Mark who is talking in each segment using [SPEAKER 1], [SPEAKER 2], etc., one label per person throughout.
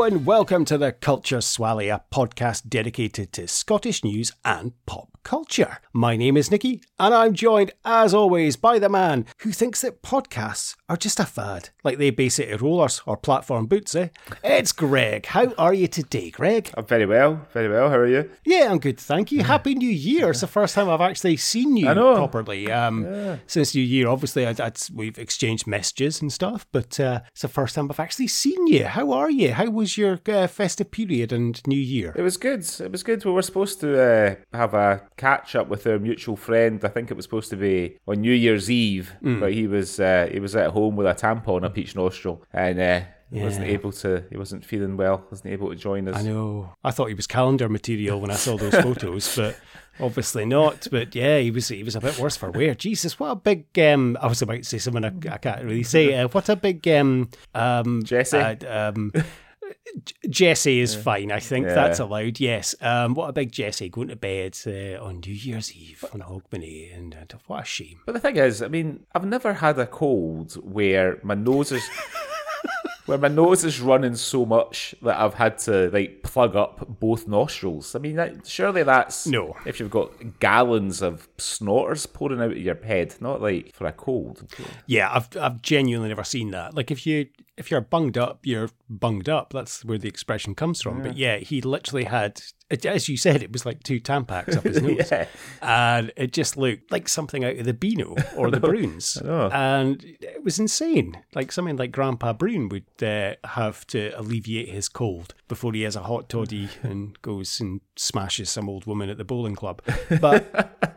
[SPEAKER 1] And welcome to the Culture Swally, a podcast dedicated to Scottish news and pop culture. My name is Nikki, and I'm joined, as always, by the man who thinks that podcasts are just a fad, like they basic rollers or platform boots, eh? It's Greg. How are you today, Greg?
[SPEAKER 2] I'm very well, very well. How are you?
[SPEAKER 1] Yeah, I'm good, thank you. Happy New Year. It's the first time I've actually seen you properly. Um,
[SPEAKER 2] Yeah.
[SPEAKER 1] Since New Year, obviously, I'd, I'd, we've exchanged messages and stuff, but uh, it's the first time I've actually seen you. How are you? How was your uh, festive period and New Year?
[SPEAKER 2] It was good. It was good. We were supposed to uh, have a catch up with our mutual friend. I think it was supposed to be on New Year's Eve,
[SPEAKER 1] Mm.
[SPEAKER 2] but he was uh, he was at home with a tampon up each nostril, and uh, he wasn't able to. He wasn't feeling well. wasn't able to join us.
[SPEAKER 1] I know. I thought he was calendar material when I saw those photos, but obviously not. But yeah, he was he was a bit worse for wear. Jesus, what a big um I was about to say something I, I can't really say. Uh, what a big um um
[SPEAKER 2] Jesse?
[SPEAKER 1] uh, um Jesse is fine. I think
[SPEAKER 2] Yeah.
[SPEAKER 1] that's allowed. Yes. Um, what a big Jesse going to bed uh, on New Year's Eve on Hogmanay, and uh, what a shame.
[SPEAKER 2] But the thing is, I mean, I've never had a cold where my nose is where my nose is running so much that I've had to like plug up both nostrils. I mean, that, surely that's
[SPEAKER 1] No.
[SPEAKER 2] If you've got gallons of snorters pouring out of your head, not like for a cold.
[SPEAKER 1] Yeah, I've I've genuinely never seen that. Like if you if you're bunged up, you're bunged up. That's where the expression comes from. But yeah, he literally had, as you said, it was like two Tampax up his nose,
[SPEAKER 2] Yeah.
[SPEAKER 1] and it just looked like something out of the Beano or the
[SPEAKER 2] Broons,
[SPEAKER 1] and it was insane. Like something like Grandpa Broon would uh, have to alleviate his cold before he has a hot toddy and goes and smashes some old woman at the bowling club. But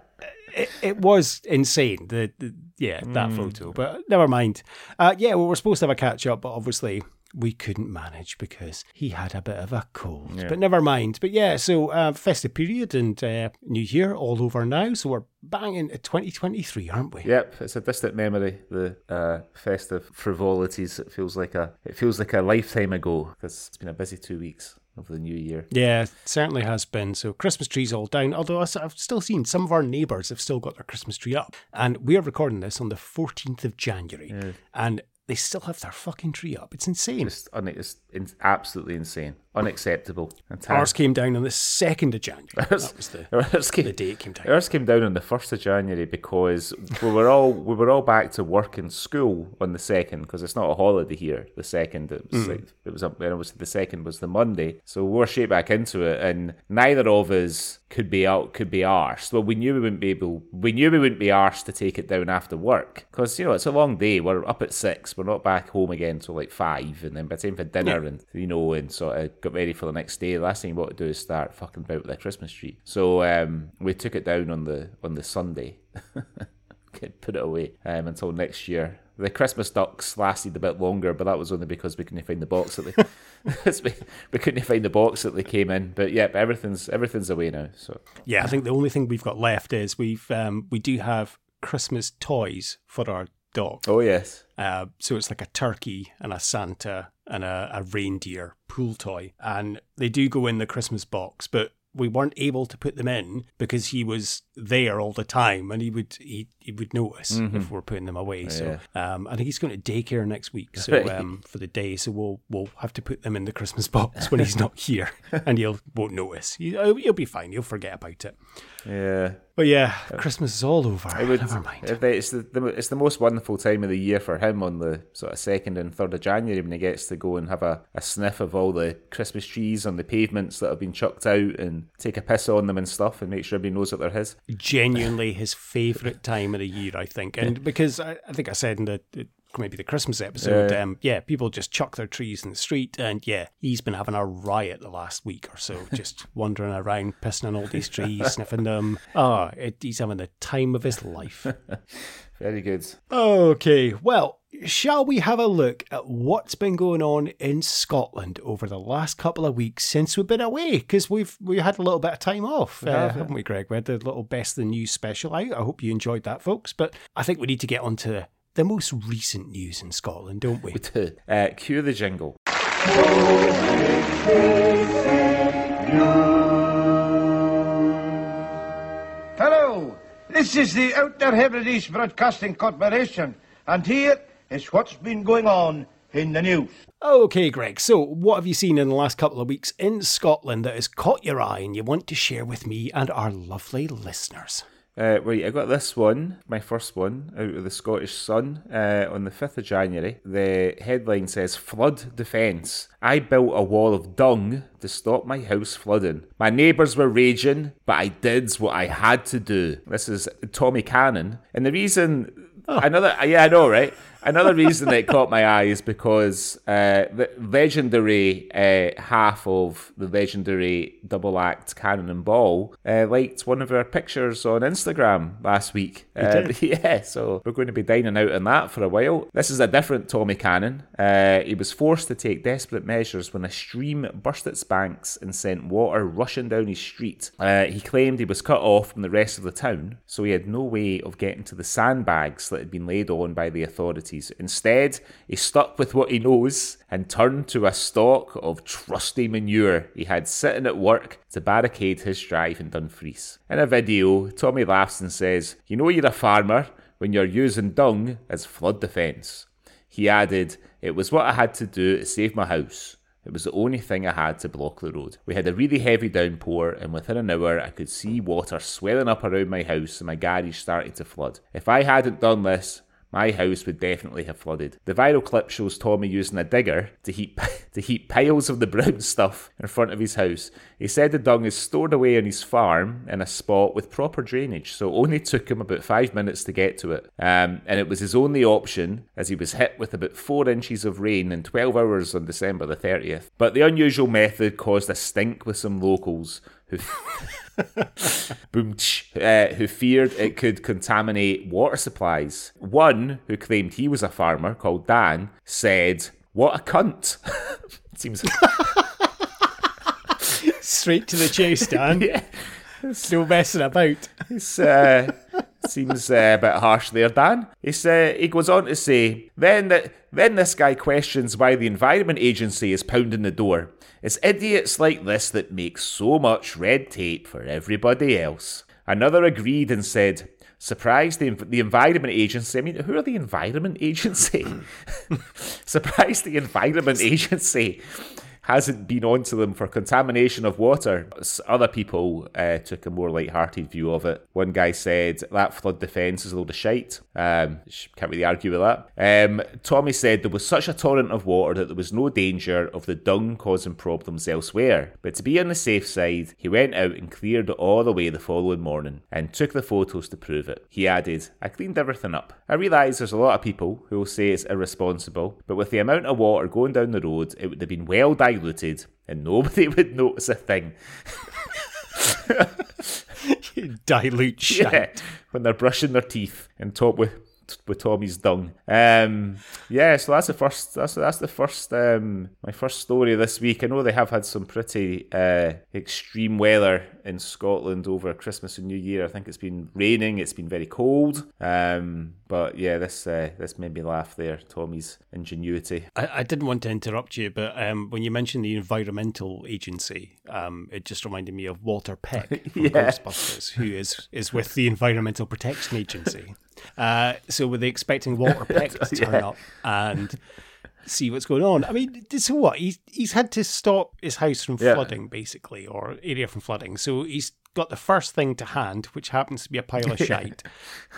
[SPEAKER 1] it, it was insane. The, the yeah, that
[SPEAKER 2] Hmm.
[SPEAKER 1] photo. But never mind. Uh, yeah, well, we're supposed to have a catch up, but obviously we couldn't manage because he had a bit of a cold. But never mind. But yeah, so uh, festive period and uh, New Year all over now. So we're banging at 2023, aren't we?
[SPEAKER 2] Yep, it's a distant memory. The uh, festive frivolities. It feels like a it feels like a lifetime ago because it's been a busy two weeks of the new year.
[SPEAKER 1] Yeah, it certainly has been. So Christmas trees all down. Although I've still seen some of our neighbours have still got their Christmas tree up, and we are recording this on the 14th of January, and they still have their fucking tree up. It's insane.
[SPEAKER 2] Un- it's absolutely insane, unacceptable. And
[SPEAKER 1] Ours came down on the second of January. that was the,
[SPEAKER 2] Ours came,
[SPEAKER 1] the day it came down.
[SPEAKER 2] ours came down on the first of January because we were all we were all back to work in school on the second because it's not a holiday here. The second it was mm. like, it was the second was the Monday, so we were straight back into it, and neither of us could be out could be arsed. Well, we knew we wouldn't be able. We knew we wouldn't be arsed to take it down after work because you know it's a long day. We're up at six. We're not back home again till like five, and then by the time for dinner and you know and sort of got ready for the next day. The last thing you want to do is start fucking about with a Christmas tree. So um, we took it down on the on the Sunday. Put it away um, until next year. The Christmas ducks lasted a bit longer, but that was only because we couldn't find the box that they we, couldn't find the box that they came in. But yeah, everything's everything's away now. So
[SPEAKER 1] Yeah, I think the only thing we've got left is we've um, we do have Christmas toys for our dog.
[SPEAKER 2] oh yes,
[SPEAKER 1] Uh, so it's like a turkey and a Santa and a, a reindeer pool toy, and they do go in the Christmas box, but. We weren't able to put them in because he was there all the time, and he would he, he would notice if we're putting them away. So, um, I think he's going to daycare next week, so um, for the day. So we'll we'll have to put them in the Christmas box when he's not here, and he'll won't notice. He, uh, he'll be fine. He'll forget about it.
[SPEAKER 2] yeah.
[SPEAKER 1] But yeah, Christmas is all over.
[SPEAKER 2] It would,
[SPEAKER 1] Never mind.
[SPEAKER 2] if they- It's the, the it's the most wonderful time of the year for him on the sort of second and third of January when he gets to go and have a, a sniff of all the Christmas trees on the pavements that have been chucked out and take a piss on them and stuff and make sure everybody knows that they're his.
[SPEAKER 1] Genuinely his favourite time of the year, I think. And because I, I think I said in the, the maybe the Christmas episode,
[SPEAKER 2] Yeah.
[SPEAKER 1] um, yeah, people just chuck their trees in the street. And yeah, he's been having a riot the last week or so, just wandering around, pissing on all these trees, sniffing them. Oh, it, he's having the time of his life.
[SPEAKER 2] Very good.
[SPEAKER 1] Okay, well, shall we have a look at what's been going on in Scotland over the last couple of weeks since we've been away? Because we've we had a little bit of time off, uh,
[SPEAKER 2] have,
[SPEAKER 1] haven't we, Greg? We had the little best of the news special out. I hope you enjoyed that, folks. But I think we need to get on to the most recent news in Scotland, don't we?
[SPEAKER 2] Uh, cue the jingle.
[SPEAKER 3] Hello, this is the Outer Hebrides Broadcasting Corporation, and here is what's been going on in the news.
[SPEAKER 1] Okay, Greg, so what have you seen in the last couple of weeks in Scotland that has caught your eye and you want to share with me and our lovely listeners?
[SPEAKER 2] Uh, right, I got this one, my first one, out of the Scottish Sun uh, on the 5th of January. The headline says Flood Defence. I built a wall of dung to stop my house flooding. My neighbours were raging, but I did what I had to do. This is Tommy Cannon. And the reason, another, yeah, I know, right? Another reason it caught my eye is because uh, the legendary uh, half of the legendary double act Cannon and Ball uh, liked one of our pictures on Instagram last week. Uh, yeah, so we're going to be dining out on that for a while. This is a different Tommy Cannon. Uh, he was forced to take desperate measures when a stream burst its banks and sent water rushing down his street. Uh, he claimed he was cut off from the rest of the town, so he had no way of getting to the sandbags that had been laid on by the authorities. Instead, he stuck with what he knows and turned to a stock of trusty manure he had sitting at work to barricade his drive in Dumfries. In a video, Tommy laughs and says, You know you're a farmer when you're using dung as flood defence. He added, It was what I had to do to save my house. It was the only thing I had to block the road. We had a really heavy downpour, and within an hour, I could see water swelling up around my house and my garage starting to flood. If I hadn't done this, my house would definitely have flooded. The viral clip shows Tommy using a digger to heap to heap piles of the brown stuff in front of his house. He said the dung is stored away on his farm in a spot with proper drainage, so it only took him about five minutes to get to it. Um, and it was his only option as he was hit with about four inches of rain in 12 hours on December the 30th. But the unusual method caused a stink with some locals who boom uh, who feared it could contaminate water supplies. One who claimed he was a farmer called Dan said, "What a cunt!" Seems
[SPEAKER 1] Straight to the chase, Dan.
[SPEAKER 2] yeah.
[SPEAKER 1] No messing about.
[SPEAKER 2] It's, uh, seems uh, a bit harsh there, Dan. He's, uh, he goes on to say, then, the, then this guy questions why the Environment Agency is pounding the door. It's idiots like this that make so much red tape for everybody else. Another agreed and said, Surprised the, the Environment Agency. I mean, who are the Environment Agency? Surprised the Environment Agency hasn't been onto them for contamination of water. Other people uh, took a more light-hearted view of it. One guy said that flood defence is a load of shite. Um, can't really argue with that. Um, Tommy said there was such a torrent of water that there was no danger of the dung causing problems elsewhere. But to be on the safe side, he went out and cleared it all way the following morning and took the photos to prove it. He added, I cleaned everything up. I realise there's a lot of people who will say it's irresponsible, but with the amount of water going down the road, it would have been well diluted diluted and nobody would notice a thing.
[SPEAKER 1] Dilute shit.
[SPEAKER 2] Yeah, when they're brushing their teeth and top with with Tommy's dung. Um, yeah, so that's the first. That's that's the first. Um, my first story this week. I know they have had some pretty uh, extreme weather in Scotland over Christmas and New Year. I think it's been raining. It's been very cold. Um, but yeah, this uh, this made me laugh there. Tommy's ingenuity.
[SPEAKER 1] I, I didn't want to interrupt you, but um, when you mentioned the environmental agency, um, it just reminded me of Walter Peck from
[SPEAKER 2] Yeah.
[SPEAKER 1] Ghostbusters, who is is with the Environmental Protection Agency. Uh, so were they expecting Walter Peck to turn up and see what's going on? I mean, so what? He's he's had to stop his house from
[SPEAKER 2] Yeah.
[SPEAKER 1] flooding, basically, or area from flooding. So he's got the first thing to hand, which happens to be a pile of shite,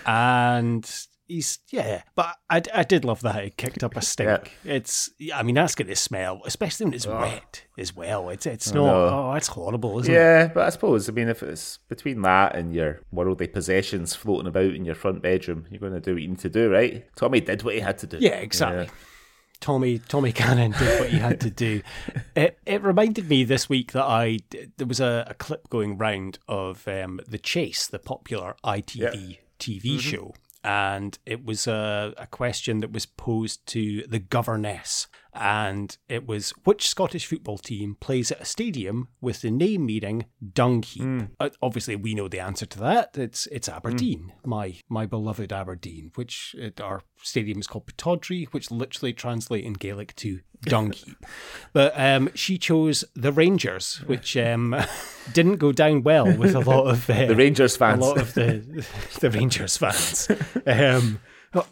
[SPEAKER 1] and. He's yeah, but I, I did love that he kicked up a stink. It's I mean that's going to smell, especially when it's wet as well. It's it's not oh it's horrible, isn't it?
[SPEAKER 2] Yeah, but I suppose I mean if it's between that and your worldly possessions floating about in your front bedroom, you're going to do what you need to do, right? Tommy did what he had to do.
[SPEAKER 1] Yeah, exactly. Tommy Tommy Cannon did what he had to do. It it reminded me this week that I there was a, a clip going round of um, the Chase, the popular ITV TV show, and it was a, a question that was posed to the governess, and it was which Scottish football team plays at a stadium with the name meaning dung heap. Uh, obviously, we know the answer to that. It's it's Aberdeen, my my beloved Aberdeen, which uh, our stadium is called Pittodrie, which literally translates in Gaelic to dung heap. But um, she chose the Rangers, which um, didn't go down well with a lot of uh,
[SPEAKER 2] The Rangers fans.
[SPEAKER 1] a lot of the the Rangers fans. Um, oh,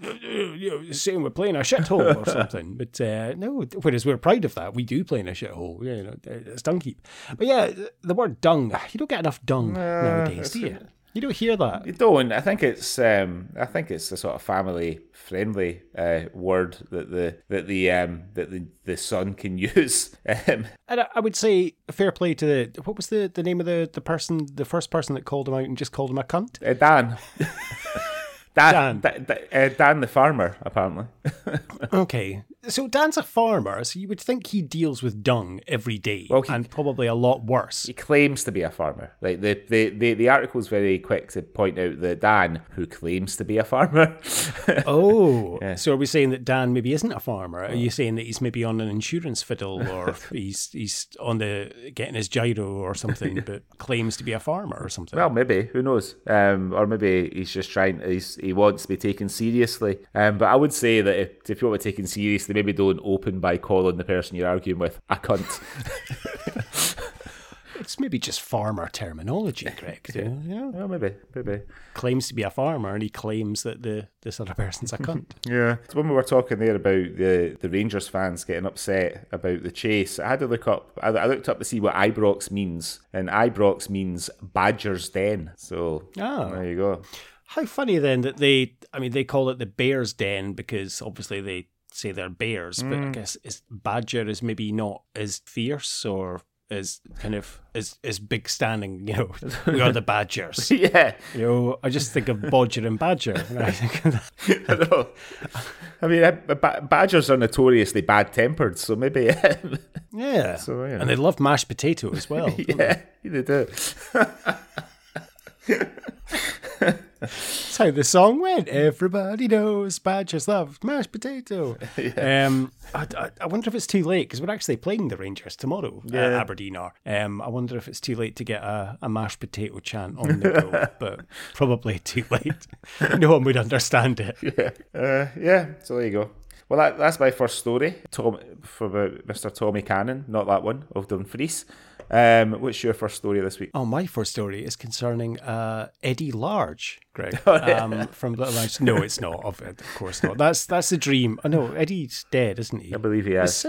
[SPEAKER 1] saying we're playing a shithole or something. But uh, no, whereas we're proud of that, we do play in a shithole. You know, it's dung heap. But yeah, the word dung, you don't get enough dung nowadays, do you? You don't hear that.
[SPEAKER 2] You don't. I think it's um, I think it's a sort of family friendly uh, word that the that the um, that the, the Sun can use. Um,
[SPEAKER 1] and I, I would say fair play to the what was the, the name of the, the person the first person that called him out and just called him a cunt?
[SPEAKER 2] uh, Dan. Dan, Dan, Dan, uh, Dan the farmer, apparently.
[SPEAKER 1] Okay, so Dan's a farmer, so you would think he deals with dung every day,
[SPEAKER 2] Well, he-
[SPEAKER 1] and probably a lot worse.
[SPEAKER 2] He claims to be a farmer. Like the the the, the article is very quick to point out that Dan, who claims to be a farmer,
[SPEAKER 1] Oh, so are we saying that Dan maybe isn't a farmer? Are you saying that he's maybe on an insurance fiddle, or he's he's on the getting his giro or something, but claims to be a farmer or something?
[SPEAKER 2] well, maybe who knows? Um, or maybe he's just trying. He's, he wants to be taken seriously. Um, but I would say that if, if you want to be taken seriously, maybe don't open by calling the person you're arguing with a cunt.
[SPEAKER 1] it's maybe just farmer terminology, Greg. You know?
[SPEAKER 2] well, maybe, maybe.
[SPEAKER 1] claims to be a farmer, and he claims that the this other person's a cunt.
[SPEAKER 2] Yeah. So when we were talking there about the, the Rangers fans getting upset about the chase, I had to look up. I, I looked up to see what Ibrox means, and Ibrox means Badger's Den. So
[SPEAKER 1] Oh.
[SPEAKER 2] there you go.
[SPEAKER 1] How funny then that they, I mean, they call it the Bears Den because obviously they say they're bears, but I guess is Badger is maybe not as fierce or as kind of as as big standing. You know, we are the Badgers.
[SPEAKER 2] yeah.
[SPEAKER 1] You know, I just think of Bodger and Badger. I think.
[SPEAKER 2] I know. I mean, uh, ba- badgers are notoriously bad tempered, so maybe.
[SPEAKER 1] yeah,
[SPEAKER 2] So, you know.
[SPEAKER 1] and they love mashed potato as well. don't they?
[SPEAKER 2] yeah, they do.
[SPEAKER 1] That's how the song went. Everybody knows Badgers love mashed potato. Um, I, I, I wonder if it's too late because we're actually playing the Rangers tomorrow. Uh,
[SPEAKER 2] Yeah.
[SPEAKER 1] Aberdeen are. Um, I wonder if it's too late to get a, a mashed potato chant on the go, but probably too late. no one would understand it.
[SPEAKER 2] yeah. Uh, yeah, so there you go. Well, that, that's my first story Tom, for about Mr. Tommy Cannon, not that one, of Dumfries. Um, what's your first story this week?
[SPEAKER 1] Oh, my first story is concerning uh, Eddie Large, Greg,
[SPEAKER 2] Oh,
[SPEAKER 1] um, from Little Lights. No, it's not. Of of course not. That's that's the dream. Oh, no, Eddie's dead, isn't he?
[SPEAKER 2] I believe he
[SPEAKER 1] Is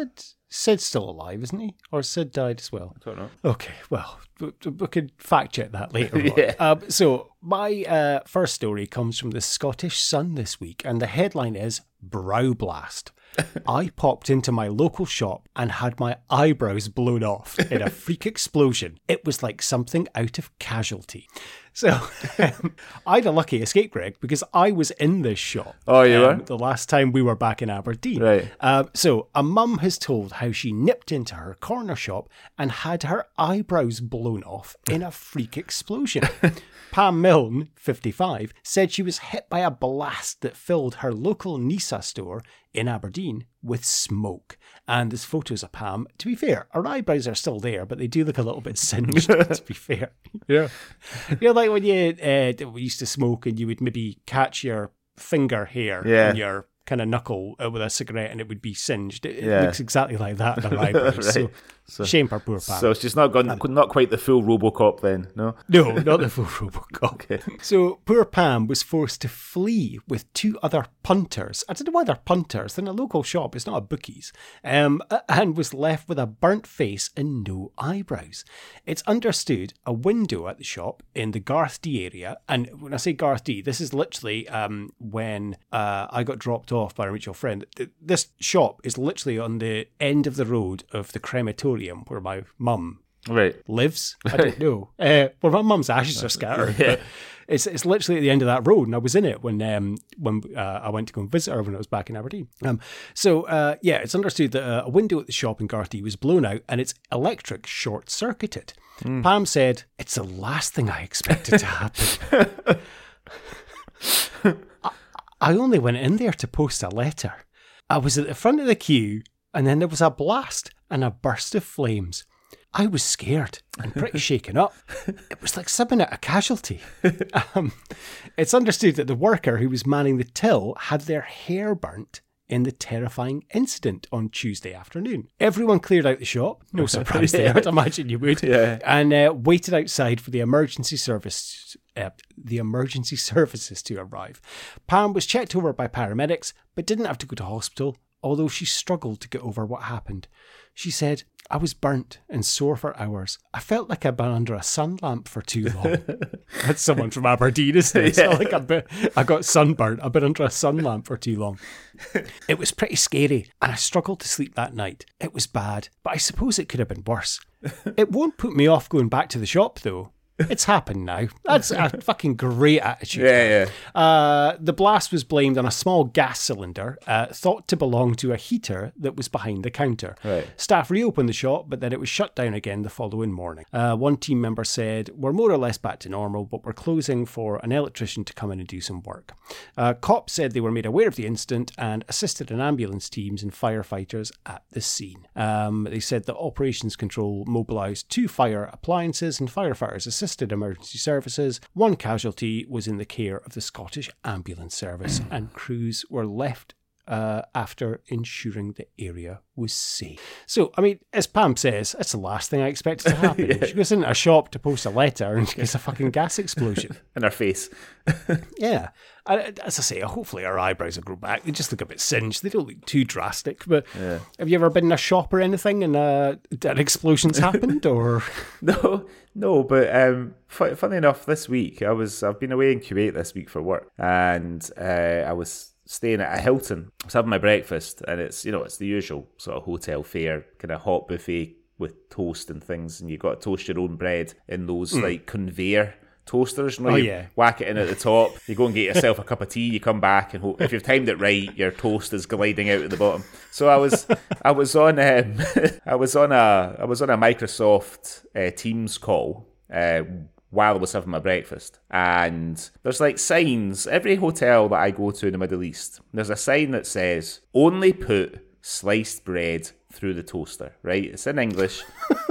[SPEAKER 1] Sid's still alive, isn't he? Or Sid died as well?
[SPEAKER 2] I don't know.
[SPEAKER 1] Okay, well, we, we could fact check that later. on.
[SPEAKER 2] Yeah.
[SPEAKER 1] Um, so, my uh, first story comes from the Scottish Sun this week, and the headline is Brow Blast. I popped into my local shop and had my eyebrows blown off in a freak explosion. It was like something out of casualty. So, um, I had a lucky escape, Greg, because I was in this shop.
[SPEAKER 2] Oh, you
[SPEAKER 1] um,
[SPEAKER 2] were?
[SPEAKER 1] The last time we were back in Aberdeen.
[SPEAKER 2] Right.
[SPEAKER 1] Uh, so, a mum has told how she nipped into her corner shop and had her eyebrows blown off in a freak explosion. Pam Milne, 55, said she was hit by a blast that filled her local Nisa store in Aberdeen with smoke. And there's photos of Pam. To be fair, her eyebrows are still there, but they do look a little bit singed, to be fair. Yeah. You know, like when you uh, we used to smoke and you would maybe catch your finger hair
[SPEAKER 2] Yeah.
[SPEAKER 1] on your kind of knuckle uh, with a cigarette and it would be singed. It, it looks exactly like that in her eyebrows.
[SPEAKER 2] Right.
[SPEAKER 1] So, shame for poor Pam.
[SPEAKER 2] So it's just not gone, not quite the full Robocop then, no?
[SPEAKER 1] no, not the full Robocop.
[SPEAKER 2] Okay.
[SPEAKER 1] So poor Pam was forced to flee with two other punters. I don't know why they're punters. They're in a local shop. It's not a bookies. Um, and was left with a burnt face and no eyebrows. It's understood a window at the shop in the Garthdee area. And when I say Garthdee, this is literally um, when uh, I got dropped off by a mutual friend. This shop is literally on the end of the road of the crematorium where my mum
[SPEAKER 2] Right.
[SPEAKER 1] lives. I don't know. Uh, well, my mum's ashes are scattered. But it's it's literally at the end of that road, and I was in it when um when uh, I went to go and visit her when I was back in Aberdeen. Um, so uh, yeah, it's understood that uh, a window at the shop in Garthdee was blown out and its electric short circuited. Pam said, "It's the last thing I expected to happen." I, I only went in there to post a letter. I was at the front of the queue, and then there was a blast and a burst of flames. I was scared and pretty shaken up. It was like something at a casualty. Um, it's understood that the worker who was manning the till had their hair burnt in the terrifying incident on Tuesday afternoon. Everyone cleared out the shop, no surprise there, I'd imagine you would,
[SPEAKER 2] Yeah.
[SPEAKER 1] and uh, waited outside for the emergency service. Uh, the emergency services to arrive. Pam was checked over by paramedics, but didn't have to go to hospital, although she struggled to get over what happened. She said, I was burnt and sore for hours. I felt like I'd been under a sun lamp for too long. That's someone from Aberdeen, isn't it? So like I got sunburnt. I've been under a sun lamp for too long. It was pretty scary, and I struggled to sleep that night. It was bad, but I suppose it could have been worse. It won't put me off going back to the shop, though. It's happened now. That's a fucking great attitude.
[SPEAKER 2] Yeah, yeah.
[SPEAKER 1] Uh, the blast was blamed on a small gas cylinder uh, thought to belong to a heater that was behind the counter.
[SPEAKER 2] Right.
[SPEAKER 1] Staff reopened the shop, but then it was shut down again the following morning. Uh, one team member said, We're more or less back to normal, but we're closing for an electrician to come in and do some work. Uh, cops said they were made aware of the incident and assisted an ambulance teams and firefighters at the scene. Um, they said that Operations Control mobilised two fire appliances and firefighters assisted emergency services. One casualty was in the care of the Scottish Ambulance Service, and crews were left uh, after ensuring the area was safe. So, I mean, as Pam says, that's the last thing I expected to happen. She goes into a shop to post a letter and she gets a fucking gas explosion.
[SPEAKER 2] In her face.
[SPEAKER 1] Yeah. As I say, hopefully her eyebrows will grow back. They just look a bit singed. They don't look too drastic. But have you ever been in a shop or anything and uh, an explosion's happened? Or
[SPEAKER 2] No, no, but um, fu- funny enough, this week I was I've been away in Kuwait this week for work, and uh, I was staying at a Hilton. I was having my breakfast, and it's you know it's the usual sort of hotel fare, kind of hot buffet with toast and things, and you got to toast your own bread in those like conveyor. Toasters, you know,
[SPEAKER 1] Oh,
[SPEAKER 2] you
[SPEAKER 1] yeah.
[SPEAKER 2] whack it in at the top. You go and get yourself a cup of tea. You come back, and hope, if you've timed it right, your toast is gliding out at the bottom. So I was, I was on, um, I was on a, I was on a Microsoft uh, Teams call uh, while I was having my breakfast, and there's like signs. Every hotel that I go to in the Middle East, there's a sign that says only put sliced bread through the toaster. Right? It's in English.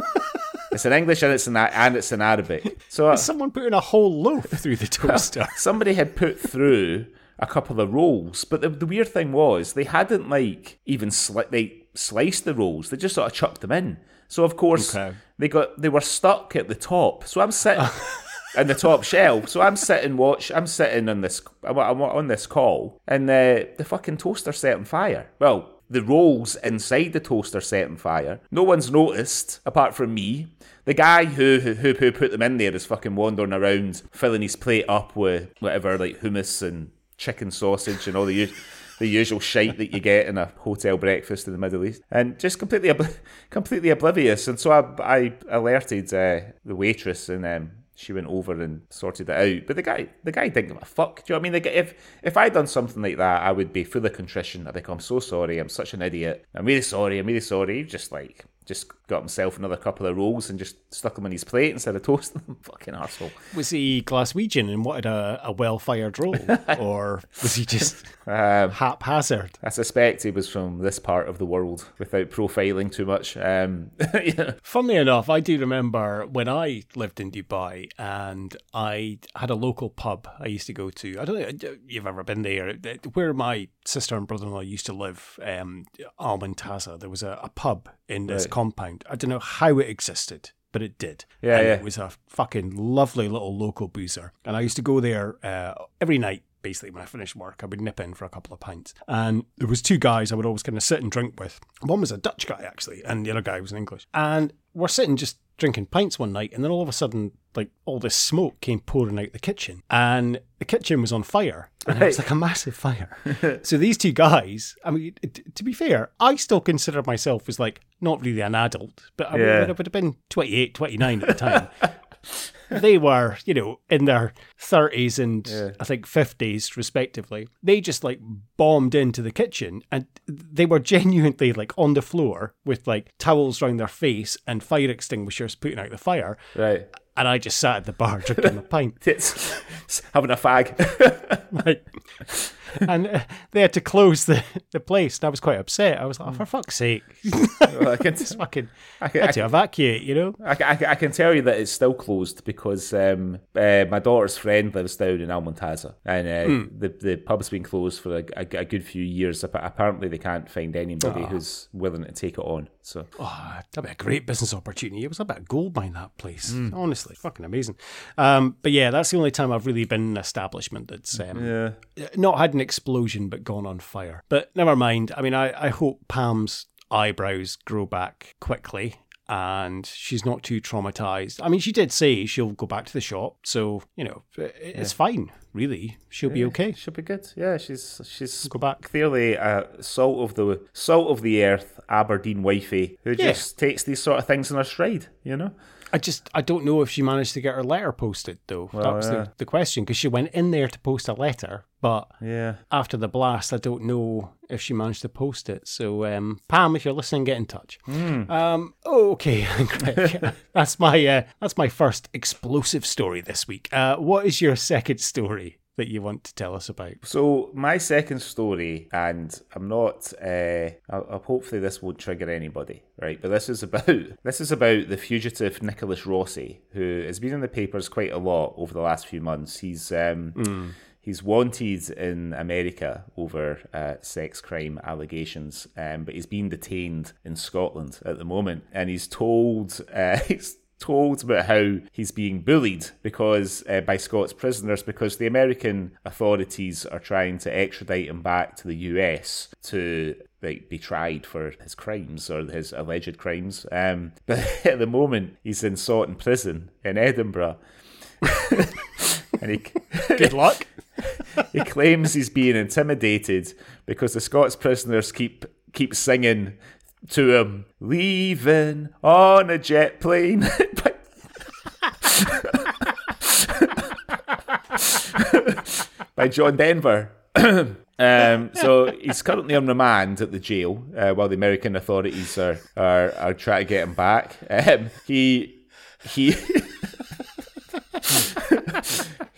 [SPEAKER 2] It's in English and it's in and it's in Arabic. So
[SPEAKER 1] someone putting a whole loaf through the toaster.
[SPEAKER 2] somebody had put through a couple of rolls, but the, the weird thing was they hadn't like even sli- they sliced the rolls. They just sort of chucked them in. So of course
[SPEAKER 1] Okay.
[SPEAKER 2] they got they were stuck at the top. So I'm sitting in the top shelf. So I'm sitting watch. I'm sitting on this. I'm, I'm on this call, and the the fucking toaster set on fire. Well. The rolls inside the toaster set on fire. No one's noticed apart from me. The guy who, who who put them in there is fucking wandering around, filling his plate up with whatever like hummus and chicken sausage and all the us- the usual shite that you get in a hotel breakfast in the Middle East, and just completely obli- completely oblivious. And so I I alerted uh, the waitress and. Um, she went over and sorted it out, but the guy, the guy didn't give a fuck. Do you know what I mean? Like, if if I'd done something like that, I would be full of contrition. I'd think I'm so sorry. I'm such an idiot. I'm really sorry. I'm really sorry. Just like just got himself another couple of rolls and just stuck them on his plate instead of toasting them. Fucking arsehole.
[SPEAKER 1] Was he Glaswegian and wanted a, a well fired roll? or was he just
[SPEAKER 2] Um,
[SPEAKER 1] haphazard?
[SPEAKER 2] I suspect he was from this part of the world without profiling too much. Um, yeah.
[SPEAKER 1] Funnily enough, I do remember when I lived in Dubai and I had a local pub I used to go to. I don't know if you've ever been there. Where my sister and brother in law used to live, um, Al Muntaza, there was a, a pub in this
[SPEAKER 2] Right.
[SPEAKER 1] compound. I don't know how it existed. But it did.
[SPEAKER 2] Yeah,
[SPEAKER 1] and
[SPEAKER 2] yeah.
[SPEAKER 1] It was a fucking lovely little local boozer. And I used to go there uh, every night basically when I finished work, I would nip in for a couple of pints. And there was two guys I would always kind of sit and drink with. One was a Dutch guy actually, and the other guy was an English. And we're sitting just drinking pints one night, and then all of a sudden, like all this smoke came pouring out the kitchen, and the kitchen was on fire. And it was like a massive fire. so these two guys, I mean, t- to be fair, I still consider myself as like not really an adult, but I, mean,
[SPEAKER 2] Yeah.
[SPEAKER 1] I would have been 28, 29 at the time. they were, you know, in their 30s and I think 50s, respectively. They just like bombed into the kitchen and they were genuinely like on the floor with like towels around their face and fire extinguishers putting out the fire.
[SPEAKER 2] Right.
[SPEAKER 1] And I just sat at the bar drinking a pint.
[SPEAKER 2] It's, having a fag.
[SPEAKER 1] Like, and uh, they had to close the, the place. And I was quite upset. I was like, oh, for fuck's sake,
[SPEAKER 2] Well, I can,
[SPEAKER 1] just fucking
[SPEAKER 2] I can,
[SPEAKER 1] had
[SPEAKER 2] I
[SPEAKER 1] to evacuate. You know?
[SPEAKER 2] I, can- I, I can tell you that it's still closed because um, uh, my daughter's friend lives down in Almontaza, and uh, the the pub's been closed for a, a, a good few years. Apparently, they can't find anybody who's willing to take it on. So
[SPEAKER 1] Oh, that'd be a great business opportunity. It was a bit of gold mine that place.
[SPEAKER 2] Hmm.
[SPEAKER 1] Honestly, fucking amazing. Um, but yeah, that's the only time I've really been in an establishment that's um,
[SPEAKER 2] yeah,
[SPEAKER 1] not had an explosion but gone on fire. But never mind. I mean, I, I hope Pam's eyebrows grow back quickly and she's not too traumatized. I mean, she did say she'll go back to the shop, so you know, it- it's fine. Really, she'll be okay.
[SPEAKER 2] she'll be good. Yeah, she's she's
[SPEAKER 1] Go back.
[SPEAKER 2] clearly a salt of the salt of the earth Aberdeen wifey who
[SPEAKER 1] Yeah.
[SPEAKER 2] just takes these sort of things in her stride. You know.
[SPEAKER 1] I just I don't know if she managed to get her letter posted though. that was
[SPEAKER 2] yeah.
[SPEAKER 1] the, the question because she went in there to post a letter, but
[SPEAKER 2] Yeah.
[SPEAKER 1] after the blast, I don't know if she managed to post it. So, um, Pam, if you're listening, get in touch. Um, okay, that's my uh, that's my first explosive story this week. Uh, what is your second story that you want to tell us about?
[SPEAKER 2] So my second story, and I'm not. Uh, I'll, hopefully this won't trigger anybody, right? But this is about this is about the fugitive Nicholas Rossi, who has been in the papers quite a lot over the last few months. He's um, he's wanted in America over uh, sex crime allegations, um, but he's being detained in Scotland at the moment, and he's told. Uh, he's told about how he's being bullied because uh, by Scots prisoners because the American authorities are trying to extradite him back to the US to like be tried for his crimes or his alleged crimes. Um, but at the moment he's in Saughton prison in Edinburgh. and he
[SPEAKER 1] Good luck.
[SPEAKER 2] he claims he's being intimidated because the Scots prisoners keep keep singing to him, leaving on a jet plane. By John Denver. um, so he's currently on remand at the jail uh, while the American authorities are, are, are trying to get him back. Um, he he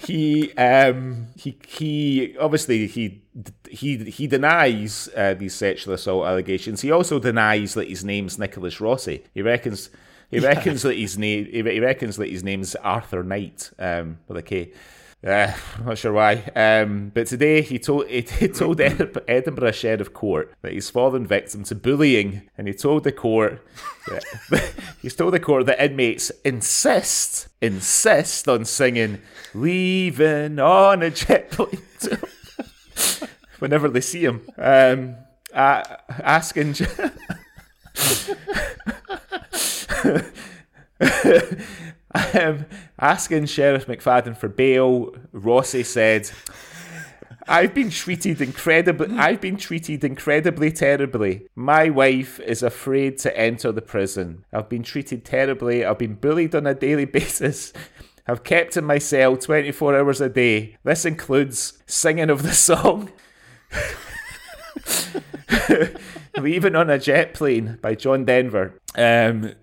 [SPEAKER 2] he um he he obviously he he he denies uh, these sexual assault allegations. He also denies that his name's Nicholas Rossi. He reckons he reckons that his name he he reckons that his name's Arthur Knight um with a K. Uh, I'm not sure why. Um, but today he told he, he told Edinburgh Sheriff of Court that he's fallen victim to bullying, and he told the court that, he's told the court that inmates insist insist on singing "Leaving on a Jet Plane" whenever they see him. Um, uh, asking. Um, asking Sheriff McFadden for bail, Rossi said, I've been treated incredibly I've been treated incredibly terribly. My wife is afraid to enter the prison. I've been treated terribly. I've been bullied on a daily basis. I've kept in my cell 24 hours a day. This includes singing of the song Leaving on a Jet Plane by John Denver. Um,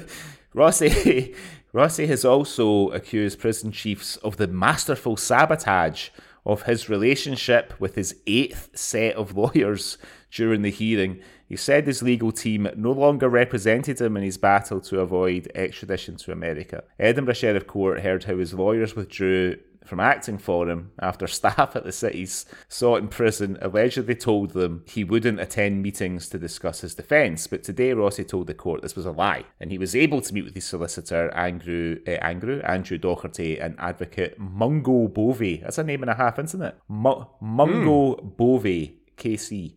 [SPEAKER 2] Rossi, Rossi has also accused prison chiefs of the masterful sabotage of his relationship with his eighth set of lawyers during the hearing. He said his legal team no longer represented him in his battle to avoid extradition to America. Edinburgh Sheriff Court heard how his lawyers withdrew from acting for him after staff at the city's in prison allegedly told them he wouldn't attend meetings to discuss his defence. But today, Rossi told the court this was a lie, and he was able to meet with his solicitor, Andrew, uh, Andrew, Andrew Doherty, and advocate Mungo Bovey. That's a name and a half, isn't it? Mu- Mungo Bovey, KC.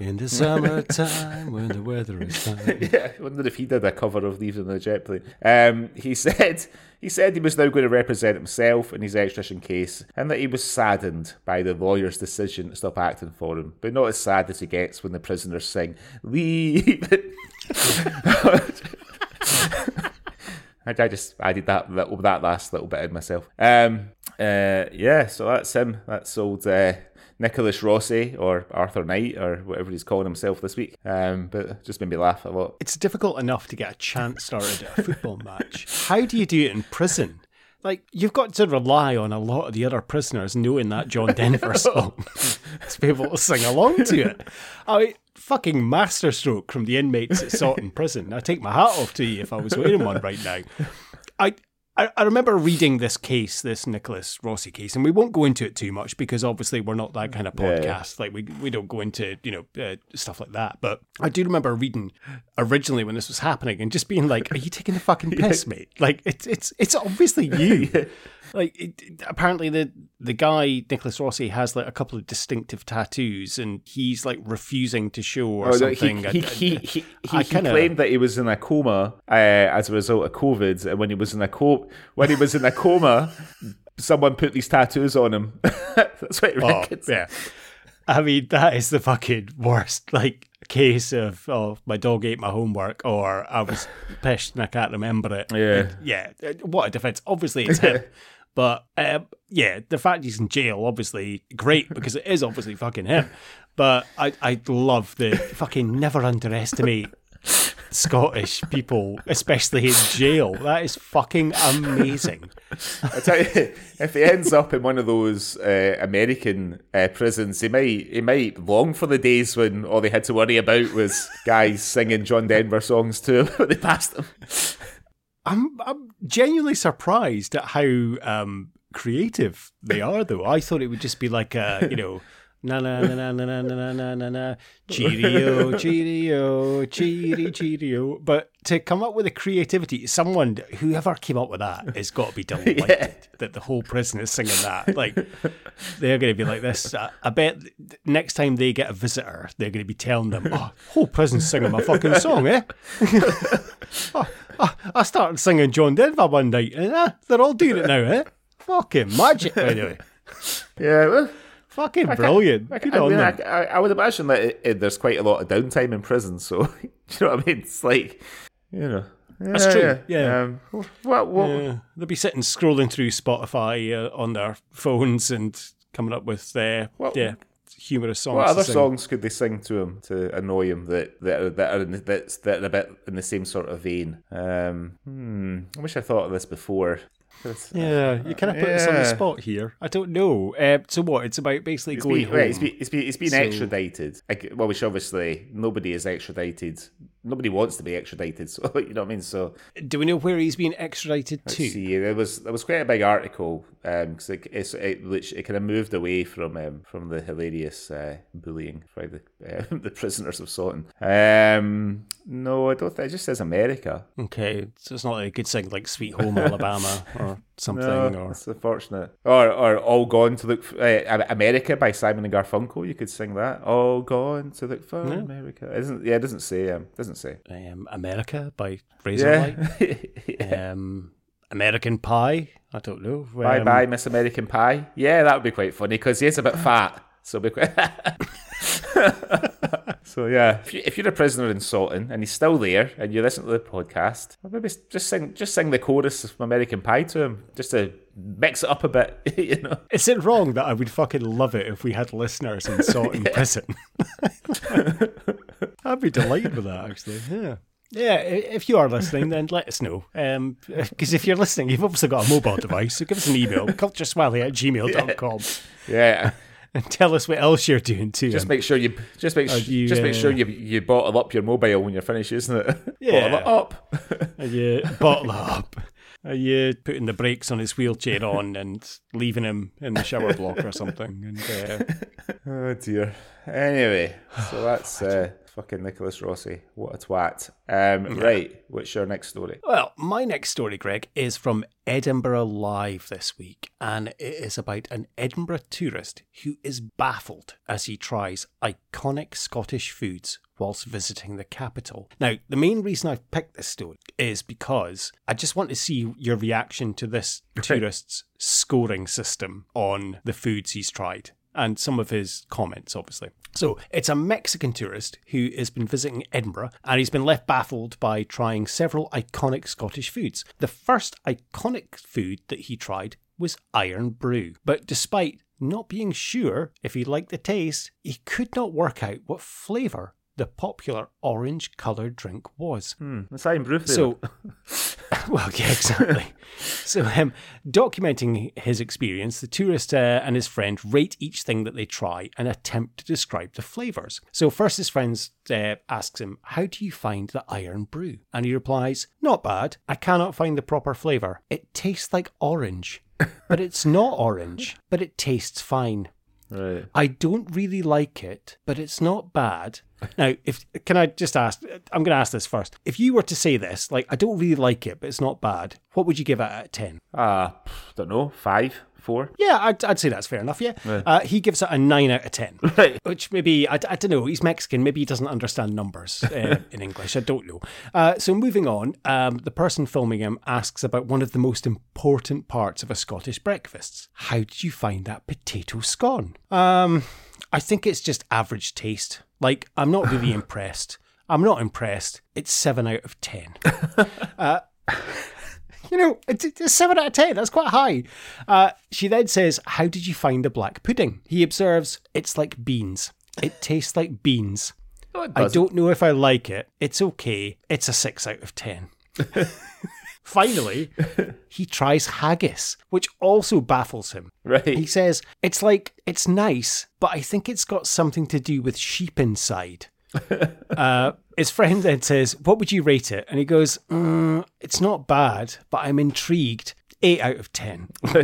[SPEAKER 1] In the summertime when the weather is fine.
[SPEAKER 2] yeah, I wonder if he did a cover of Leaves on a Jet Plane. Um, he said he said he was now going to represent himself in his extradition case, and that he was saddened by the lawyer's decision to stop acting for him, but not as sad as he gets when the prisoners sing "Leave." It. I just added that little, that last little bit in myself. Um, uh, yeah, so that's him. That's old uh, Nicholas Rossi or Arthur Knight or whatever he's calling himself this week. Um, but it just made me laugh a lot.
[SPEAKER 1] It's difficult enough to get a chance started at a football match. How do you do it in prison? like you've got to rely on a lot of the other prisoners knowing that John Denver song to be able to sing along to it. I mean, fucking masterstroke from the inmates at Saughton Prison. I take my hat off to you if I was wearing one right now. I I, I remember reading this case, this Nicholas Rossi case, and we won't go into it too much because obviously we're not that kind of podcast. Yeah. Like we we don't go into you know uh, stuff like that. But I do remember reading originally when this was happening and just being like, "Are you taking the fucking piss, yeah. mate? Like it's it's it's obviously you." like it, apparently the the guy Nicholas Rossi has like a couple of distinctive tattoos, and he's like refusing to show or oh, something.
[SPEAKER 2] he, he, he, he, he, kinda... claimed that he was in a coma uh, as a result of COVID, and when he was in a co- when he was in a coma, someone put these tattoos on him. That's what he oh,
[SPEAKER 1] Yeah. I mean, that is the fucking worst. Like, case of oh my dog ate my homework or I was pissed and I can't remember it.
[SPEAKER 2] Yeah,
[SPEAKER 1] yeah. What a defense! Obviously, it's him. But um, yeah, the fact he's in jail, obviously, great because it is obviously fucking him. But I, I love the fucking never underestimate Scottish people, especially in jail. That is fucking amazing.
[SPEAKER 2] I tell you, if he ends up in one of those uh, American uh, prisons, he might he might long for the days when all they had to worry about was guys singing John Denver songs to him when they passed him.
[SPEAKER 1] I'm I'm genuinely surprised at how um, creative they are, though. I thought it would just be like a you know. Na na na na na na na na na cheerio cheerio cheerio cheerio but to come up with the creativity someone whoever came up with that has got to be delighted yeah. that the whole prison is singing that like they're going to be like this I, I bet next time they get a visitor they're going to be telling them oh whole prison's singing my fucking song eh oh, I started singing John Denver one night, and uh, they're all doing it now, eh? Fucking magic, by the way.
[SPEAKER 2] Yeah, well,
[SPEAKER 1] fucking brilliant. I,
[SPEAKER 2] I, I, mean, I, I, would imagine that it, it, there's quite a lot of downtime in prison, so you know what I mean. It's like, you know.
[SPEAKER 1] Yeah, That's true. Yeah. yeah. Um, what, what, yeah. They'll be sitting scrolling through Spotify uh, on their phones and coming up with uh, what, yeah humorous songs.
[SPEAKER 2] What other songs could they sing to him to annoy him that that are, that are in, that's that are a bit in the same sort of vein? Um, hmm, I wish I thought of this before.
[SPEAKER 1] Yeah, you kind of put yeah. us on the spot here. I don't know. Uh, so what? It's about basically
[SPEAKER 2] it's
[SPEAKER 1] going
[SPEAKER 2] been,
[SPEAKER 1] home.
[SPEAKER 2] Right, it's been, it's been, it's been so, extradited. Well, which obviously nobody is extradited nobody wants to be extradited. So you know what I mean. So
[SPEAKER 1] do we know where he's been extradited to?
[SPEAKER 2] See, there was there was quite a big article because um, it, it, which it kind of moved away from um, from the hilarious uh, bullying by the uh, the prisoners of Saughton. Um, no, I don't. think It just says America.
[SPEAKER 1] Okay, so it's not like a good thing like Sweet Home Alabama or something. No,
[SPEAKER 2] or it's unfortunate. Or or All Gone to Look uh, America by Simon and Garfunkel. You could sing that. All Gone to Look for yeah. America. It not yeah, it doesn't say. Um, doesn't say.
[SPEAKER 1] Um, America by Razorlight. yeah. um, American Pie. I don't know.
[SPEAKER 2] Bye um, bye, Miss American Pie. Yeah, that would be quite funny because he is a bit fat. So be quite. so yeah, if, you, are a prisoner in Saughton and he's still there and you listen to the podcast, maybe just sing just sing the chorus of American Pie to him, just to mix it up a bit. You know,
[SPEAKER 1] is it wrong that I would fucking love it if we had listeners in Saughton prison? I'd be delighted with that, actually. Yeah. Yeah, if you are listening, then let us know. Because um, if you're listening, you've obviously got a mobile device, so give us an email, cultureswally at gmail.com.
[SPEAKER 2] Yeah. yeah.
[SPEAKER 1] And tell us what else you're doing too.
[SPEAKER 2] Just make sure you just make you, just make sure uh, you you bottle up your mobile when you're finished, isn't it?
[SPEAKER 1] Yeah,
[SPEAKER 2] bottle it up.
[SPEAKER 1] you bottle up. Are you putting the brakes on his wheelchair on and leaving him in the shower block or something? And uh...
[SPEAKER 2] oh dear. Anyway, so that's uh, fucking Nicholas Rossi. What a twat. Um, yeah. Right, what's your next story?
[SPEAKER 1] Well, my next story, Greg, is from Edinburgh Live this week, and it is about an Edinburgh tourist who is baffled as he tries iconic Scottish foods whilst visiting the capital. Now, the main reason I've picked this story is because I just want to see your reaction to this tourist's scoring system on the foods he's tried and some of his comments, obviously. So it's a Mexican tourist who has been visiting Edinburgh and he's been left baffled by trying several iconic Scottish foods. The first iconic food that he tried was Irn-Bru, But despite not being sure if he liked the taste, he could not work out what flavour the popular orange coloured drink was.
[SPEAKER 2] Hmm, it's Irn-Bru
[SPEAKER 1] So, Well, yeah, exactly. so, um, documenting his experience, the tourist uh, and his friend rate each thing that they try and attempt to describe the flavours. So, first, his friend uh, asks him, How do you find the Irn-Bru? And he replies, Not bad. I cannot find the proper flavour. It tastes like orange. but it's not orange, but it tastes fine.
[SPEAKER 2] Right.
[SPEAKER 1] I don't really like it, but it's not bad. Now, if can I just ask? I'm going to ask this first. If you were to say this, like I don't really like it, but it's not bad, what would you give it out of ten?
[SPEAKER 2] Uh, don't know, five, four.
[SPEAKER 1] Yeah, I'd, I'd say that's fair enough. Yeah, uh, he gives it a nine out of ten,
[SPEAKER 2] Right.
[SPEAKER 1] which maybe I, I don't know. He's Mexican. Maybe he doesn't understand numbers uh, in English. I don't know. Uh, so moving on, um, the person filming him asks about one of the most important parts of a Scottish breakfast. How did you find that potato scone? Um, I think it's just average taste. Like I'm not really impressed. I'm not impressed. It's seven out of ten. You know, it's, it's seven out of ten. That's quite high. Uh, she then says, "How did you find the black pudding?" He observes, "It's like beans. It tastes like beans.
[SPEAKER 2] No,
[SPEAKER 1] I don't know if I like it. It's okay. It's a six out of ten. Finally, he tries haggis, which also baffles him.
[SPEAKER 2] Right.
[SPEAKER 1] He says, It's like, it's nice, but I think it's got something to do with sheep inside. uh, his friend then says, What would you rate it? And he goes, mm, It's not bad, but I'm intrigued. 8 out of 10.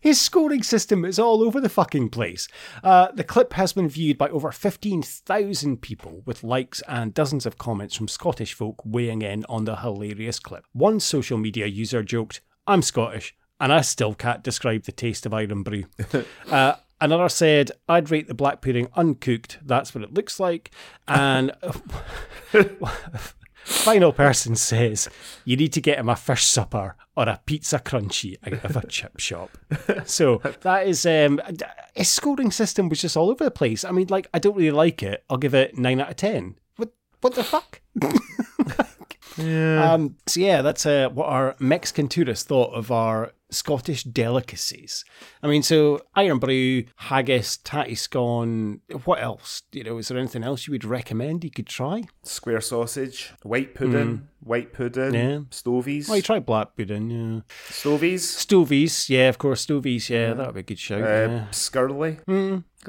[SPEAKER 1] His scoring system is all over the fucking place. Uh, the clip has been viewed by over 15,000 people, with likes and dozens of comments from Scottish folk weighing in on the hilarious clip. One social media user joked, I'm Scottish, and I still can't describe the taste of Irn-Bru. uh, another said, I'd rate the black pudding uncooked, that's what it looks like. And final person says, you need to get him a fish supper or a pizza crunchy out of a chip shop. So that is, um, his scoring system was just all over the place. I mean, like, I don't really like it. I'll give it 9 out of 10. What, what the fuck? Um, so yeah, that's uh, what our Mexican tourists thought of our Scottish delicacies. I mean, so Irn-Bru, haggis, tatty scone. What else? You know, is there anything else you would recommend you could try?
[SPEAKER 2] Square sausage, white pudding, white pudding,
[SPEAKER 1] Yeah.
[SPEAKER 2] stovies,
[SPEAKER 1] Well, you try black pudding. Yeah.
[SPEAKER 2] stovies,
[SPEAKER 1] Stovies, yeah, of course, stovies. Yeah, that would be a good shout.
[SPEAKER 2] uh,
[SPEAKER 1] yeah.
[SPEAKER 2] skirlie.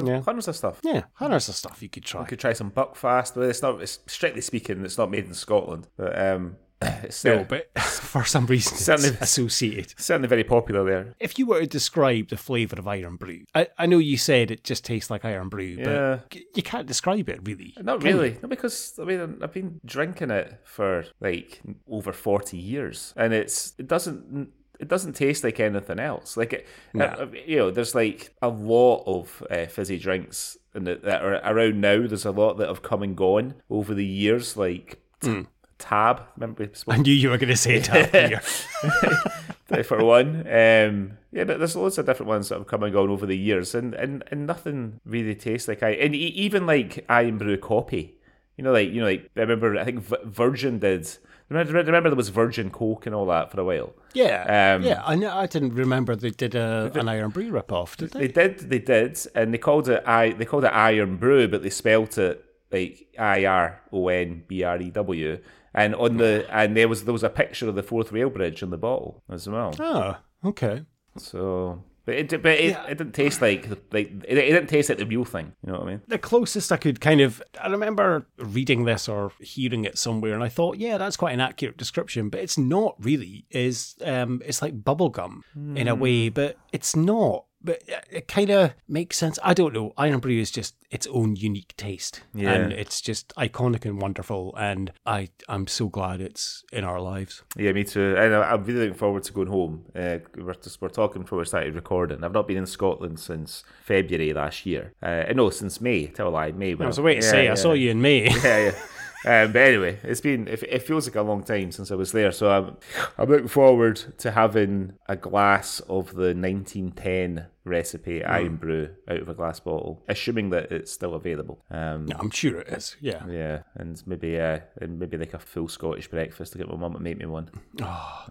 [SPEAKER 1] yeah.
[SPEAKER 2] Hundreds of stuff.
[SPEAKER 1] yeah, hundreds of stuff you could try.
[SPEAKER 2] You could try some buckfast. Well, it's not. It's, strictly speaking, it's not made in Scotland, but um, it's
[SPEAKER 1] No, but for some reason,
[SPEAKER 2] Certainly-
[SPEAKER 1] it's associated.
[SPEAKER 2] certainly very popular there.
[SPEAKER 1] If you were to describe the flavour of Irn-Bru, I, I know you said it just tastes like Irn-Bru,
[SPEAKER 2] Yeah.
[SPEAKER 1] but you can't describe it really.
[SPEAKER 2] Not
[SPEAKER 1] you?
[SPEAKER 2] really. No, because I mean, I've been drinking it for like over forty years, and it's it doesn't it doesn't taste like anything else. Like it, uh, you know, there's like a lot of uh, fizzy drinks and that that are around now. There's a lot that have come and gone over the years, like t- Tab. Remember
[SPEAKER 1] I knew you were going to say tap beer.
[SPEAKER 2] for one. Um, yeah, but there's loads of different ones that have come and gone over the years, and, and, and nothing really tastes like I. And even like Irn-Bru copy, you know, like you know, like I remember I think Virgin did. Remember, remember there was Virgin Coke and all that for a while.
[SPEAKER 1] Yeah,
[SPEAKER 2] Um,
[SPEAKER 1] yeah. I know. I didn't remember they did a, an Irn-Bru rip off, did
[SPEAKER 2] They
[SPEAKER 1] they?
[SPEAKER 2] did, they did, and they called it I. They called it Iron Brew, but they spelt it like I R O N B R E W. And on the and there was there was a picture of the Forth Rail Bridge on the bottle as well.
[SPEAKER 1] Oh, okay.
[SPEAKER 2] So, but it but it, it didn't taste like the- like it, it didn't taste like the real thing. You know what I mean?
[SPEAKER 1] The closest I could kind of, I remember reading this or hearing it somewhere, and I thought, yeah, that's quite an accurate description, but it's not really. Is um, it's like bubblegum in a way, but it's not. But it- it kind of makes sense. I don't know. Irn-Bru is just its own unique taste,
[SPEAKER 2] Yeah.
[SPEAKER 1] and it's just iconic and wonderful. And I, I'm so glad it's in our lives.
[SPEAKER 2] Yeah, me too. And I'm really looking forward to going home. Uh, we're just we're talking before we started recording. I've not been in Scotland since February last year. Uh, no, since May. Tell a lie, May.
[SPEAKER 1] I was waiting to say, I saw you in May.
[SPEAKER 2] yeah, yeah. Um, but anyway, it's been it, it feels like a long time since I was there, so I'm I'm looking forward to having a glass of the 1910 recipe
[SPEAKER 1] Hmm.
[SPEAKER 2] Irn-Bru out of a glass bottle, assuming that it's still available. Um,
[SPEAKER 1] I'm sure it is. Yeah.
[SPEAKER 2] yeah, and maybe uh, and maybe like a full Scottish breakfast to get my mum to make me one.
[SPEAKER 1] Oh,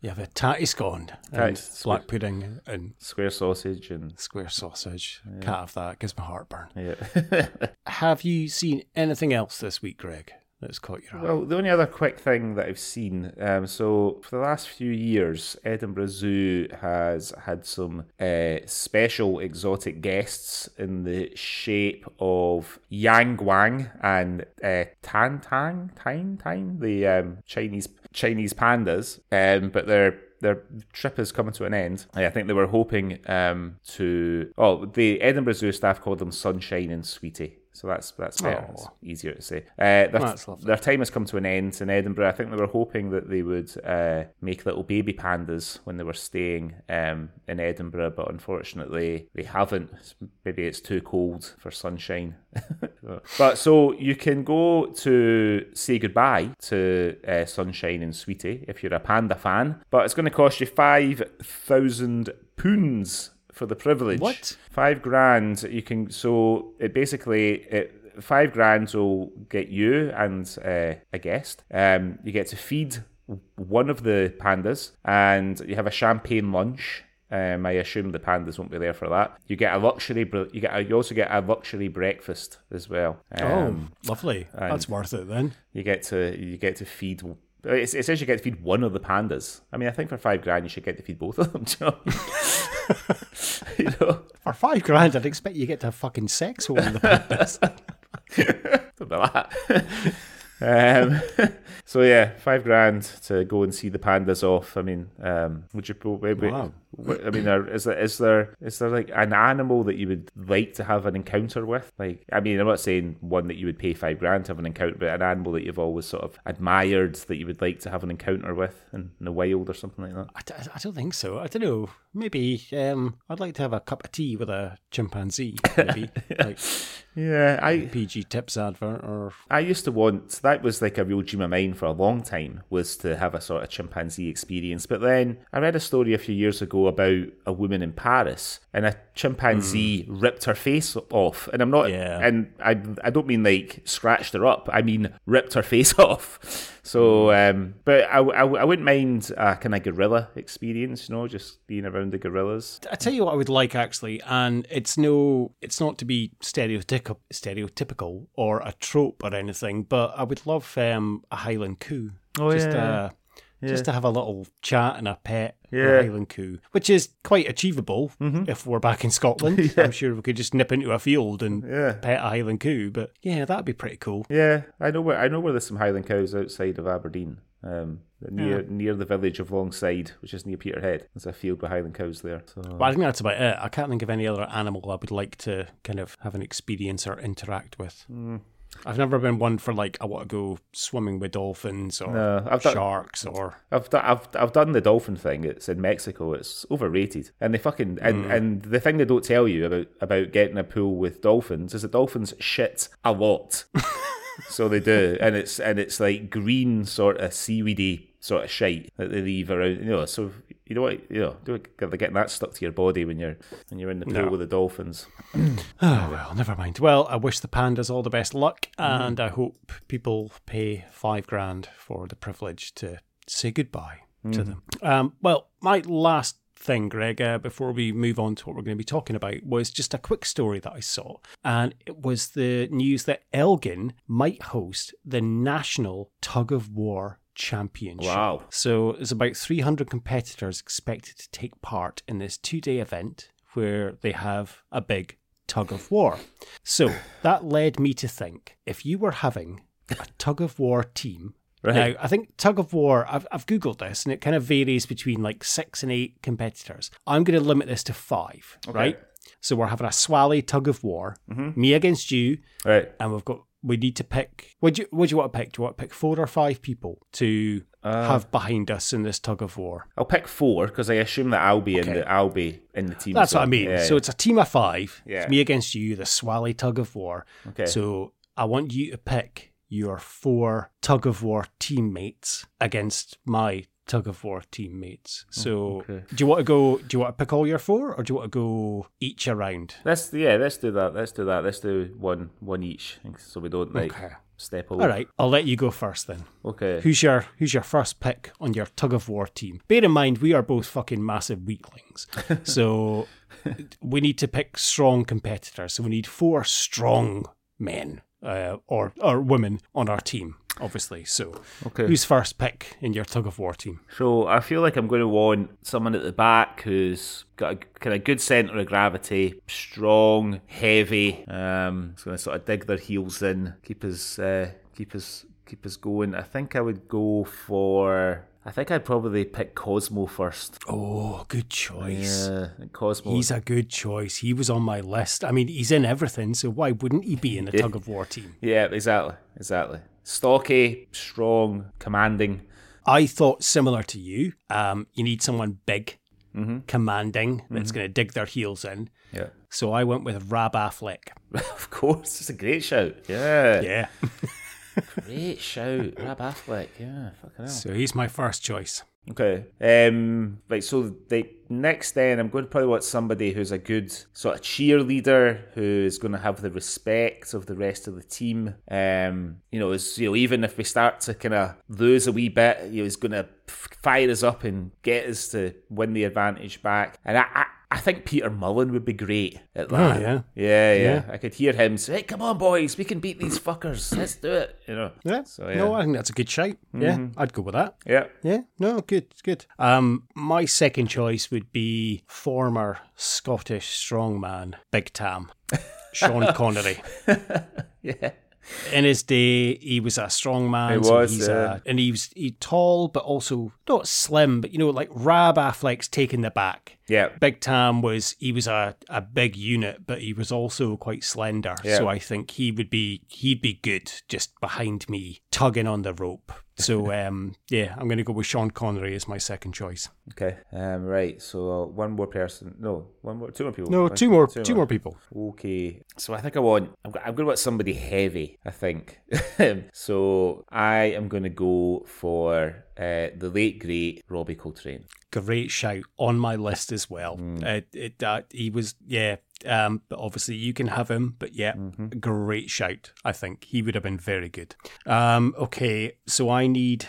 [SPEAKER 1] You have a tatty scone
[SPEAKER 2] Tatty
[SPEAKER 1] and black pudding and
[SPEAKER 2] Square sausage and
[SPEAKER 1] square sausage. Can't have that. Gives me heartburn.
[SPEAKER 2] yeah.
[SPEAKER 1] Have you seen anything else this week, Greg? That's caught your eye?
[SPEAKER 2] Well, the only other quick thing that I've seen, um, so for the last few years, Edinburgh Zoo has had some uh, special exotic guests in the shape of Yang Guang and uh, Tan Tang, Tang, Tang, the um, Chinese Chinese pandas, um, but they're their trip is coming to an end. I think they were hoping um, to. Oh, the Edinburgh Zoo staff called them Sunshine and Sweetie. So that's that's better. It's easier to say. Uh, their, their time has come to an end in Edinburgh. I think they were hoping that they would uh, make little baby pandas when they were staying um, in Edinburgh, but unfortunately they haven't. Maybe it's too cold for sunshine. but so you can go to say goodbye to uh, Sunshine and Sweetie if you're a panda fan, but it's going to cost you five thousand pounds for the privilege.
[SPEAKER 1] What?
[SPEAKER 2] Five grand. You can so it basically it five grand will get you and uh, a guest. Um, you get to feed one of the pandas, and you have a champagne lunch. Um, I assume the pandas won't be there for that. You get a luxury. bre- You get. A, you also get a luxury breakfast as well. Um,
[SPEAKER 1] oh, lovely. That's worth it then.
[SPEAKER 2] you get to you get to feed. It, it says you get to feed one of the pandas. I mean, I think for five grand you should get to feed both of them. you know?
[SPEAKER 1] For five grand, I'd expect you get to have fucking sex with of the pandas.
[SPEAKER 2] Something like that. um, so yeah, five grand to go and see the pandas off. I mean, um, would you? Maybe,
[SPEAKER 1] Wow.
[SPEAKER 2] I mean, is there is there is there like an animal that you would like to have an encounter with? Like, I mean, I'm not saying one that you would pay five grand to have an encounter, but an animal that you've always sort of admired that you would like to have an encounter with in, in the wild or something like that.
[SPEAKER 1] I, d- I don't think so. I don't know. Maybe um, I'd like to have a cup of tea with a chimpanzee. Maybe like
[SPEAKER 2] Yeah, I
[SPEAKER 1] PG Tips advert or
[SPEAKER 2] I used to want that was like a real dream of mine for a long time was to have a sort of chimpanzee experience. But then I read a story a few years ago about a woman in Paris and a chimpanzee hmm. ripped her face off. And I'm not
[SPEAKER 1] Yeah.
[SPEAKER 2] and I I don't mean like scratched her up. I mean ripped her face off. So, um, but I, I, I wouldn't mind a kind of gorilla experience, you know, just being around the gorillas.
[SPEAKER 1] I tell you what I would like actually, and it's no, it's not to be stereotypical, stereotypical or a trope or anything, but I would love um, a Highland coo.
[SPEAKER 2] Oh,
[SPEAKER 1] just
[SPEAKER 2] yeah.
[SPEAKER 1] uh, just to have a little chat and a pet
[SPEAKER 2] Yeah.
[SPEAKER 1] a Highland coo, which is quite achievable if we're back in Scotland. I'm sure we could just nip into a field and
[SPEAKER 2] Yeah.
[SPEAKER 1] pet a Highland coo. But yeah, that'd be pretty cool.
[SPEAKER 2] Yeah, I know where I know where there's some Highland cows outside of Aberdeen, um, near near the village of Longside, which is near Peterhead. There's a field with Highland cows there. So
[SPEAKER 1] But I think that's about it. I can't think of any other animal I would like to kind of have an experience or interact with.
[SPEAKER 2] Mm.
[SPEAKER 1] I've never been one for like I want to go swimming with dolphins or
[SPEAKER 2] No, I've done-
[SPEAKER 1] sharks or
[SPEAKER 2] I've done I've I've done the dolphin thing. It's in Mexico. It's overrated, and they fucking and, hmm. and the thing they don't tell you about about getting a pool with dolphins is that dolphins shit a lot. so they do, and it's and it's like green sort of seaweedy sort of shite that they leave around. You know, so you know what you know. Get getting that stuck to your body when you're when you're in the pool
[SPEAKER 1] No.
[SPEAKER 2] with the dolphins.
[SPEAKER 1] Oh, well, never mind. Well, I wish the pandas all the best luck,
[SPEAKER 2] Mm.
[SPEAKER 1] and I hope people pay five grand for the privilege to say goodbye
[SPEAKER 2] Mm.
[SPEAKER 1] to them. Um, well, my last thing, Greg, uh, before we move on to what we're going to be talking about, was just a quick story that I saw, and it was the news that Elgin might host the National Tug of War Championship.
[SPEAKER 2] Wow.
[SPEAKER 1] So there's about 300 competitors expected to take part in this two day event where they have a big tug of war. So that led me to think if you were having a tug of war team.
[SPEAKER 2] Right.
[SPEAKER 1] Now, I think tug of war, I've, I've Googled this and it kind of varies between like six and eight competitors. I'm going to limit this to five, right? So we're having a swally tug of war, mm-hmm. me against you,
[SPEAKER 2] Right.
[SPEAKER 1] and we've got we need to pick. Would you would you want to pick? Do you want to pick four or five people to uh, have behind us in this tug of war?
[SPEAKER 2] I'll pick four because I assume that I'll be in the I'll be in the team.
[SPEAKER 1] That's
[SPEAKER 2] as
[SPEAKER 1] what I mean.
[SPEAKER 2] Yeah.
[SPEAKER 1] So it's a team of five.
[SPEAKER 2] Yeah.
[SPEAKER 1] It's me against you, the swally tug of war.
[SPEAKER 2] Okay.
[SPEAKER 1] So I want you to pick your four tug of war teammates against my tug of war teammates. Oh, so
[SPEAKER 2] okay.
[SPEAKER 1] do you want to go? Do you want to pick all your four, or do you want to go each around?
[SPEAKER 2] Let's yeah, let's do that. Let's do that. Let's do one one each, so we don't like
[SPEAKER 1] Okay.
[SPEAKER 2] step over.
[SPEAKER 1] All right, I'll let you go first then.
[SPEAKER 2] Okay.
[SPEAKER 1] Who's your Who's your first pick on your tug of war team? Bear in mind, we are both fucking massive weaklings, so we need to pick strong competitors. So we need four strong men uh, or or women on our team, obviously. So,
[SPEAKER 2] Okay.
[SPEAKER 1] who's first pick in your tug of war team?
[SPEAKER 2] So I feel like I'm going to want someone at the back who's got a kind of good centre of gravity, strong, heavy. Um, it's going to sort of dig their heels in, keep us, uh, keep us, keep us going. I think I would go for. I think I'd probably pick Cosmo first.
[SPEAKER 1] Oh, good choice.
[SPEAKER 2] Yeah, Cosmo.
[SPEAKER 1] He's a good choice. He was on my list. I mean, he's in everything, so why wouldn't he be in a tug of war team?
[SPEAKER 2] yeah, exactly, exactly. Stocky, strong, commanding.
[SPEAKER 1] I thought similar to you. Um, you need someone big,
[SPEAKER 2] Mm-hmm.
[SPEAKER 1] commanding, that's going to dig their heels in.
[SPEAKER 2] Yeah,
[SPEAKER 1] So I went with Rab Affleck.
[SPEAKER 2] of course. It's a great shout. Yeah,
[SPEAKER 1] Yeah.
[SPEAKER 2] great shout. Rab Affleck. Yeah, fucking hell.
[SPEAKER 1] so he's my first choice.
[SPEAKER 2] Okay. Um. Right. So the next, then I'm going to probably want somebody who's a good sort of cheerleader, who's going to have the respect of the rest of the team. Um. You know, is you know even if we start to kind of lose a wee bit, you know, he's going to fire us up and get us to win the advantage back. And I. I I think Peter Mullen would be great at that.
[SPEAKER 1] Oh, yeah.
[SPEAKER 2] yeah, yeah,
[SPEAKER 1] Yeah.
[SPEAKER 2] I could hear him say, "Hey, come on, boys, we can beat these fuckers. Let's do it." You know.
[SPEAKER 1] Yeah.
[SPEAKER 2] So yeah.
[SPEAKER 1] No, I think that's a good shout. Yeah, I'd go with that.
[SPEAKER 2] yeah.
[SPEAKER 1] Yeah, no, good, good. Um, my second choice would be former Scottish strongman Big Tam, Sean Connery.
[SPEAKER 2] Yeah.
[SPEAKER 1] In his day, he was a strongman.
[SPEAKER 2] He
[SPEAKER 1] so
[SPEAKER 2] was,
[SPEAKER 1] a, and he was he tall, but also not slim. But you know, like Rab Affleck's taking the back.
[SPEAKER 2] Yeah.
[SPEAKER 1] Big Tam was he was a, a big unit, but he was also quite slender.
[SPEAKER 2] Yeah.
[SPEAKER 1] So I think he would be he'd be good just behind me, tugging on the rope. So um, yeah, I'm going to go with Sean Connery as my second choice.
[SPEAKER 2] Okay. Um. Right. So uh, one more person. No. One more. Two more people.
[SPEAKER 1] No,
[SPEAKER 2] One,
[SPEAKER 1] two more, two more people.
[SPEAKER 2] Okay. So I think I want. I'm, I'm going to want somebody heavy. I think. so I am going to go for uh, the late great Robbie Coltrane.
[SPEAKER 1] Great shout on my list as well.
[SPEAKER 2] Hmm.
[SPEAKER 1] Uh, it, uh, he was yeah. Um, but obviously you can have him. But yeah,
[SPEAKER 2] Mm-hmm.
[SPEAKER 1] great shout. I think he would have been very good. Um, okay, so I need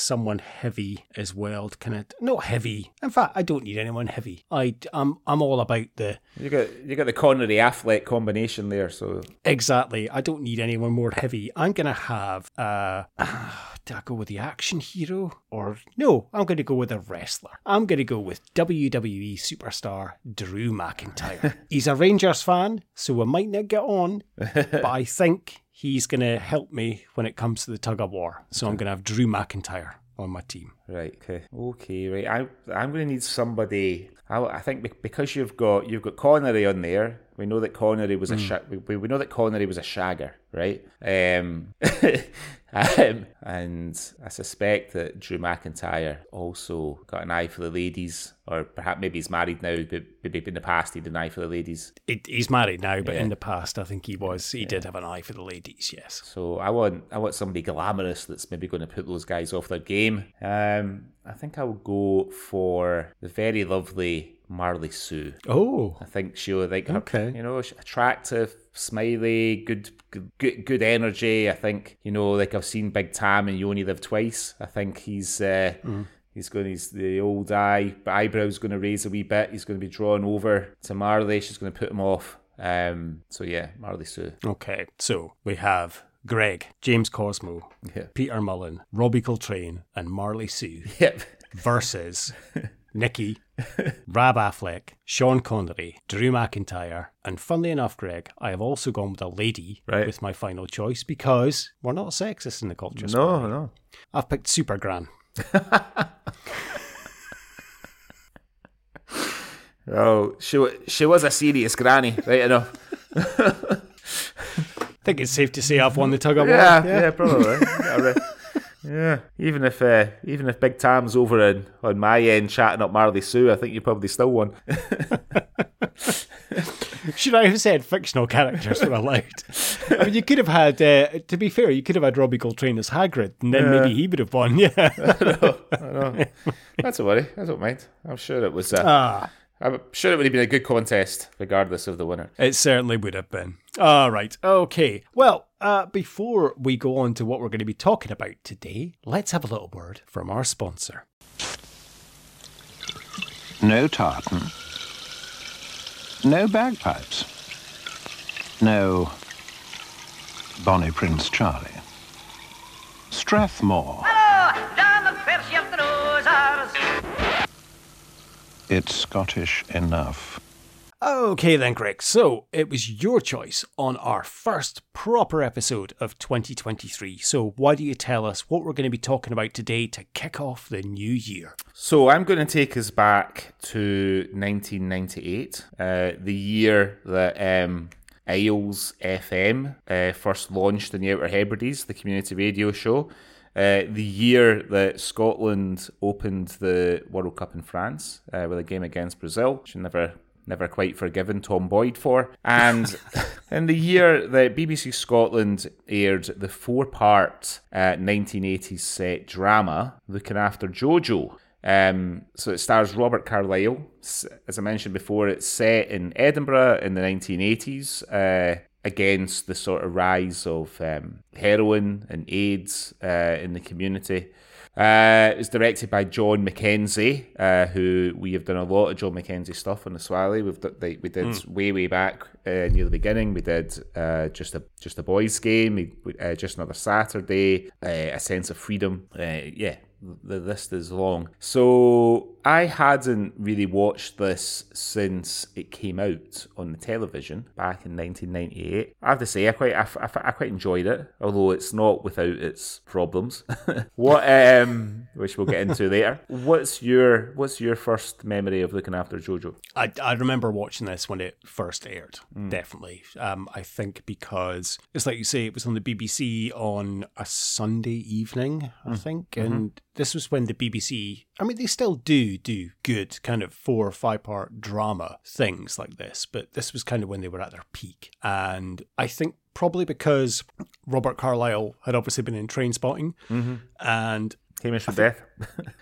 [SPEAKER 1] someone heavy as well. to Kind of not heavy. In fact, I don't need anyone heavy. I I'm I'm all about the
[SPEAKER 2] You got you got the Connery Affleck combination there. So
[SPEAKER 1] Exactly. I don't need anyone more heavy. I'm gonna have uh did I go with the action hero? Or no, I'm gonna go with a wrestler. I'm gonna go with WWE superstar Drew McIntyre. He's a Rangers fan, so we might not get on, but I think he's gonna help me when it comes to the tug of war. So I'm gonna have Drew McIntyre on my team.
[SPEAKER 2] Right. Okay. Okay. Right. I I'm going to need somebody. I, I think because you've got you've got Connery on there. We know that Connery was a
[SPEAKER 1] Hmm.
[SPEAKER 2] sha- we, we know that Connery was a shagger, right? Um, um, and I suspect that Drew McIntyre also got an eye for the ladies, or perhaps maybe he's married now, but maybe in the past he had an eye for the ladies.
[SPEAKER 1] It, he's married now, but
[SPEAKER 2] Yeah.
[SPEAKER 1] in the past I think he was he did have an eye for the ladies, yes.
[SPEAKER 2] So I want I want somebody glamorous that's maybe going to put those guys off their game. Um, I think I will go for the very lovely Marli Siu.
[SPEAKER 1] Oh.
[SPEAKER 2] I think she'll like her-
[SPEAKER 1] Okay.
[SPEAKER 2] you know, attractive, smiley, good, good, good, energy. I think you know, like I've seen Big Tam and You Only Live Twice. I think he's uh, he's going. He's the old eye eyebrows going to raise a wee bit. He's going to be drawn over to Marli. She's going to put him off. Um, so yeah, Marli Siu.
[SPEAKER 1] Okay, so we have Greg, James Cosmo,
[SPEAKER 2] Yeah.
[SPEAKER 1] Peter Mullen, Robbie Coltrane, and Marli Siu
[SPEAKER 2] Yep.
[SPEAKER 1] versus Nicky, Rab Affleck, Sean Connery, Drew McIntyre, and funnily enough, Greg, I have also gone with a lady
[SPEAKER 2] Right.
[SPEAKER 1] with my final choice because we're not sexist in the culture.
[SPEAKER 2] No, no.
[SPEAKER 1] I've picked Supergran.
[SPEAKER 2] Oh, she she was a serious granny, right enough.
[SPEAKER 1] I think it's safe to say I've won the tug of war.
[SPEAKER 2] Yeah, yeah, probably. Yeah, right. yeah. Even if uh, even if Big Tam's over in, on my end chatting up Marli Siu, I think you probably still won.
[SPEAKER 1] Should I have said fictional characters were allowed? I mean, you could have had, uh, to be fair, you could have had Robbie Coltrane as Hagrid, and then maybe he would have won. Yeah.
[SPEAKER 2] That's a worry. I don't mind. I'm sure it was. Uh,
[SPEAKER 1] ah,
[SPEAKER 2] I'm sure it would have been a good contest, regardless of the winner.
[SPEAKER 1] it certainly would have been. All right. Okay. Well, uh, before we go on to what we're going to be talking about today, let's have a little word from our sponsor.
[SPEAKER 4] No tartan. No bagpipes. No Bonnie Prince Charlie. Strathmore. It's Scottish enough.
[SPEAKER 1] Okay then, Greg. So it was your choice on our first proper episode of 2023. So why don't you tell us what we're going to be talking about today to kick off the new year?
[SPEAKER 2] So I'm going to take us back to 1998, uh, the year that um, Isles FM uh, first launched in the Outer Hebrides, the community radio show. Uh, the year that Scotland opened the World Cup in France uh, with a game against Brazil, which I never never quite forgiven Tom Boyd for. And in the year that BBC Scotland aired the four part uh, 1980s set drama looking after Jojo. Um, so it stars Robert Carlyle. As I mentioned before, it's set in Edinburgh in the 1980s. Uh, against the sort of rise of um, heroin and AIDS uh, in the community. Uh, it was directed by John Mackenzie, uh, who we have done a lot of John Mackenzie stuff on the Swally. We've done, we did mm. way way back uh, near the beginning. We did uh, just a just a boys game, we, uh, just another Saturday, uh, a sense of freedom. yeah, the list is long. So I hadn't really watched this since it came out on the television back in 1998. I have to say, I quite, I, I, I quite enjoyed it, although it's not without its problems. what, um, which we'll get into later. What's your, what's your first memory of looking after JoJo?
[SPEAKER 1] I, I remember watching this when it first aired. Mm. Definitely. Um, I think because it's like you say, it was on the BBC on a Sunday evening. I mm. think, mm-hmm. and this was when the BBC, I mean, they still do do good kind of four or five part drama things like this, but this was kind of when they were at their peak. And I think probably because Robert Carlyle had obviously been in Trainspotting
[SPEAKER 2] mm-hmm.
[SPEAKER 1] and
[SPEAKER 2] Hamish Macbeth.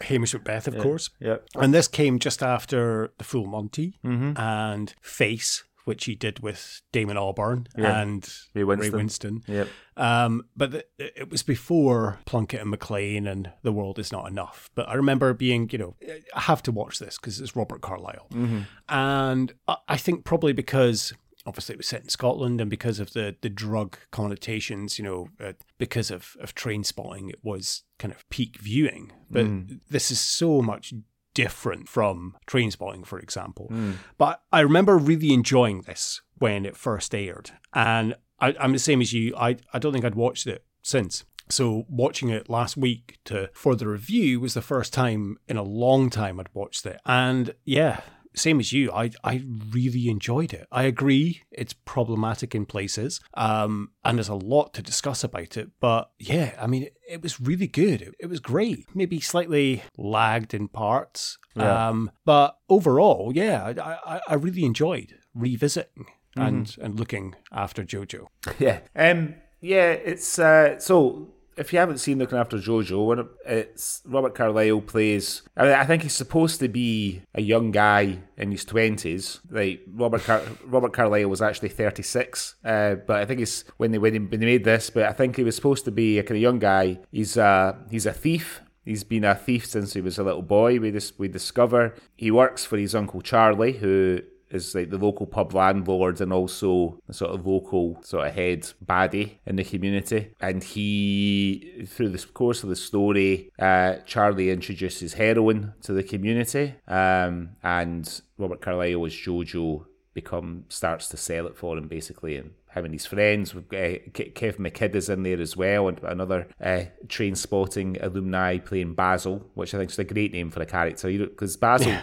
[SPEAKER 1] Hamish Macbeth, of
[SPEAKER 2] yeah,
[SPEAKER 1] course.
[SPEAKER 2] Yeah.
[SPEAKER 1] And this came just after The Full Monty
[SPEAKER 2] mm-hmm.
[SPEAKER 1] and Face, which he did with Damon Albarn yeah. and
[SPEAKER 2] Ray Winstone.
[SPEAKER 1] Ray Winstone.
[SPEAKER 2] Yep.
[SPEAKER 1] Um, but the, it was before Plunkett and Macleane and The World Is Not Enough. But I remember being, you know, I have to watch this because it's Robert Carlyle.
[SPEAKER 2] Mm-hmm.
[SPEAKER 1] And I think probably because obviously it was set in Scotland and because of the the drug connotations, you know, uh, because of, of Trainspotting, it was kind of peak viewing. But mm. this is so much different from Trainspotting, for example.
[SPEAKER 2] Mm.
[SPEAKER 1] But I remember really enjoying this when it first aired. And I, am the same as you. I, I don't think I'd watched it since. So watching it last week to for the review was the first time in a long time I'd watched it. And yeah, same as you, I I really enjoyed it. I agree it's problematic in places, um, and there's a lot to discuss about it. But yeah, I mean, it, it was really good. It, it, was great. Maybe slightly lagged in parts,
[SPEAKER 2] yeah.
[SPEAKER 1] um, but overall, yeah, I, I, I really enjoyed revisiting
[SPEAKER 2] mm-hmm.
[SPEAKER 1] and and looking after JoJo.
[SPEAKER 2] Yeah, um, yeah, it's uh, so if you haven't seen Looking After Jojo, it's Robert Carlyle plays. I, think he's supposed to be a young guy in his twenties. Like Robert Car- Robert Carlyle was actually thirty six, uh, but I think he's when they when, he, when they made this. But I think he was supposed to be a kind of young guy. He's uh, he's a thief. He's been a thief since he was a little boy. We we discover he works for his uncle Charlie, who is like the local pub landlord and also the sort of local sort of head baddie in the community. And he, through the course of the story, uh, Charlie introduces heroin to the community, um, and Robert Carlyle as Jojo become starts to sell it for him basically and him and his friends. We've got, uh, Kev McKidd is in there as well, and another uh, Trainspotting alumni playing Basil, which I think is a great name for a character. Because Basil,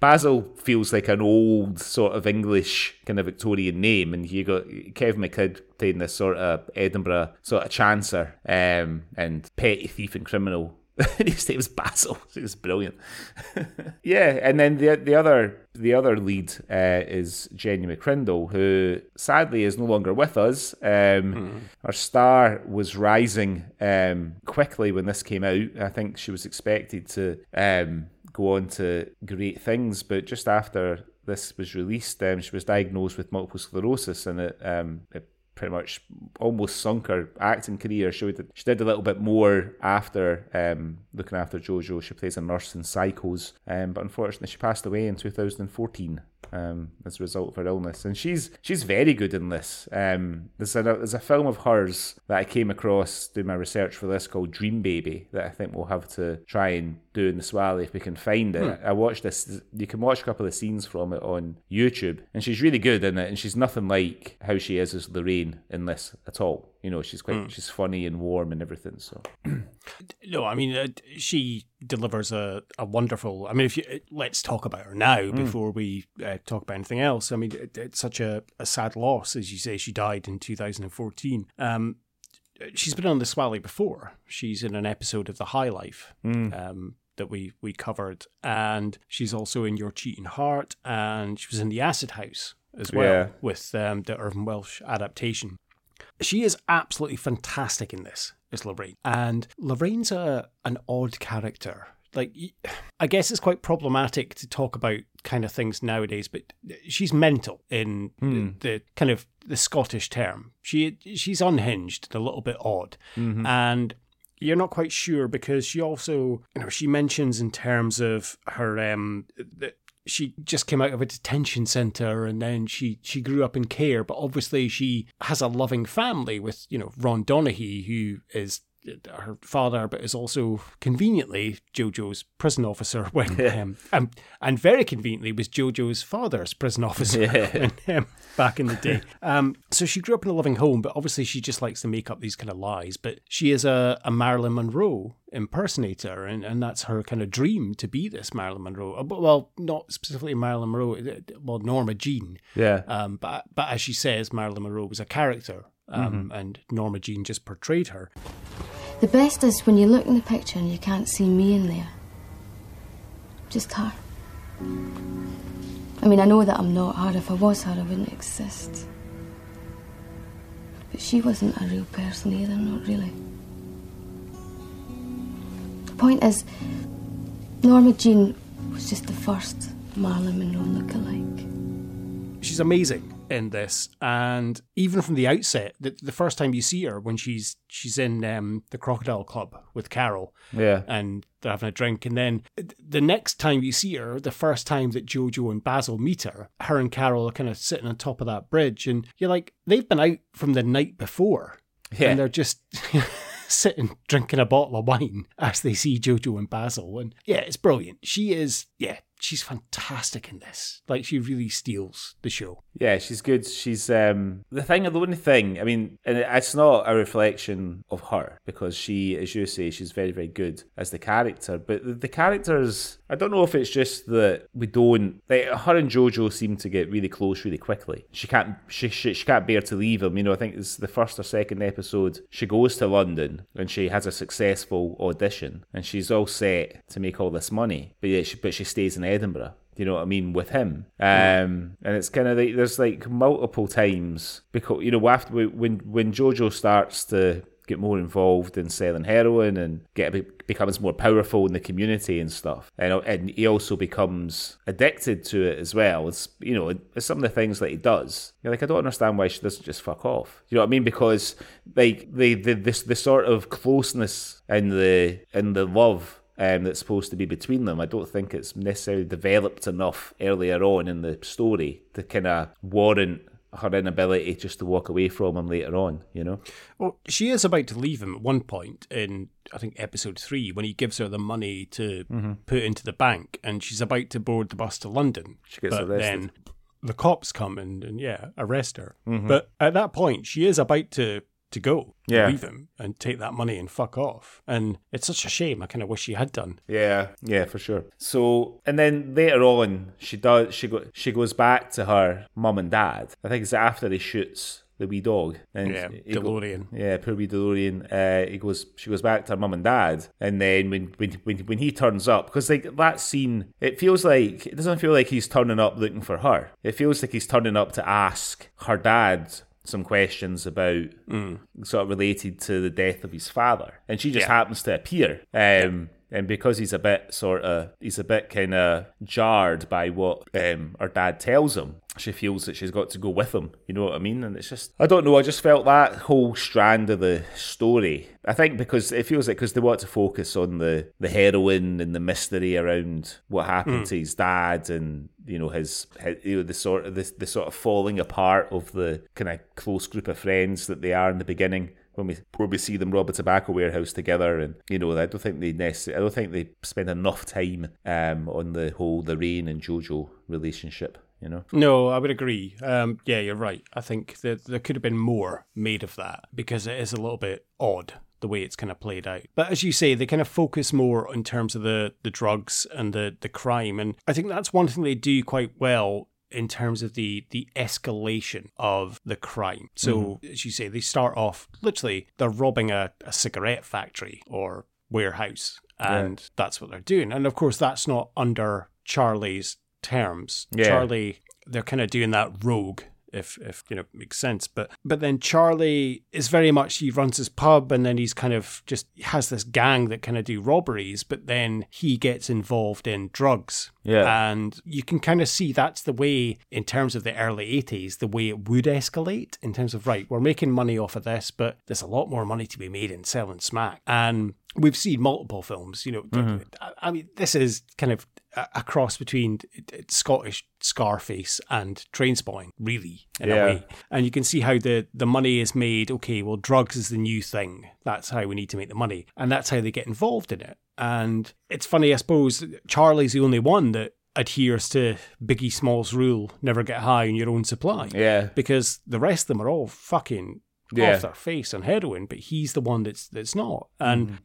[SPEAKER 2] Basil feels like an old sort of English kind of Victorian name, and you got Kev McKidd playing this sort of Edinburgh sort of chancer um, and petty thief and criminal his name was Basil. It was brilliant. yeah, and then the the other the other lead uh, is Jenny McCrindle, who sadly is no longer with us. Um,
[SPEAKER 1] mm.
[SPEAKER 2] Her star was rising um, quickly when this came out. I think she was expected to um, go on to great things, but just after this was released, um, she was diagnosed with multiple sclerosis, and it, um, it pretty much almost sunk her acting career. She, did, she did a little bit more after um, looking after JoJo. She plays a nurse in Psychos, um, but unfortunately she passed away in 2014. um, as a result of her illness. And she's she's very good in this. Um, there's a there's a film of hers that I came across doing my research for this called Dream Baby that I think we'll have to try and do in the Swally if we can find it. I watched this. You can watch a couple of scenes from it on YouTube, and she's really good in it. And she's nothing like how she is as Lorraine in this at all. You know, she's quite she's funny and warm and everything. So
[SPEAKER 1] No, I mean uh, she delivers a, a wonderful. I mean, if you let's talk about her now before we uh, talk about anything else. I mean, it, it's such a, a sad loss, as you say. She died in 2014. Um, she's been on the Swally before. She's in an episode of The High Life. Um, that we, we covered, and she's also in Your Cheating Heart, and she was in The Acid House as well
[SPEAKER 2] Yeah.
[SPEAKER 1] with um, the Irvine Welsh adaptation. She is absolutely fantastic in this, is Lorraine. And Lorraine's a an odd character. Like, I guess it's quite problematic to talk about kind of things nowadays, but she's mental in the, the kind of the Scottish term. She she's unhinged, and a little bit odd, and you're not quite sure because she also, you know, she mentions in terms of her um that she just came out of a detention center and then she she grew up in care but obviously she has a loving family with you know Ron Donachie who is her father but is also conveniently Jojo's prison officer when um, um, and very conveniently was Jojo's father's prison officer when, um, back in the day. Um, so she grew up in a loving home but obviously she just likes to make up these kind of lies but she is a, a Marilyn Monroe impersonator and, and that's her kind of dream to be this Marilyn Monroe. Uh, but well not specifically Marilyn Monroe uh, well Norma Jean.
[SPEAKER 2] Yeah,
[SPEAKER 1] um, but but as she says Marilyn Monroe was a character um, and Norma Jean just portrayed her
[SPEAKER 5] The best is when you look in the picture and you can't see me in there. Just her. I mean, I know that I'm not her. If I was her, I wouldn't exist. But she wasn't a real person either, not really. The point is, Norma Jean was just the first Marilyn Monroe look-alike.
[SPEAKER 1] she's amazing in this and even from the outset the, the first time you see her when she's she's in um, the crocodile club with carol
[SPEAKER 2] yeah.
[SPEAKER 1] and they're having a drink and then the next time you see her the first time that jojo and basil meet her her and carol are kind of sitting on top of that bridge and you're like they've been out from the night before
[SPEAKER 2] Yeah.
[SPEAKER 1] and they're just sitting drinking a bottle of wine as they see jojo and basil and yeah it's brilliant she is yeah she's fantastic in this like she really steals the show
[SPEAKER 2] Yeah, she's good. She's um the thing. The only thing, I mean, and it's not a reflection of her because she, as you say, she's very, very good as the character. But the, the characters, I don't know if it's just that we don't. Like her and JoJo seem to get really close really quickly. She can't. She she, she can't bear to leave him. You know, I think it's the first or second episode. She goes to London and she has a successful audition and she's all set to make all this money. But yeah, she, but she stays in Edinburgh you know what I mean, with him. Um, and it's kind of like there's like multiple times because you know after when when JoJo starts to get more involved in selling heroin and get becomes more powerful in the community and stuff, and and he also becomes addicted to it as well. It's you know it's some of the things that he does. You're like I don't understand why she doesn't just fuck off. You know what I mean? Because like the the this the sort of closeness and the and the love um, that's supposed to be between them. I don't think it's necessarily developed enough earlier on in the story to kind of warrant her inability just to walk away from him later on, you know?
[SPEAKER 1] Well, she is about to leave him at one point in, I think, episode three, when he gives her the money to mm-hmm. put into the bank, and she's about to board the bus to London.
[SPEAKER 2] She gets
[SPEAKER 1] but
[SPEAKER 2] arrested.
[SPEAKER 1] then the cops come and, and yeah, arrest her. Mm-hmm. But at that point, she is about to to go,
[SPEAKER 2] Yeah.
[SPEAKER 1] leave him and take that money and fuck off. And it's such a shame. I kind of wish she had done.
[SPEAKER 2] Yeah, yeah, for sure. So, and then later on, she does. She go. She goes back to her mum and dad. I think it's after he shoots the wee dog. And
[SPEAKER 1] Yeah,
[SPEAKER 2] he go-
[SPEAKER 1] DeLorean.
[SPEAKER 2] yeah, poor wee DeLorean. Uh, he goes. She goes back to her mum and dad, and then when when when, when he turns up, because like that scene, it feels like it doesn't feel like he's turning up looking for her. It feels like he's turning up to ask her dad some questions about sort of related to the death of his father, and she just
[SPEAKER 1] Yeah.
[SPEAKER 2] happens to appear. Um, and because he's a bit sort of he's a bit kind of jarred by what um, her dad tells him, she feels that she's got to go with him. You know what I mean? And it's just I don't know. I just felt that whole strand of the story. I think because it feels like because they want to focus on the the heroin and the mystery around what happened to his dad and you know his, his you know the sort of the, the sort of falling apart of the kind of close group of friends that they are in the beginning when we when we see them rob a tobacco warehouse together and you know I don't think they necessarily I don't think they spend enough time um, on the whole the Rain and Jojo relationship you know
[SPEAKER 1] No, I would agree. Um, yeah, you're right. I think that there could have been more made of that because it is a little bit odd the way it's kind of played out. But as you say, they kind of focus more in terms of the the drugs and the the crime, and I think that's one thing they do quite well in terms of the the escalation of the crime. So mm-hmm. as you say, they start off literally they're robbing a, a cigarette factory or warehouse, and that's what they're doing. And of course, that's not under Charlie's terms.
[SPEAKER 2] Yeah.
[SPEAKER 1] Charlie, they're kind of doing that rogue. If, if you know makes sense. But but then Charlie is very much he runs his pub and then he's kind of just has this gang that kind of do robberies but then he gets involved in drugs.
[SPEAKER 2] Yeah.
[SPEAKER 1] and you can kind of see that's the way in terms of the early 80s the way it would escalate in terms of right we're making money off of this but there's a lot more money to be made in selling smack. And we've seen multiple films you know mm-hmm. I- i mean this is kind of a cross between Scottish Scarface and Trainspotting, really, in
[SPEAKER 2] Yeah.
[SPEAKER 1] a way. And you can see how the, the money is made. Okay, well, drugs is the new thing. That's how we need to make the money. And that's how they get involved in it. And it's funny, I suppose, Charlie's the only one that adheres to Biggie Small's rule never get high on your own supply.
[SPEAKER 2] Yeah.
[SPEAKER 1] Because the rest of them are all fucking
[SPEAKER 2] Yeah.
[SPEAKER 1] off their face on heroin, but he's the one that's that's not. And
[SPEAKER 2] Mm-hmm.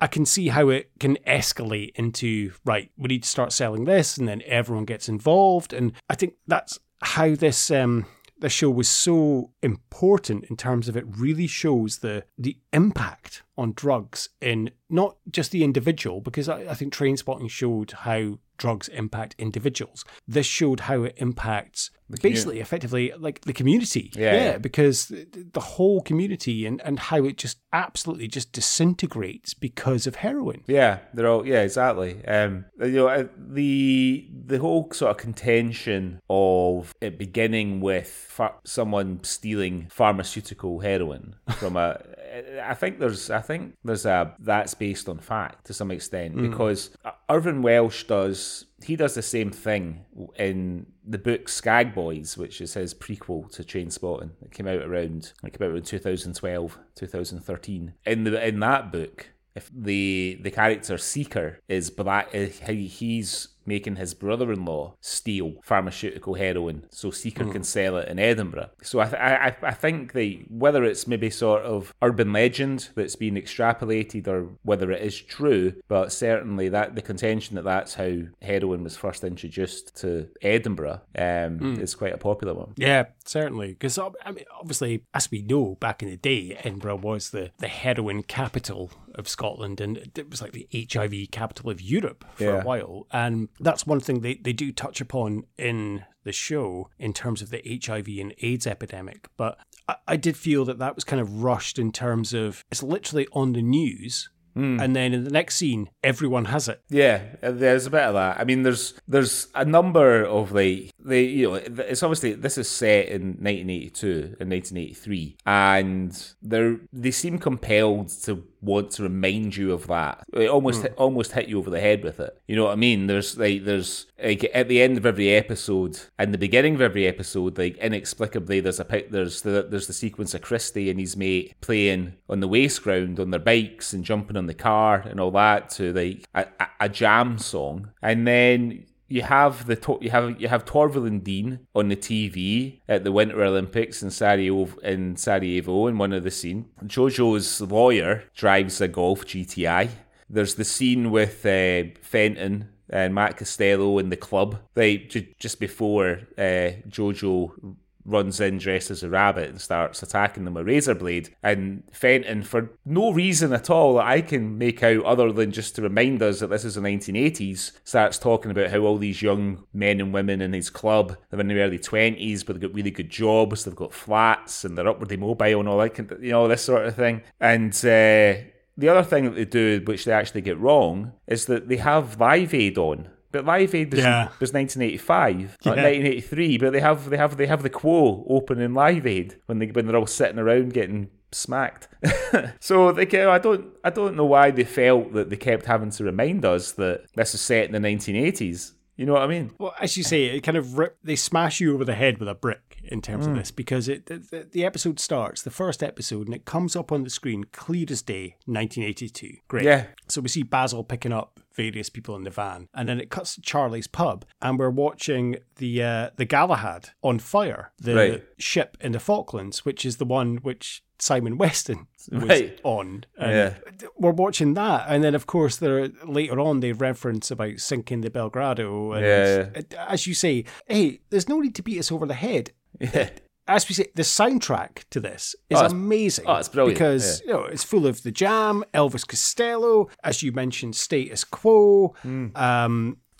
[SPEAKER 1] I can see how it can escalate into right, we need to start selling this, and then everyone gets involved. And I think that's how this um the show was so important in terms of it really shows the the impact on drugs in not just the individual, because I, I think Trainspotting showed how drugs impact individuals. This showed how it impacts basically effectively like the community.
[SPEAKER 2] Yeah, yeah.
[SPEAKER 1] because the, whole community and, and how it just absolutely just disintegrates because of heroin.
[SPEAKER 2] Yeah, they're all yeah, exactly. Um, you know, uh, the the whole sort of contention of it beginning with ph- someone stealing pharmaceutical heroin from a, I think there's I think there's a that's based on fact to some extent because Irvine Welsh does he does the same thing in the book Skagboys, which is his prequel to Trainspotting. It came out around it came out around 2012, 2013. In the in that book, if the the character Seeker is black, uh, he- he's making his brother-in-law steal pharmaceutical heroin so Seeker can sell it in Edinburgh. So I, th- I I- think they whether it's maybe sort of urban legend that's been extrapolated or whether it is true, but certainly that the contention that that's how heroin was first introduced to Edinburgh um, is quite a popular one.
[SPEAKER 1] Yeah, certainly. Because I mean, obviously, as we know, back in the day, Edinburgh was the, the heroin capital of Scotland, and it was like the HIV capital of Europe for
[SPEAKER 2] Yeah.
[SPEAKER 1] a while. And that's one thing they, they do touch upon in the show in terms of the HIV and AIDS epidemic. But I, I did feel that that was kind of rushed in terms of it's literally on the news. Hmm. And then in the next scene, everyone has it.
[SPEAKER 2] Yeah, there's a bit of that. I mean, there's there's a number of like they you know it's obviously this is set in 1982 and 1983, and they they seem compelled to want to remind you of that. It almost hit, almost hit you over the head with it. You know what I mean? There's like there's like at the end of every episode and the beginning of every episode, like inexplicably there's a pic there's the there's the sequence of Christy and his mate playing on the waste ground on their bikes and jumping on the car and all that to like a, a, a jam song, and then you have the you have you have Torvill and Dean on the TV at the Winter Olympics in Sarajevo in Sarajevo in one of the scene. Jojo's lawyer drives a Golf GTI. There's the scene with uh, Fenton and Matt Costello in the club. They just before uh, Jojo runs in dressed as a rabbit and starts attacking them with a razor blade. And Fenton, for no reason at all that I can make out other than just to remind us that this is the 1980s, starts talking about how all these young men and women in his club, they're in their early 20s, but they've got really good jobs, they've got flats, and they're upwardly mobile and all that, you know, this sort of thing. And, uh, the other thing that they do, which they actually get wrong, is that they have Live Aid on. But Live Aid was,
[SPEAKER 1] Yeah.
[SPEAKER 2] was 1985, not
[SPEAKER 1] Yeah.
[SPEAKER 2] 1983. But they have they have they have the quo open in Live Aid when they when they're all sitting around getting smacked. so they go, I don't I don't know why they felt that they kept having to remind us that this is set in the 1980s. You know what I mean?
[SPEAKER 1] Well, as you say, it kind of rip, they smash you over the head with a brick in terms
[SPEAKER 2] Hmm.
[SPEAKER 1] of this because it the, the episode starts, the first episode, and it comes up on the screen clear as day, 1982. Great.
[SPEAKER 2] Yeah.
[SPEAKER 1] So we see Basil picking up various people in the van, and then it cuts to Charlie's pub, and we're watching the uh, the Galahad on fire, the
[SPEAKER 2] Right.
[SPEAKER 1] ship in the Falklands, which is the one which Simon Weston was
[SPEAKER 2] Right.
[SPEAKER 1] on.
[SPEAKER 2] Yeah.
[SPEAKER 1] We're watching that, and then of course there later on they reference about sinking the Belgrano, and
[SPEAKER 2] Yeah.
[SPEAKER 1] as you say, hey, there's no need to beat us over the head.
[SPEAKER 2] Yeah.
[SPEAKER 1] As we say, the soundtrack to this is
[SPEAKER 2] Oh,
[SPEAKER 1] amazing.
[SPEAKER 2] oh, it's brilliant,
[SPEAKER 1] because you know it's full of the Jam, Elvis Costello, as you mentioned, Status Quo, um,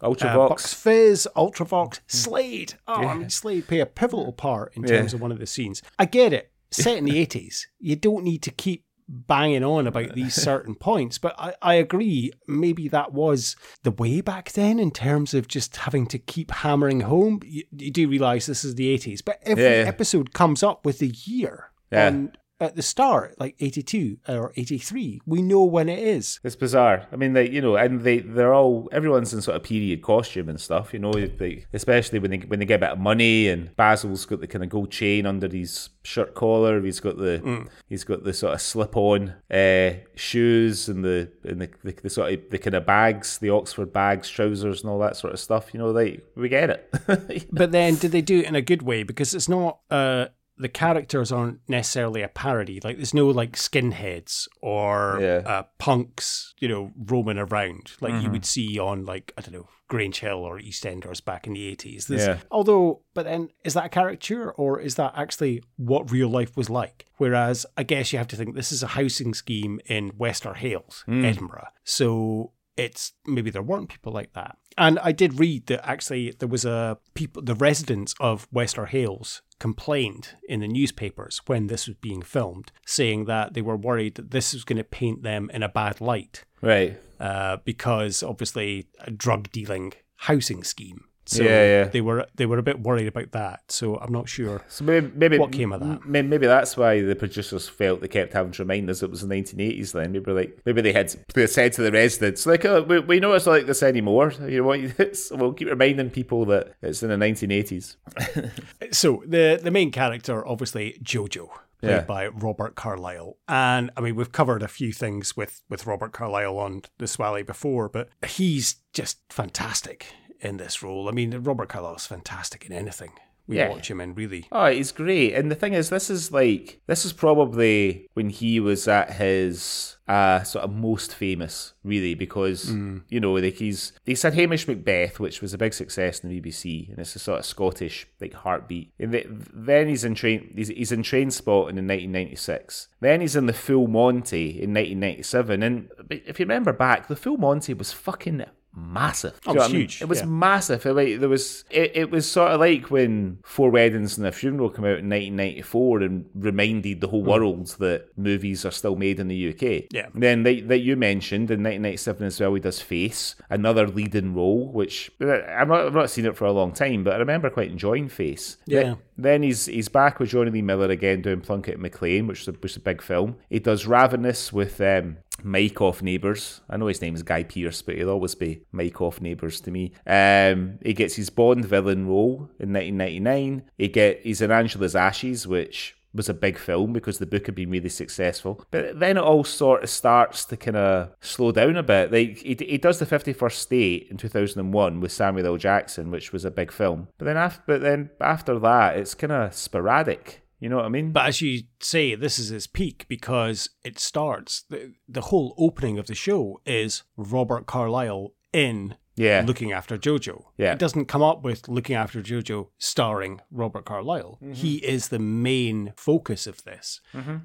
[SPEAKER 1] uh,
[SPEAKER 2] Ultravox.
[SPEAKER 1] Bucks Fizz, Ultravox, Slade. Oh, I mean, Slade play a pivotal part in terms
[SPEAKER 2] Yeah.
[SPEAKER 1] of one of the scenes. I get it. Set in the eighties, you don't need to keep banging on about these certain points, but I, I agree. Maybe that was the way back then in terms of just having to keep hammering home. You, you do realize this is the eighties, but every
[SPEAKER 2] Yeah,
[SPEAKER 1] episode comes up with the year
[SPEAKER 2] Yeah.
[SPEAKER 1] on at the start, like eighty two or eighty three. We know when it is.
[SPEAKER 2] It's bizarre. I mean, they, you know, and they, they're all everyone's in sort of period costume and stuff. You know, they, especially when they when they get a bit of money. And Basil's got the kind of gold chain under his shirt collar. He's got the he's got the sort of slip on uh, shoes and the and the, the, the sort of the kind of bags, the Oxford bags, trousers, and all that sort of stuff. You know, like we get it.
[SPEAKER 1] But then, did they do it in a good way? Because it's not. Uh, the characters aren't necessarily a parody. Like, there's no like skinheads or
[SPEAKER 2] Yeah.
[SPEAKER 1] uh, punks, you know, roaming around like you would see on like I don't know Grange Hill or EastEnders back in the 80s.
[SPEAKER 2] Yeah.
[SPEAKER 1] Although, but then is that a caricature or is that actually what real life was like? Whereas I guess you have to think this is a housing scheme in Wester Hailes, Edinburgh. So it's maybe there weren't people like that. And I did read that actually there was a people, the residents of Wester Hailes complained in the newspapers when this was being filmed, saying that they were worried that this was going to paint them in a bad light
[SPEAKER 2] right.
[SPEAKER 1] uh, because obviously a drug dealing housing scheme. So
[SPEAKER 2] Yeah, yeah.
[SPEAKER 1] they were they were a bit worried about that. So I'm not sure.
[SPEAKER 2] So maybe, maybe
[SPEAKER 1] What came of that?
[SPEAKER 2] Maybe, maybe that's why the producers felt they kept having to remind us it was the 1980s. Then maybe like maybe they had they said to the residents like, oh, we, we know it's not like this anymore. You know what? We'll keep reminding people that it's in the 1980s.
[SPEAKER 1] So the the main character, obviously Jojo, played
[SPEAKER 2] Yeah.
[SPEAKER 1] by Robert Carlyle, and I mean we've covered a few things with with Robert Carlyle on the Swally before, but he's just fantastic in this role. I mean Robert Carlyle's fantastic in anything we
[SPEAKER 2] Yeah.
[SPEAKER 1] watch him in, really.
[SPEAKER 2] Oh, he's great. And the thing is, this is like this is probably when he was at his uh sort of most famous, really, because you know, like he's he's had Hamish Macbeth, which was a big success in the BBC, and it's a sort of Scottish like heartbeat. And th- then he's in train he's, he's in Trainspotting in 1996. Then he's in the Full Monty in 1997. And if you remember back, the Full Monty was fucking massive.
[SPEAKER 1] Oh,
[SPEAKER 2] you
[SPEAKER 1] it was
[SPEAKER 2] what I mean?
[SPEAKER 1] huge,
[SPEAKER 2] It was
[SPEAKER 1] yeah.
[SPEAKER 2] massive. It, like there was, it, it was sort of like when Four Weddings and a Funeral came out in 1994 and reminded the whole world that movies are still made in the UK.
[SPEAKER 1] Yeah.
[SPEAKER 2] And then that, that you mentioned in 1997 as well, he does Face, another leading role, which uh, I'm not, I've not seen it for a long time, but I remember quite enjoying Face.
[SPEAKER 1] Yeah.
[SPEAKER 2] Then, then he's he's back with Jonny Lee Miller again doing Plunkett and Macleane, which was a, which is a big film. He does Ravenous with um, Mike off Neighbours. I know his name is Guy Pearce, but he'll always be Mike off Neighbours to me. Um, he gets his Bond villain role in 1999. He get he's in Angela's Ashes, which was a big film because the book had been really successful. But then it all sort of starts to kind of slow down a bit. Like he, he does the 51st State in 2001 with Samuel L. Jackson, which was a big film. But then after, but then after that, it's kind of sporadic. You know what I mean?
[SPEAKER 1] But as you say, this is his peak because it starts the the whole opening of the show is Robert Carlyle in
[SPEAKER 2] Yeah.
[SPEAKER 1] looking after Jojo.
[SPEAKER 2] Yeah.
[SPEAKER 1] It doesn't come up with looking after Jojo starring Robert Carlyle.
[SPEAKER 2] Mm-hmm.
[SPEAKER 1] He is the main focus of this.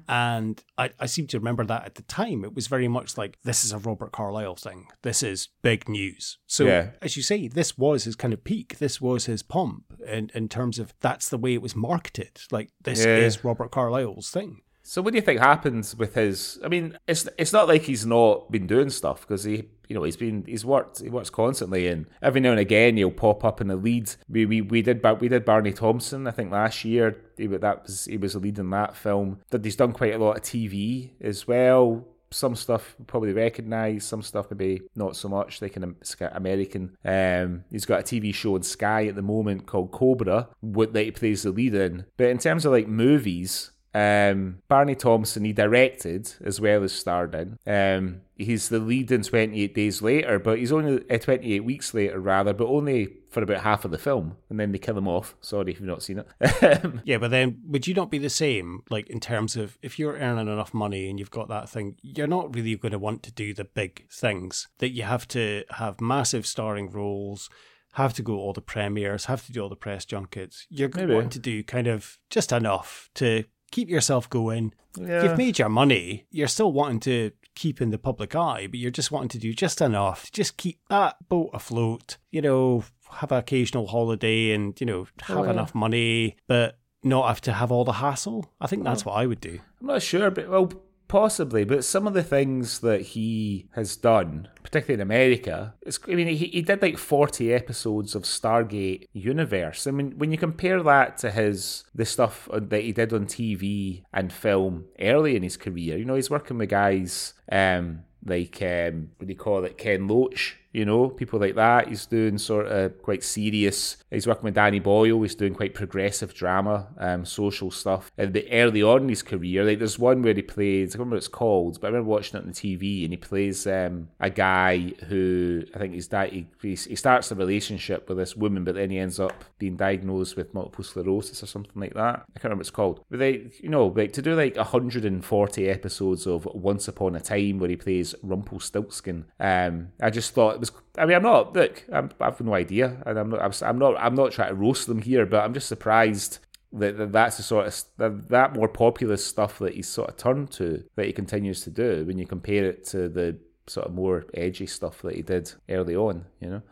[SPEAKER 1] And I, I seem to remember that at the time. It was very much like this is a Robert Carlyle thing. This is big news. So
[SPEAKER 2] Yeah.
[SPEAKER 1] as you say, this was his kind of peak. This was his pomp in, in terms of that's the way it was marketed. Like this
[SPEAKER 2] Yeah.
[SPEAKER 1] is Robert Carlyle's thing.
[SPEAKER 2] So what do you think happens with his? I mean, it's it's not like he's not been doing stuff because he, you know, he's been he's worked he works constantly, and every now and again he'll pop up in the lead. We we, we did we did Barney Thomson, I think last year. He, that was he was a lead in that film. That he's done quite a lot of TV as well some stuff probably recognise, some stuff maybe not so much. Like an American, um, he's got a TV show on Sky at the moment called Cobra, what that he plays the lead in. But in terms of like movies, um, Barney Thomson, he directed as well as starred in. Um, he's the lead in 28 Days Later, but he's only uh, 28 weeks later, rather, but only for about half of the film, and then they kill him off. Sorry if you've not seen it.
[SPEAKER 1] yeah, but then would you not be the same, like in terms of if you're earning enough money and you've got that thing, you're not really going to want to do the big things that you have to have massive starring roles have to go all the premieres, have to do all the press junkets. You're going to want to do kind of just enough to keep yourself going. Yeah. You've made your money. You're still wanting to keep in the public eye, but you're just wanting to do just enough to just keep that boat afloat. You know, have an occasional holiday and you know have oh, yeah. enough money, but not have to have all the hassle. I think that's what I would do.
[SPEAKER 2] I'm not sure, but well, Possibly, but some of the things that he has done, particularly in America, I mean, he, he did like 40 episodes of Stargate Universe. I mean, when you compare that to his, the stuff that he did on TV and film early in his career, you know, he's working with guys um, like, um, what do you call it, Ken Loach, you know, people like that. He's doing sort of quite serious. He's working with Danny Boyle. He's doing quite progressive drama, um, social stuff. And the early on in his career, like there's one where he plays. I remember what it's called, but I remember watching it on the TV, and he plays um, a guy who I think he's that he, he starts a relationship with this woman, but then he ends up being diagnosed with multiple sclerosis or something like that. I can't remember what it's called. But they, you know, like to do like 140 episodes of Once Upon a Time where he plays Rumpelstiltskin. Um, I just thought I mean, I'm not. Look, I'm, I've no idea, and I'm not. I'm not. I'm not trying to roast them here, but I'm just surprised that, that that's the sort of that, that more popular stuff that he's sort of turned to that he continues to do when you compare it to the sort of more edgy stuff that he did early on, you know.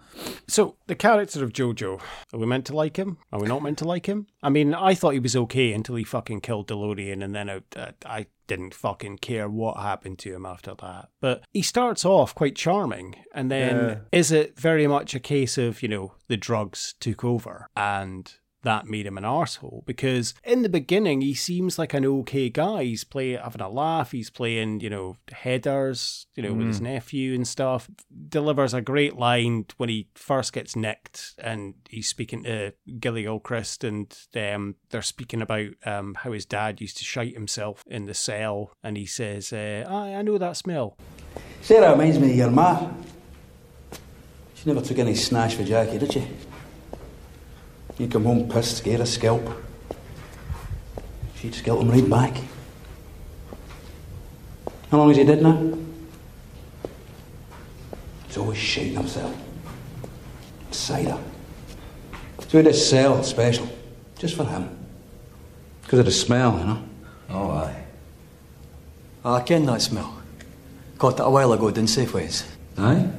[SPEAKER 1] So the character of Jojo, are we meant to like him? Are we not meant to like him? I mean, I thought he was okay until he fucking killed DeLorean, and then I, I didn't fucking care what happened to him after that. But he starts off quite charming, and then yeah. is it very much a case of you know the drugs took over and that made him an arsehole because in the beginning he seems like an okay guy. He's playing having a laugh, he's playing, you know, headers, you know, mm. with his mm. nephew and stuff. Delivers a great line when he first gets nicked and he's speaking to Gilly Gilchrist and um, they're speaking about um, how his dad used to shite himself in the cell and he says, uh, I, I know that smell.
[SPEAKER 6] Sarah reminds me of your ma. She never took any snash for Jackie, did she? You come home pissed, scared of scalp. She'd scalp him right back. How long has he dead now? He's always shaking himself. Cider. So we had a cell special, just for him. Because of the smell, you know?
[SPEAKER 7] Oh, aye. Oh, I ken that smell. Caught it a while ago down Safeways.
[SPEAKER 6] Aye?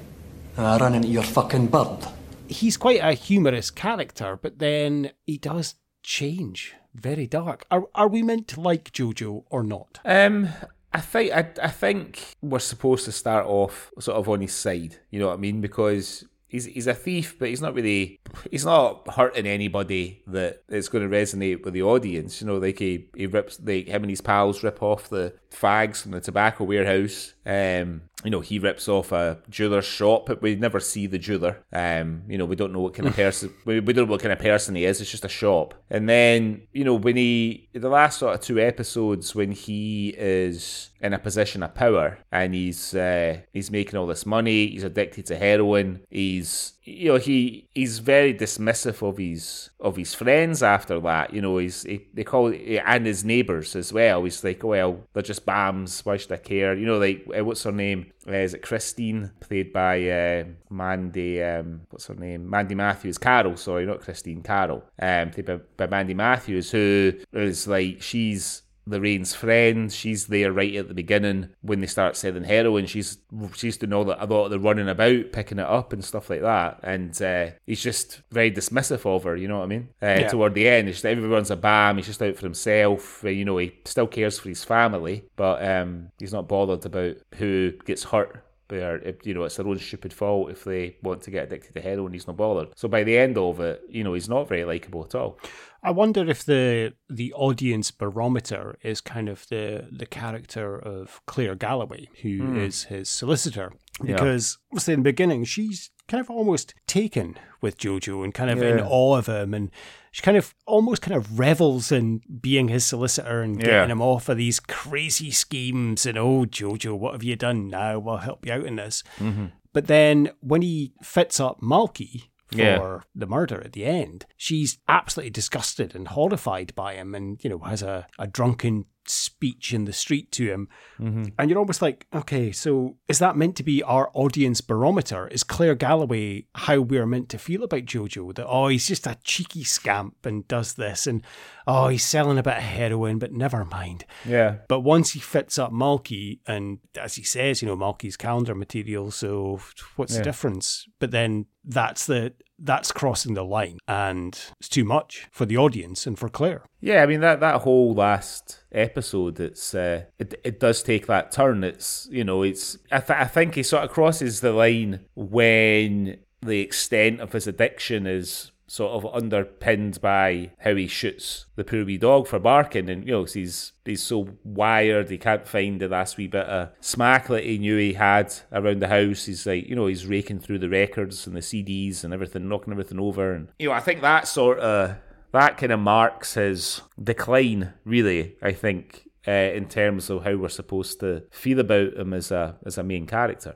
[SPEAKER 7] Ah, I ran into your fucking bird
[SPEAKER 1] he's quite a humorous character, but then he does change very dark. Are are we meant to like Jojo or not?
[SPEAKER 2] Um, I think I, I think we're supposed to start off sort of on his side. You know what I mean? Because he's he's a thief, but he's not really he's not hurting anybody that it's going to resonate with the audience. You know, like he he rips like him and his pals rip off the fags from the tobacco warehouse. Um, you know, he rips off a jeweler's shop, but we never see the jeweler. Um, you know, we don't know what kind of person we, we don't know what kind of person he is. It's just a shop. And then, you know, when he the last sort of two episodes when he is in a position of power and he's uh, he's making all this money, he's addicted to heroin, he's you know he he's very dismissive of his of his friends after that you know he's he, they call it and his neighbors as well he's like well they're just bams why should i care you know like uh, what's her name? Uh, is it christine played by uh, mandy um, what's her name? Mandy matthews. Carol sorry not christine carol. Um played by, by mandy matthews who is like she's Lorraine's friend. She's there right at the beginning when they start selling heroin. She's she's doing all that. a lot of the running about, picking it up and stuff like that. And uh, he's just very dismissive of her. You know what I mean? Uh,
[SPEAKER 1] Yeah.
[SPEAKER 2] Toward the end, it's just, everyone's a bam. He's just out for himself. Uh, you know, he still cares for his family, but um, he's not bothered about who gets hurt. Where you know it's their own stupid fault if they want to get addicted to heroin, he's not bothered. So by the end of it, you know he's not very likable at all.
[SPEAKER 1] I wonder if the the audience barometer is kind of the the character of Claire Galloway, who is his solicitor.
[SPEAKER 2] Yeah.
[SPEAKER 1] Because obviously in the beginning she's kind of almost taken with Jojo and kind of in awe of him and she kind of almost kind of revels in being his solicitor and
[SPEAKER 2] Yeah.
[SPEAKER 1] getting him off of these crazy schemes and oh Jojo, what have you done now? We'll help you out in this.
[SPEAKER 2] Mm-hmm.
[SPEAKER 1] But then when he fits up Malky for
[SPEAKER 2] Yeah.
[SPEAKER 1] the murder at the end, she's absolutely disgusted and horrified by him and, you know, has a, a drunken speech in the street to him. Mm-hmm. And you're almost like, okay, so is that meant to be our audience barometer? Is Claire Galloway how we're meant to feel about Jojo? That, oh, he's just a cheeky scamp and does this, and oh, he's selling a bit of heroin, but never mind.
[SPEAKER 2] Yeah,
[SPEAKER 1] But once he fits up Malky, and as he says, you know, Malky's calendar material, so what's the difference? But then that's the that's crossing the line, and it's too much for the audience and for Claire.
[SPEAKER 2] Yeah, I mean that that whole last episode, it's uh, it it does take that turn. It's you know, it's I, th- I think he sort of crosses the line when the extent of his addiction is sort of underpinned by how he shoots the poor wee dog for barking, and you know, he's he's so wired he can't find the last wee bit of smack that he knew he had around the house. He's like, you know, he's raking through the records and the CDs and everything, knocking everything over, and you know, I think that sort of that kind of marks his decline, really. I think uh, in terms of how we're supposed to feel about him as a as a main character.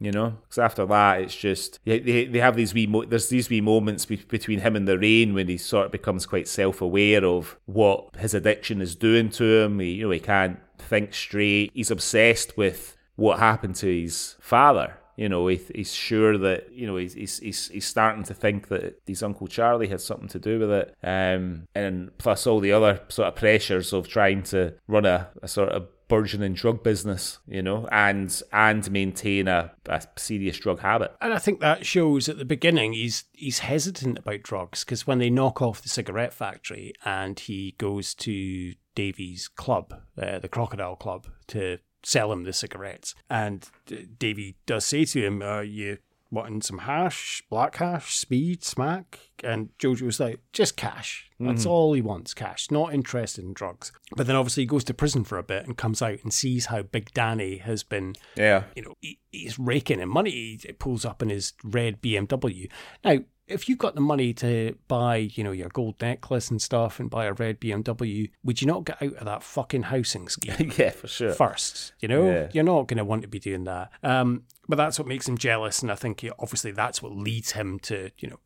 [SPEAKER 2] You know, because after that, it's just they, they, they have these wee mo- there's these wee moments be- between him and the rain when he sort of becomes quite self aware of what his addiction is doing to him. He, you know, he can't think straight. He's obsessed with what happened to his father. You know, he, he's sure that you know he's, he's he's he's starting to think that his uncle Charlie had something to do with it, um, and plus all the other sort of pressures of trying to run a, a sort of burgeoning drug business, you know, and and maintain a, a serious drug habit.
[SPEAKER 1] And I think that shows at the beginning he's he's hesitant about drugs because when they knock off the cigarette factory and he goes to Davy's club, uh, the Crocodile Club, to sell him the cigarettes, and Davy does say to him, "Are you wanting some hash, black hash, speed, smack?" And Jojo was like, "Just cash. That's mm-hmm. all he wants, cash. Not interested in drugs." But then obviously he goes to prison for a bit and comes out and sees how Big Danny has been
[SPEAKER 2] Yeah,
[SPEAKER 1] you know, he, he's raking in money. He pulls up in his red BMW. Now, if you've got the money to buy, you know, your gold necklace and stuff and buy a red BMW, would you not get out of that fucking housing scheme
[SPEAKER 2] yeah, for sure.
[SPEAKER 1] first? You know,
[SPEAKER 2] Yeah.
[SPEAKER 1] you're not going to want to be doing that. Um, but that's what makes him jealous, and I think obviously that's what leads him to, you know,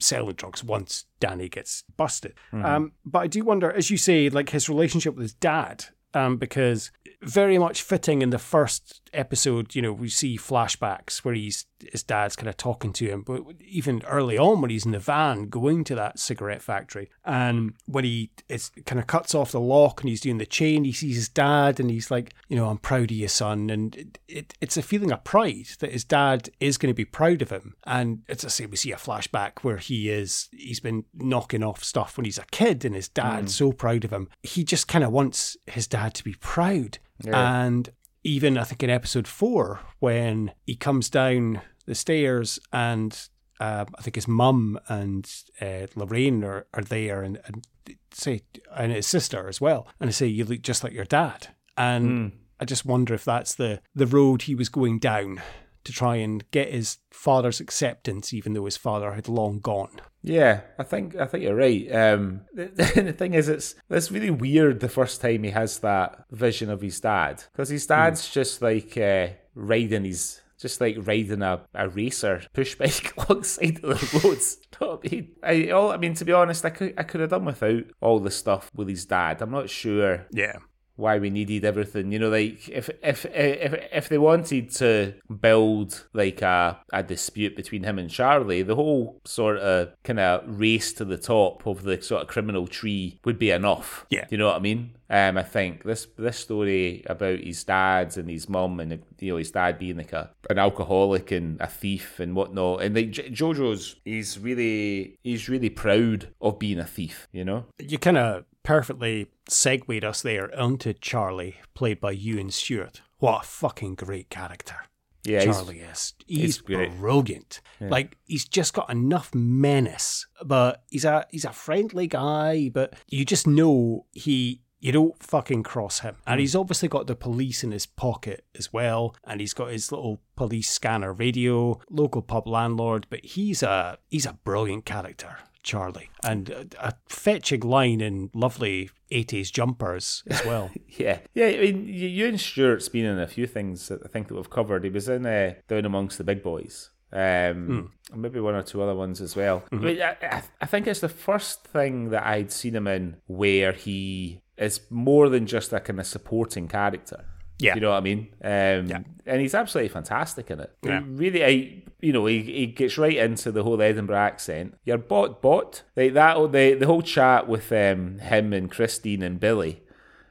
[SPEAKER 1] selling drugs once Danny gets busted. Um, but I do wonder, as you say, like his relationship with his dad, um, because very much fitting in the first episode, you know, we see flashbacks where he's his dad's kind of talking to him, but even early on when he's in the van going to that cigarette factory, and when he it's kind of cuts off the lock and he's doing the chain, he sees his dad and he's like, you know, I'm proud of you, son, and it, it, it's a feeling of pride that his dad is going to be proud of him, and it's I say we see a flashback where he is he's been knocking off stuff when he's a kid, and his dad's mm. so proud of him. He just kind of wants his dad to be proud, and even I think in episode four when he comes down the stairs and uh, I think his mum and uh, Lorraine are, are there and, and say and his sister as well and they say you look just like your dad and I just wonder if that's the the road he was going down to try and get his father's acceptance even though his father had long gone.
[SPEAKER 2] Yeah, I think I think you're right. Um, the, the thing is, it's it's really weird the first time he has that vision of his dad because his dad's just like uh, riding his just like riding a, a racer push bike alongside of the roads. You know I mean? I, all, I mean, to be honest, I could I could have done without all the stuff with his dad. I'm not sure
[SPEAKER 1] Yeah.
[SPEAKER 2] Why we needed everything. You know, like if if if if they wanted to build like a a dispute between him and Charlie, the whole sort of kind of race to the top of the sort of criminal tree would be enough.
[SPEAKER 1] Yeah.
[SPEAKER 2] you know what I mean. Um, I think this this story about his dad's and his mum and you know his dad being like a an alcoholic and a thief and whatnot, and like J- Jojo's, he's really he's really proud of being a thief. You know.
[SPEAKER 1] You kind of perfectly segued us there onto Charlie, played by Ewan Stewart. What a fucking great character.
[SPEAKER 2] Yeah, he's-
[SPEAKER 1] Charlie is. He's,
[SPEAKER 2] he's
[SPEAKER 1] brilliant. Like he's just got enough menace, but he's a he's a friendly guy. But you just know he you don't fucking cross him. And hmm. he's obviously got the police in his pocket as well, and he's got his little police scanner radio, local pub landlord. But he's a he's a brilliant character. Charlie, and a, a fetching line in lovely 80s jumpers as well.
[SPEAKER 2] Yeah, yeah. I mean, Y- Ewan Stewart's been in a few things that I think that we've covered. He was in uh, Down Amongst the Big Boys. Um, and maybe one or two other ones as well. I, mean, I- I think it's the first thing that I'd seen him in where he is more than just a kind of supporting character.
[SPEAKER 1] Yeah.
[SPEAKER 2] you know what I mean. Um,
[SPEAKER 1] Yeah.
[SPEAKER 2] and he's absolutely fantastic in it.
[SPEAKER 1] Yeah.
[SPEAKER 2] Really, I you know he, he gets right into the whole Edinburgh accent. You're bot bot like that. The the whole chat with um, him and Christine and Billy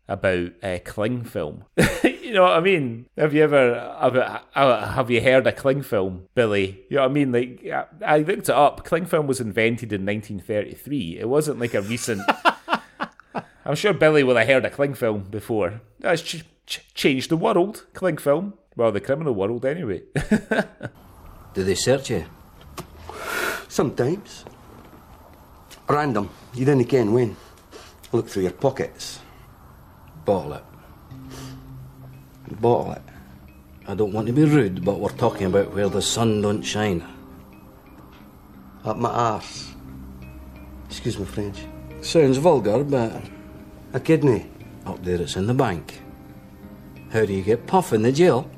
[SPEAKER 2] about uh, cling film. you know what I mean? Have you ever have, uh, have you heard a cling film, Billy? You know what I mean? Like I- I looked it up. Cling film was invented in 1933. It wasn't like a recent. I'm sure Billy will have heard a cling film before. That's ch- ch- changed the world. Cling film. Well, the criminal world, anyway.
[SPEAKER 6] Do they search you?
[SPEAKER 8] Sometimes. Random. You didn't ken when. Look through your pockets.
[SPEAKER 6] Bottle it. Bottle it. I don't want to be rude, but we're talking about where the sun don't shine.
[SPEAKER 8] Up my arse. Excuse my French.
[SPEAKER 6] Sounds vulgar, but
[SPEAKER 8] A kidney.
[SPEAKER 6] up there it's in the bank. How do you get puff in the jail?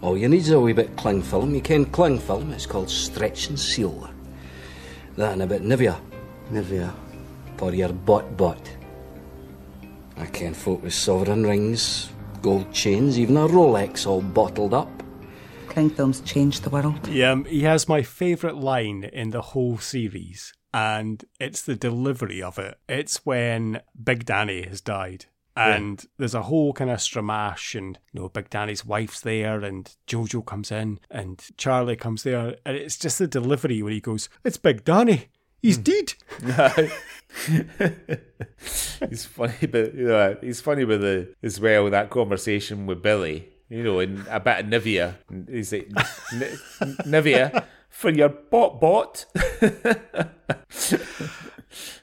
[SPEAKER 6] All you need is a wee bit cling film. You can cling film. It's called stretch and seal. That and a bit Nivea
[SPEAKER 8] Nivea.
[SPEAKER 6] for your butt butt. I ken folk with sovereign rings, gold chains, even a Rolex all bottled up.
[SPEAKER 9] Cling films changed the world.
[SPEAKER 1] Yeah, um, he has my favourite line in the whole series, and it's the delivery of it. It's when Big Danny has died. And there's a whole kind of stramash, and you know, Big Danny's wife's there, and Jojo comes in, and Charlie comes there, and it's just the delivery when he goes, "It's Big Danny, he's hmm. dead."
[SPEAKER 2] he's funny, but you know, he's funny with the as well that conversation with Billy. You know, and a bit of Nivea. And he's like, "N- Nivea for your bot bot.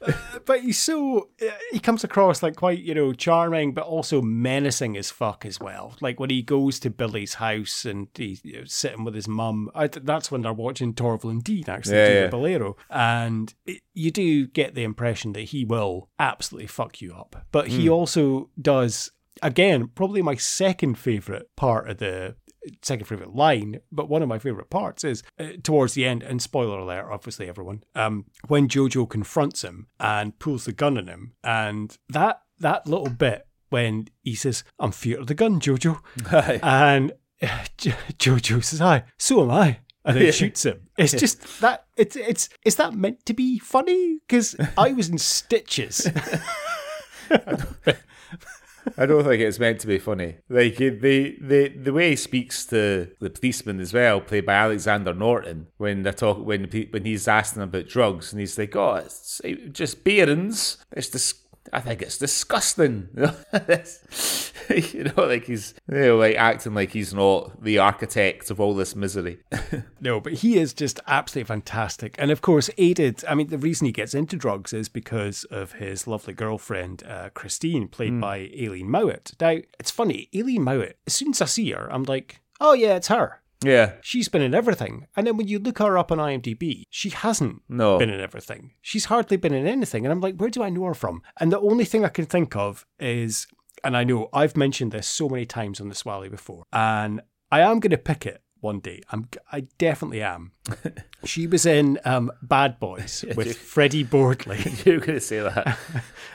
[SPEAKER 1] but he's so he comes across like quite you know charming but also menacing as fuck as well like when he goes to billy's house and he's you know, sitting with his mum I, that's when they're watching Torvill and Dean actually
[SPEAKER 2] Yeah,
[SPEAKER 1] do
[SPEAKER 2] yeah.
[SPEAKER 1] the bolero and it, you do get the impression that he will absolutely fuck you up but he
[SPEAKER 2] Hmm.
[SPEAKER 1] also does again probably my second favorite part of the second favorite line, but one of my favorite parts is uh, towards the end. And spoiler alert, obviously, everyone. Um, when Jojo confronts him and pulls the gun on him, and that that little bit when he says, "I'm fear of the gun, Jojo," and uh, Jo- Jojo says, "I, so am I." And then shoots him. It's just that it's it's is that meant to be funny? Because I was in stitches.
[SPEAKER 2] I don't think it's meant to be funny. Like the the the way he speaks to the policeman as well, played by Alexander Morton, when they talk when when he's asking about drugs, and he's like, "Oh, it's just bearings. It's dis- I think it's disgusting." You know, like he's you know, like acting like he's not the architect of all this misery.
[SPEAKER 1] No, but he is just absolutely fantastic. And of course, aided, I mean, the reason he gets into drugs is because of his lovely girlfriend, uh, Christine, played by Aileen Mowat. Now, it's funny, Aileen Mowat, as soon as I see her, I'm like, oh yeah, it's her.
[SPEAKER 2] Yeah,
[SPEAKER 1] She's been in everything. And then when you look her up on IMDb, she hasn't
[SPEAKER 2] No.
[SPEAKER 1] been in everything. She's hardly been in anything. And I'm like, where do I know her from? And the only thing I can think of is, and I know I've mentioned this so many times on the Swally before, and I am going to pick it one day. I'm I definitely am. she was in um, Bad Boys with Freddie Boardley
[SPEAKER 2] you were going to say that.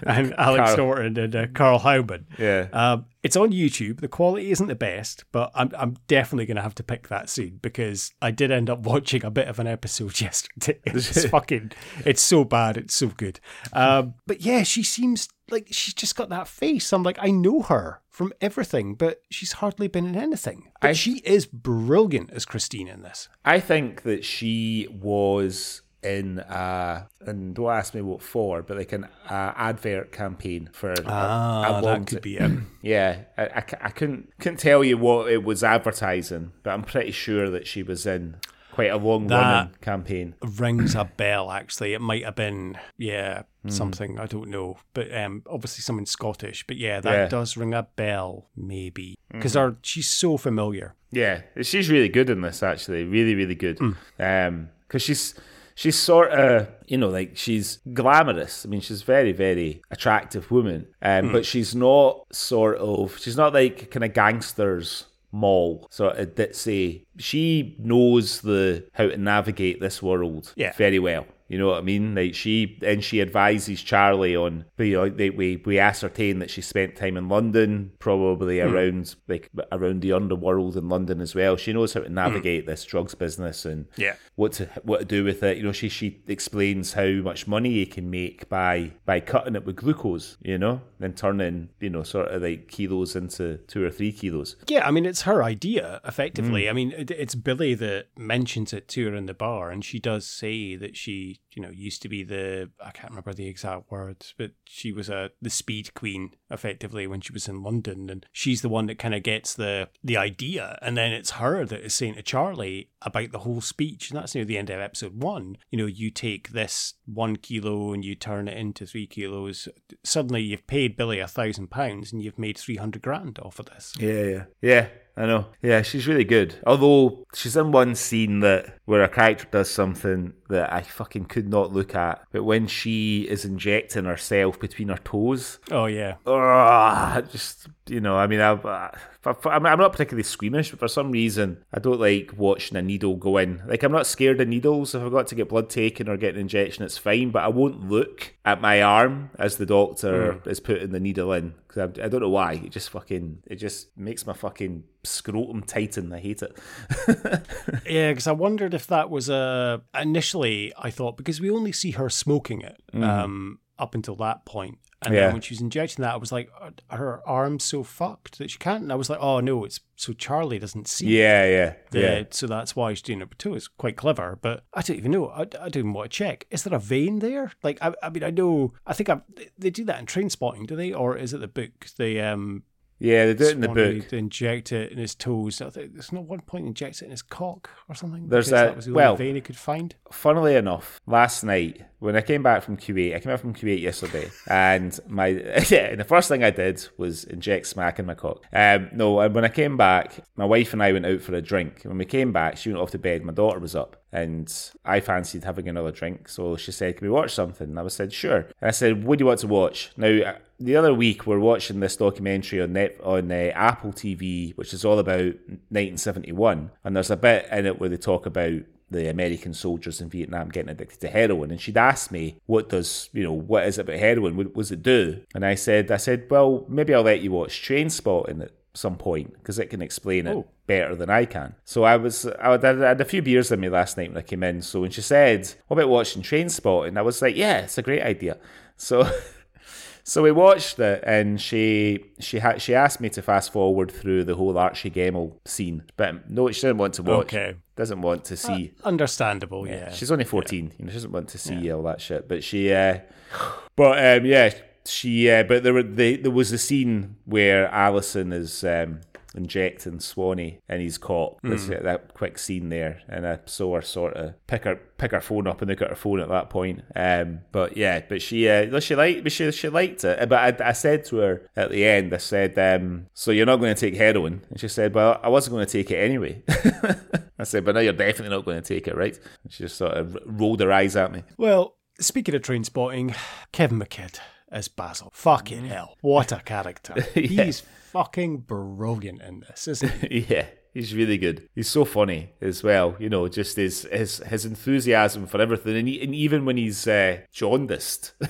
[SPEAKER 1] and Alex
[SPEAKER 2] Carl.
[SPEAKER 1] Norton and uh, Karl Howman.
[SPEAKER 2] Yeah.
[SPEAKER 1] Um, it's on YouTube. The quality isn't the best, but I'm I'm definitely going to have to pick that soon because I did end up watching a bit of an episode yesterday. It's fucking, it's so bad. It's so good. Um, but yeah, she seems like she's just got that face. I'm like, I know her from everything, but she's hardly been in anything. But
[SPEAKER 2] I-
[SPEAKER 1] she is brilliant as Christine in this.
[SPEAKER 2] I think that she was in uh and don't ask me what for, but like an uh, advert campaign for
[SPEAKER 1] Ah,
[SPEAKER 2] a
[SPEAKER 1] that
[SPEAKER 2] long
[SPEAKER 1] could be it.
[SPEAKER 2] Yeah, I I couldn't couldn't tell you what it was advertising, but I'm pretty sure that she was in quite a long running campaign.
[SPEAKER 1] rings a bell actually it might have been yeah
[SPEAKER 2] Hmm.
[SPEAKER 1] something i don't know but um obviously something scottish but yeah that
[SPEAKER 2] Yeah. Hmm.
[SPEAKER 1] does ring a bell maybe because she's so familiar
[SPEAKER 2] Yeah, she's really good in this actually, really really good.
[SPEAKER 1] Hmm.
[SPEAKER 2] Um, because she's she's sort of you know like she's glamorous. I mean, she's very very attractive woman, um,
[SPEAKER 1] Hmm.
[SPEAKER 2] but she's not sort of she's not like kind of gangsters mall sort of ditzy. She knows the how to navigate this world
[SPEAKER 1] Yeah.
[SPEAKER 2] very well. You know what I mean? Like she and she advises Charlie on. but You know, they, we we ascertain that she spent time in London, probably around like around the underworld in London as well. She knows how to navigate this drugs business and
[SPEAKER 1] Yeah.
[SPEAKER 2] what to what to do with it. You know, she she explains how much money you can make by by cutting it with glucose. You know, then turning you know sort of like kilos into two or three kilos.
[SPEAKER 1] yeah i mean it's her idea effectively
[SPEAKER 2] Hmm.
[SPEAKER 1] i mean it, it's billy that mentions it to her in the bar and she does say that she you know used to be the i can't remember the exact words but she was a the speed queen effectively when she was in london and she's the one that kind of gets the the idea and then it's her that is saying to charlie about the whole speech and that's near the end of episode one you know you take this one kilo and you turn it into three kilos suddenly you've paid billy a thousand pounds and you've made 300 grand off of this
[SPEAKER 2] Yeah, yeah, yeah. I know. Yeah, she's really good. Although she's in one scene that where a character does something that I fucking could not look at. But when she is injecting herself between her toes,
[SPEAKER 1] oh yeah
[SPEAKER 2] Ugh, just you know, I mean, I, I, I'm I'm not particularly squeamish, but for some reason, I don't like watching a needle go in. Like, I'm not scared of needles. If I've got to get blood taken or get an injection, it's fine. But I won't look at my arm as the doctor hmm. is putting the needle in because I, I don't know why. It just fucking, it just makes my fucking scrotum tighten. I hate it.
[SPEAKER 1] Yeah, because I wondered if that was a. Initially, I thought because we only see her smoking it mm-hmm. um, up until that point, and
[SPEAKER 2] Yeah.
[SPEAKER 1] then when she was injecting that, I was like, her arms so fucked that she can't? And I was like, oh no, it's so Charlie doesn't see.
[SPEAKER 2] yeah, yeah,
[SPEAKER 1] The,
[SPEAKER 2] yeah.
[SPEAKER 1] So that's why she's doing it. Two is quite clever. But I don't even know. I, I don't even want to check. Is there a vein there? Like, I, I mean, I know. I think I, they do that in Trainspotting, do they? Or is it the book? The um,
[SPEAKER 2] Yeah, they do it in the book.
[SPEAKER 1] inject it in his toes. I think there's not one point he injects it in his cock or something.
[SPEAKER 2] There's a-
[SPEAKER 1] that was the
[SPEAKER 2] well-
[SPEAKER 1] only vein he could find.
[SPEAKER 2] funnily enough, last night when I came back from Kuwait, I came back from Kuwait yesterday, and my yeah, and the first thing I did was inject smack in my cock. Um, no, and when I came back, my wife and I went out for a drink. When we came back, she went off to bed. My daughter was up, and I fancied having another drink, so she said, "Can we watch something?" And I said, "Sure." And I said, "What do you want to watch?" Now, the other week we're watching this documentary on net on uh, Apple TV, which is all about 1971, and there's a bit in it where they talk about the American soldiers in Vietnam getting addicted to heroin. And she'd asked me, what does, you know, what is it about heroin? What does it do? And I said, I said, well, maybe I'll let you watch Trainspotting some point because it can explain it
[SPEAKER 1] Oh.
[SPEAKER 2] better than I can. So I was, I had, a few beers in me last night when I came in. So when she said, what about watching Train Spot?" and I was like, yeah, it's a great idea. So So we watched it, and she she had she asked me to fast forward through the whole Archie Gemmill scene, but no, she didn't want to watch.
[SPEAKER 1] Okay.
[SPEAKER 2] Doesn't want to see.
[SPEAKER 1] Understandable, yeah.
[SPEAKER 2] She's only fourteen. You know, she doesn't want to see all that shit. But she, uh, but um, yeah, she. Uh, but there were they, there was a scene where Alison is um, injecting Swanee his cock. There's
[SPEAKER 1] Mm.
[SPEAKER 2] that quick scene there, and I saw her sort of pick her pick her phone up and look at her phone at that point. Um, but yeah, but she uh, she liked but she she liked it. But I, I said to her at the end, I said, um, "So you're not going to take heroin?" And she said, "Well, I wasn't going to take it anyway." I said, "But now you're definitely not going to take it, right?" And she just sort of rolled her eyes at me.
[SPEAKER 1] Well, speaking of Trainspotting, Kevin McKidd as Basil. Fucking hell. What a character. He's fucking brilliant in this, isn't he?
[SPEAKER 2] yeah, He's really good. He's so funny as well. You know, just his his his enthusiasm for everything, and, he, and even when he's uh, jaundiced,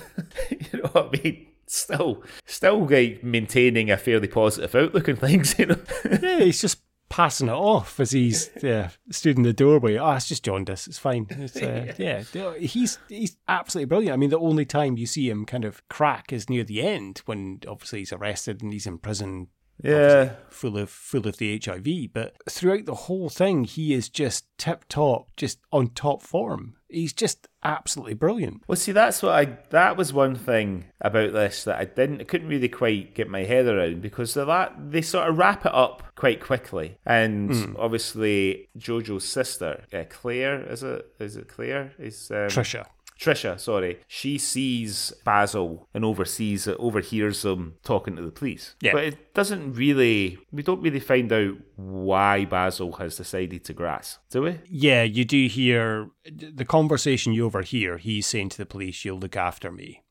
[SPEAKER 2] you know what I mean. Still, still like maintaining a fairly positive outlook on things. You know,
[SPEAKER 1] yeah, he's just passing it off as he's yeah, stood in the doorway. Oh, it's just jaundice. It's fine. It's, uh, yeah, he's he's absolutely brilliant. I mean, the only time you see him kind of crack is near the end when obviously he's arrested and he's in prison
[SPEAKER 2] yeah,
[SPEAKER 1] full of full of the HIV. But throughout the whole thing, he is just tip top, just on top form. He's just absolutely brilliant.
[SPEAKER 2] Well, see, that's what I. That was one thing about this that I didn't, I couldn't really quite get my head around because they that they sort of wrap it up quite quickly, and mm. obviously Jojo's sister, uh, Claire, is it? Is it Claire? Is um,
[SPEAKER 1] Trisha.
[SPEAKER 2] Trisha, sorry, she sees Basil and oversees overhears them talking to the police.
[SPEAKER 1] Yeah.
[SPEAKER 2] But it doesn't really, we don't really find out why Basil has decided to grass, do we?
[SPEAKER 1] Yeah, you do hear the conversation you overhear. He's saying to the police, You'll look after me.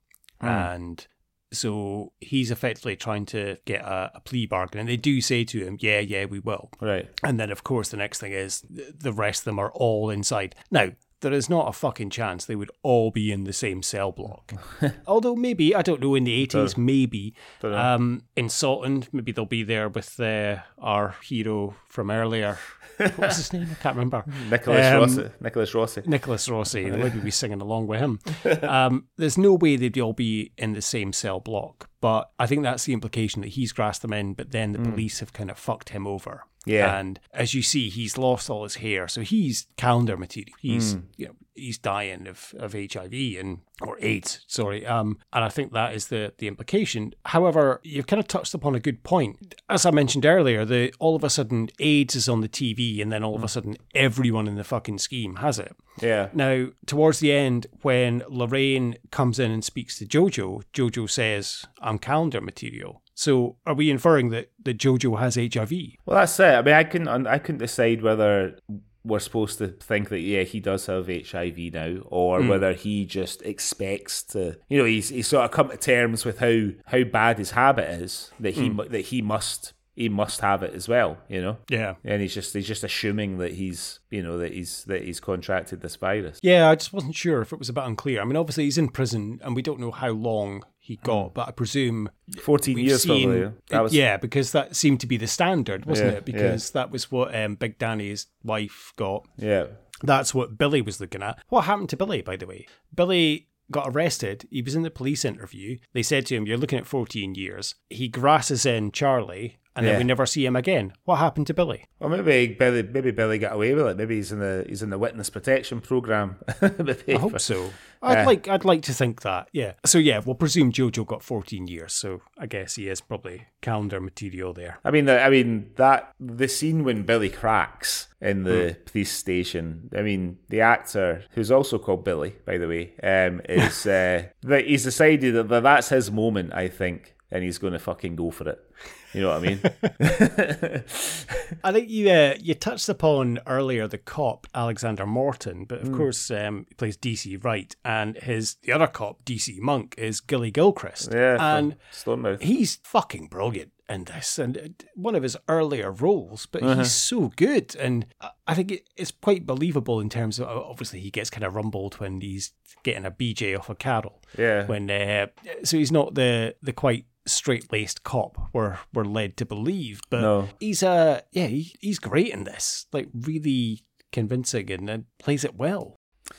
[SPEAKER 1] Mm. And so he's effectively trying to get a, a, plea bargain, and they do say to him, "Yeah, yeah, we will."
[SPEAKER 2] Right.
[SPEAKER 1] And then, of course, the next thing is the rest of them are all inside. Now, there is not a fucking chance they would all be in the same cell block. Although maybe I don't know in the eighties, maybe um, in Saughton, maybe they'll be there with uh, our hero from earlier. What's his name? I can't remember.
[SPEAKER 2] Nicolas um, Rossi. Nicolas Rossi.
[SPEAKER 1] Nicolas Rossi. They maybe be singing along with him. Um, there's no way they'd all be in the same cell block. But I think that's the implication that he's grassed them in, but then the mm. police have kind of fucked him over.
[SPEAKER 2] Yeah.
[SPEAKER 1] And as you see, he's lost all his hair. So he's calendar material. He's, mm. you know, he's dying of, of HIV and or AIDS, sorry. Um, and I think that is the the implication. However, you've kind of touched upon a good point. As I mentioned earlier, the all of a sudden AIDS is on the TV, and then all of a sudden everyone in the fucking scheme has it.
[SPEAKER 2] Yeah.
[SPEAKER 1] Now, towards the end, when Lorraine comes in and speaks to Jojo, Jojo says, "I'm calendar material." So, are we inferring that that Jojo has HIV?
[SPEAKER 2] Well, that's it. I mean, I couldn't I couldn't decide whether we're supposed to think that yeah he does have HIV now, or mm. whether he just expects to you know he's he's sort of come to terms with how how bad his habit is that he mm. that he must he must have it as well, you know.
[SPEAKER 1] Yeah.
[SPEAKER 2] And he's just he's just assuming that he's you know that he's that he's contracted this virus.
[SPEAKER 1] Yeah, I just wasn't sure if it was a bit unclear. I mean, obviously he's in prison, and we don't know how long he got, but I presume
[SPEAKER 2] fourteen years seen, probably.
[SPEAKER 1] That was... Yeah, because that seemed to be the standard, wasn't yeah, it? Because yeah. that was what um, Big Danny's wife got.
[SPEAKER 2] Yeah,
[SPEAKER 1] that's what Billy was looking at. What happened to Billy, by the way? Billy got arrested. He was in the police interview. They said to him, "You're looking at 14 years." He grasses in Charlie, and yeah. then we never see him again. What happened to Billy?
[SPEAKER 2] Well, maybe Billy, maybe Billy got away with it. Maybe he's in the he's in the witness protection program.
[SPEAKER 1] I hope so. I'd uh, like I'd like to think that. Yeah. So yeah, we'll presume Jojo got 14 years. So I guess he is probably calendar material there.
[SPEAKER 2] I mean, the, I mean that the scene when Billy cracks in the mm. police station. I mean, the actor who's also called Billy, by the way, um, is uh, that he's decided that that's his moment. I think and he's going to fucking go for it. You know what I mean?
[SPEAKER 1] I think you uh, you touched upon earlier the cop Alexander Morton, but of mm. course um, he plays DC Wright, and his the other cop DC Monk is Gilly Gilchrist.
[SPEAKER 2] Yeah,
[SPEAKER 1] and
[SPEAKER 2] Stonemouth.
[SPEAKER 1] He's fucking brilliant in this, and uh, one of his earlier roles, but uh-huh. he's so good, and I think it's quite believable in terms of obviously he gets kind of rumbled when he's getting a BJ off a Carol.
[SPEAKER 2] Yeah.
[SPEAKER 1] When uh, so he's not the the quite straight laced cop we're we're led to believe. But
[SPEAKER 2] no.
[SPEAKER 1] he's uh yeah, he, he's great in this. Like really convincing and, and plays it well.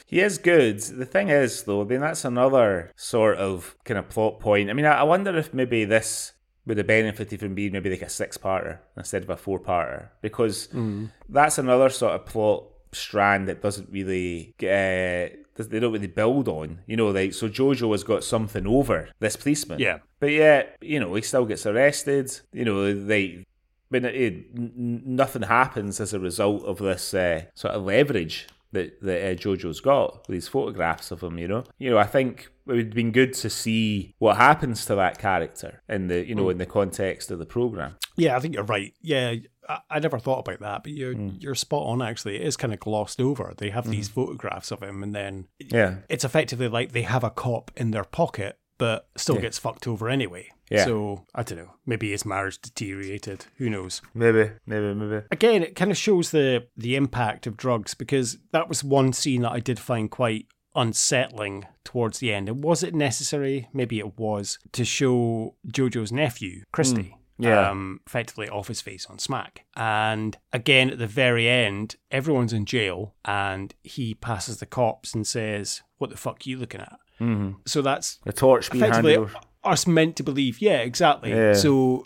[SPEAKER 2] He is good. The thing is, though, I mean, that's another sort of kind of plot point. I mean, I, I wonder if maybe this would have benefited from being maybe like a six parter instead of a four parter, because mm. that's another sort of plot strand that doesn't really get they don't really build on. You know, like so Jojo has got something over this policeman.
[SPEAKER 1] Yeah.
[SPEAKER 2] But yet, you know, he still gets arrested. You know, they when it, it, nothing happens as a result of this uh, sort of leverage that that uh, Jojo's got with these photographs of him. You know, you know, I think it would have been good to see what happens to that character in the you know mm. in the context of the program.
[SPEAKER 1] Yeah, I think you're right. Yeah, I, I never thought about that, but you're mm. you're spot on. Actually, it is kind of glossed over. They have mm. these photographs of him, and then
[SPEAKER 2] yeah,
[SPEAKER 1] it's effectively like they have a cop in their pocket, but still yeah. gets fucked over anyway.
[SPEAKER 2] Yeah.
[SPEAKER 1] So I don't know. Maybe his marriage deteriorated. Who knows?
[SPEAKER 2] Maybe, maybe, maybe.
[SPEAKER 1] Again, it kind of shows the the impact of drugs because that was one scene that I did find quite unsettling towards the end. And was it necessary? Maybe it was to show Jojo's nephew, Christy.
[SPEAKER 2] Yeah.
[SPEAKER 1] Um, effectively off his face on smack. And again, at the very end, everyone's in jail and he passes the cops and says, What the fuck are you looking at? Mm-hmm. So that's
[SPEAKER 2] The torch
[SPEAKER 1] effectively us meant to believe. Yeah, exactly.
[SPEAKER 2] Yeah.
[SPEAKER 1] So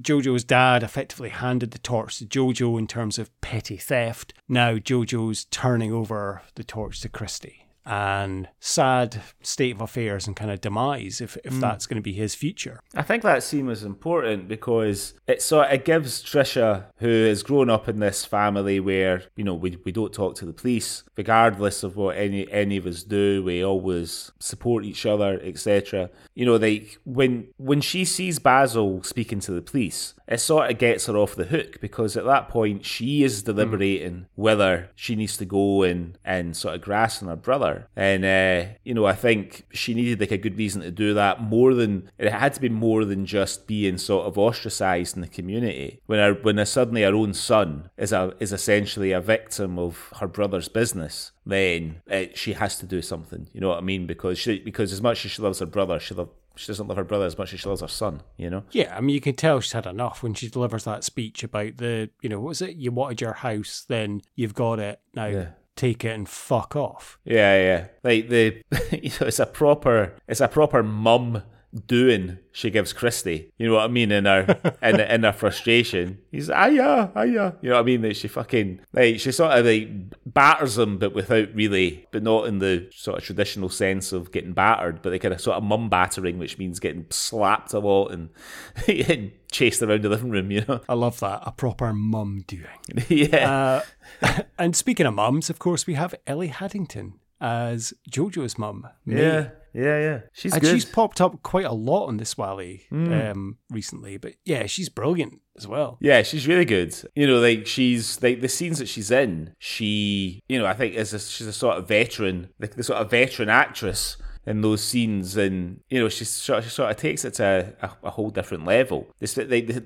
[SPEAKER 1] Jojo's dad effectively handed the torch to Jojo in terms of petty theft. Now Jojo's turning over the torch to Christy. And sad state of affairs and kind of demise if, if hmm. that's going to be his future.
[SPEAKER 2] I think that scene was important because it sort it gives Trisha, who has grown up in this family where you know we, we don't talk to the police, regardless of what any any of us do, we always support each other, etc. You know, like when when she sees Basil speaking to the police, it sort of gets her off the hook because at that point she is hmm. deliberating whether she needs to go and and sort of grass on her brother, and uh, you know I think she needed like a good reason to do that more than it had to be more than just being sort of ostracized in the community when her when her, suddenly her own son is a is essentially a victim of her brother's business then uh, she has to do something you know what I mean because she because as much as she loves her brother she love she doesn't love her brother as much as she loves her son you know
[SPEAKER 1] Yeah, I mean, you can tell she's had enough when she delivers that speech about the, you know, what was it? You wanted your house, then you've got it. Now
[SPEAKER 2] Yeah.
[SPEAKER 1] Take it and fuck off.
[SPEAKER 2] Yeah, yeah. Like the, you know, it's a proper, it's a proper mum doing. She gives Christy, you know what I mean, in her in in her frustration. He's yeah, aya, aya. You know what I mean? That she fucking like she sort of like batters him, but without really, but not in the sort of traditional sense of getting battered, but they kind of sort of mum battering, which means getting slapped a lot and, and chased around the living room. You know?
[SPEAKER 1] I love that. A proper mum doing.
[SPEAKER 2] yeah.
[SPEAKER 1] Uh, and speaking of mums, of course, we have Ellie Haddington as Jojo's mum.
[SPEAKER 2] Yeah. Yeah. Yeah. She's
[SPEAKER 1] and
[SPEAKER 2] good.
[SPEAKER 1] she's popped up quite a lot on this Swally
[SPEAKER 2] Mm.
[SPEAKER 1] um, recently. But yeah, she's brilliant as well.
[SPEAKER 2] Yeah, she's really good. You know, like she's like the scenes that she's in. She, you know, I think is a, she's a sort of veteran, like the sort of veteran actress in those scenes, and you know, she sort of, she sort of takes it to a, a whole different level. The,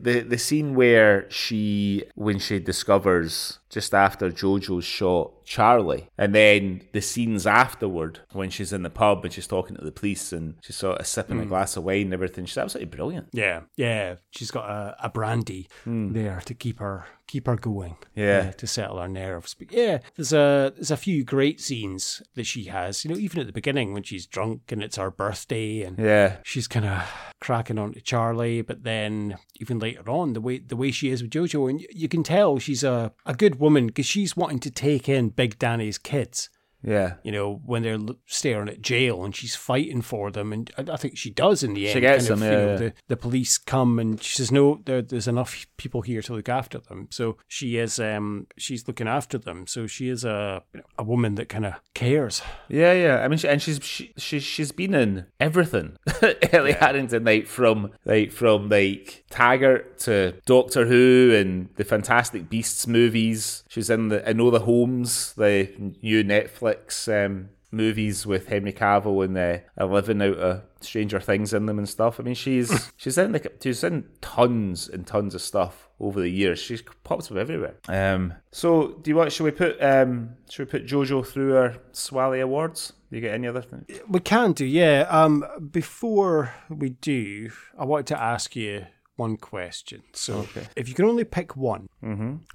[SPEAKER 2] the the scene where she when she discovers just after Jojo's shot Charlie, and then the scenes afterward when she's in the pub and she's talking to the police and she's sort of sipping a glass of wine and everything. She's absolutely brilliant.
[SPEAKER 1] Yeah, yeah. She's got a, a brandy there to keep her keep her going.
[SPEAKER 2] Hmm. Yeah.
[SPEAKER 1] uh, to settle her nerves. But yeah, there's a there's a few great scenes that she has. You know, even at the beginning when she's drunk and it's her birthday and
[SPEAKER 2] Yeah.
[SPEAKER 1] she's kind of cracking on to Charlie, but then even later on, the way the way she is with Jojo, and you can tell she's a, a good woman because she's wanting to take in Big Danny's kids.
[SPEAKER 2] Yeah.
[SPEAKER 1] You know, when they're staring at jail and she's fighting for them, and I, I think she does in the end.
[SPEAKER 2] She gets
[SPEAKER 1] kind of,
[SPEAKER 2] them,
[SPEAKER 1] you
[SPEAKER 2] yeah,
[SPEAKER 1] know,
[SPEAKER 2] yeah.
[SPEAKER 1] The, the police come and she says, "No, there, there's enough people here to look after them." So she is, um, she's looking after them. So she is a you know, a woman that kind of cares.
[SPEAKER 2] Yeah, yeah. I mean, she, and she's she, she she's been in everything. Ellie Haddington, like from like from like Taggart to Doctor Who and the Fantastic Beasts movies. She's in the Enola Holmes, the new Netflix um, movies with Henry Cavill and uh, Eleven out of Stranger Things in them and stuff. I mean, she's she's in like she's in tons and tons of stuff over the years. She's popped up everywhere. Um, so do you want? Should we put um, should we put JoJo through our Swally Awards? Do you get any other thing?
[SPEAKER 1] We can do, yeah. Um, before we do, I wanted to ask you one question. So, if you can only pick one,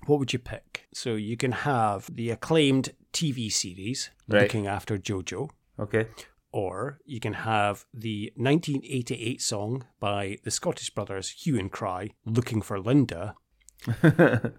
[SPEAKER 1] what would you pick? So you can have the acclaimed TV series
[SPEAKER 2] Right.
[SPEAKER 1] looking after JoJo,
[SPEAKER 2] Okay.
[SPEAKER 1] or you can have the 1988 song by the Scottish brothers Hue and Cry, "Looking for Linda."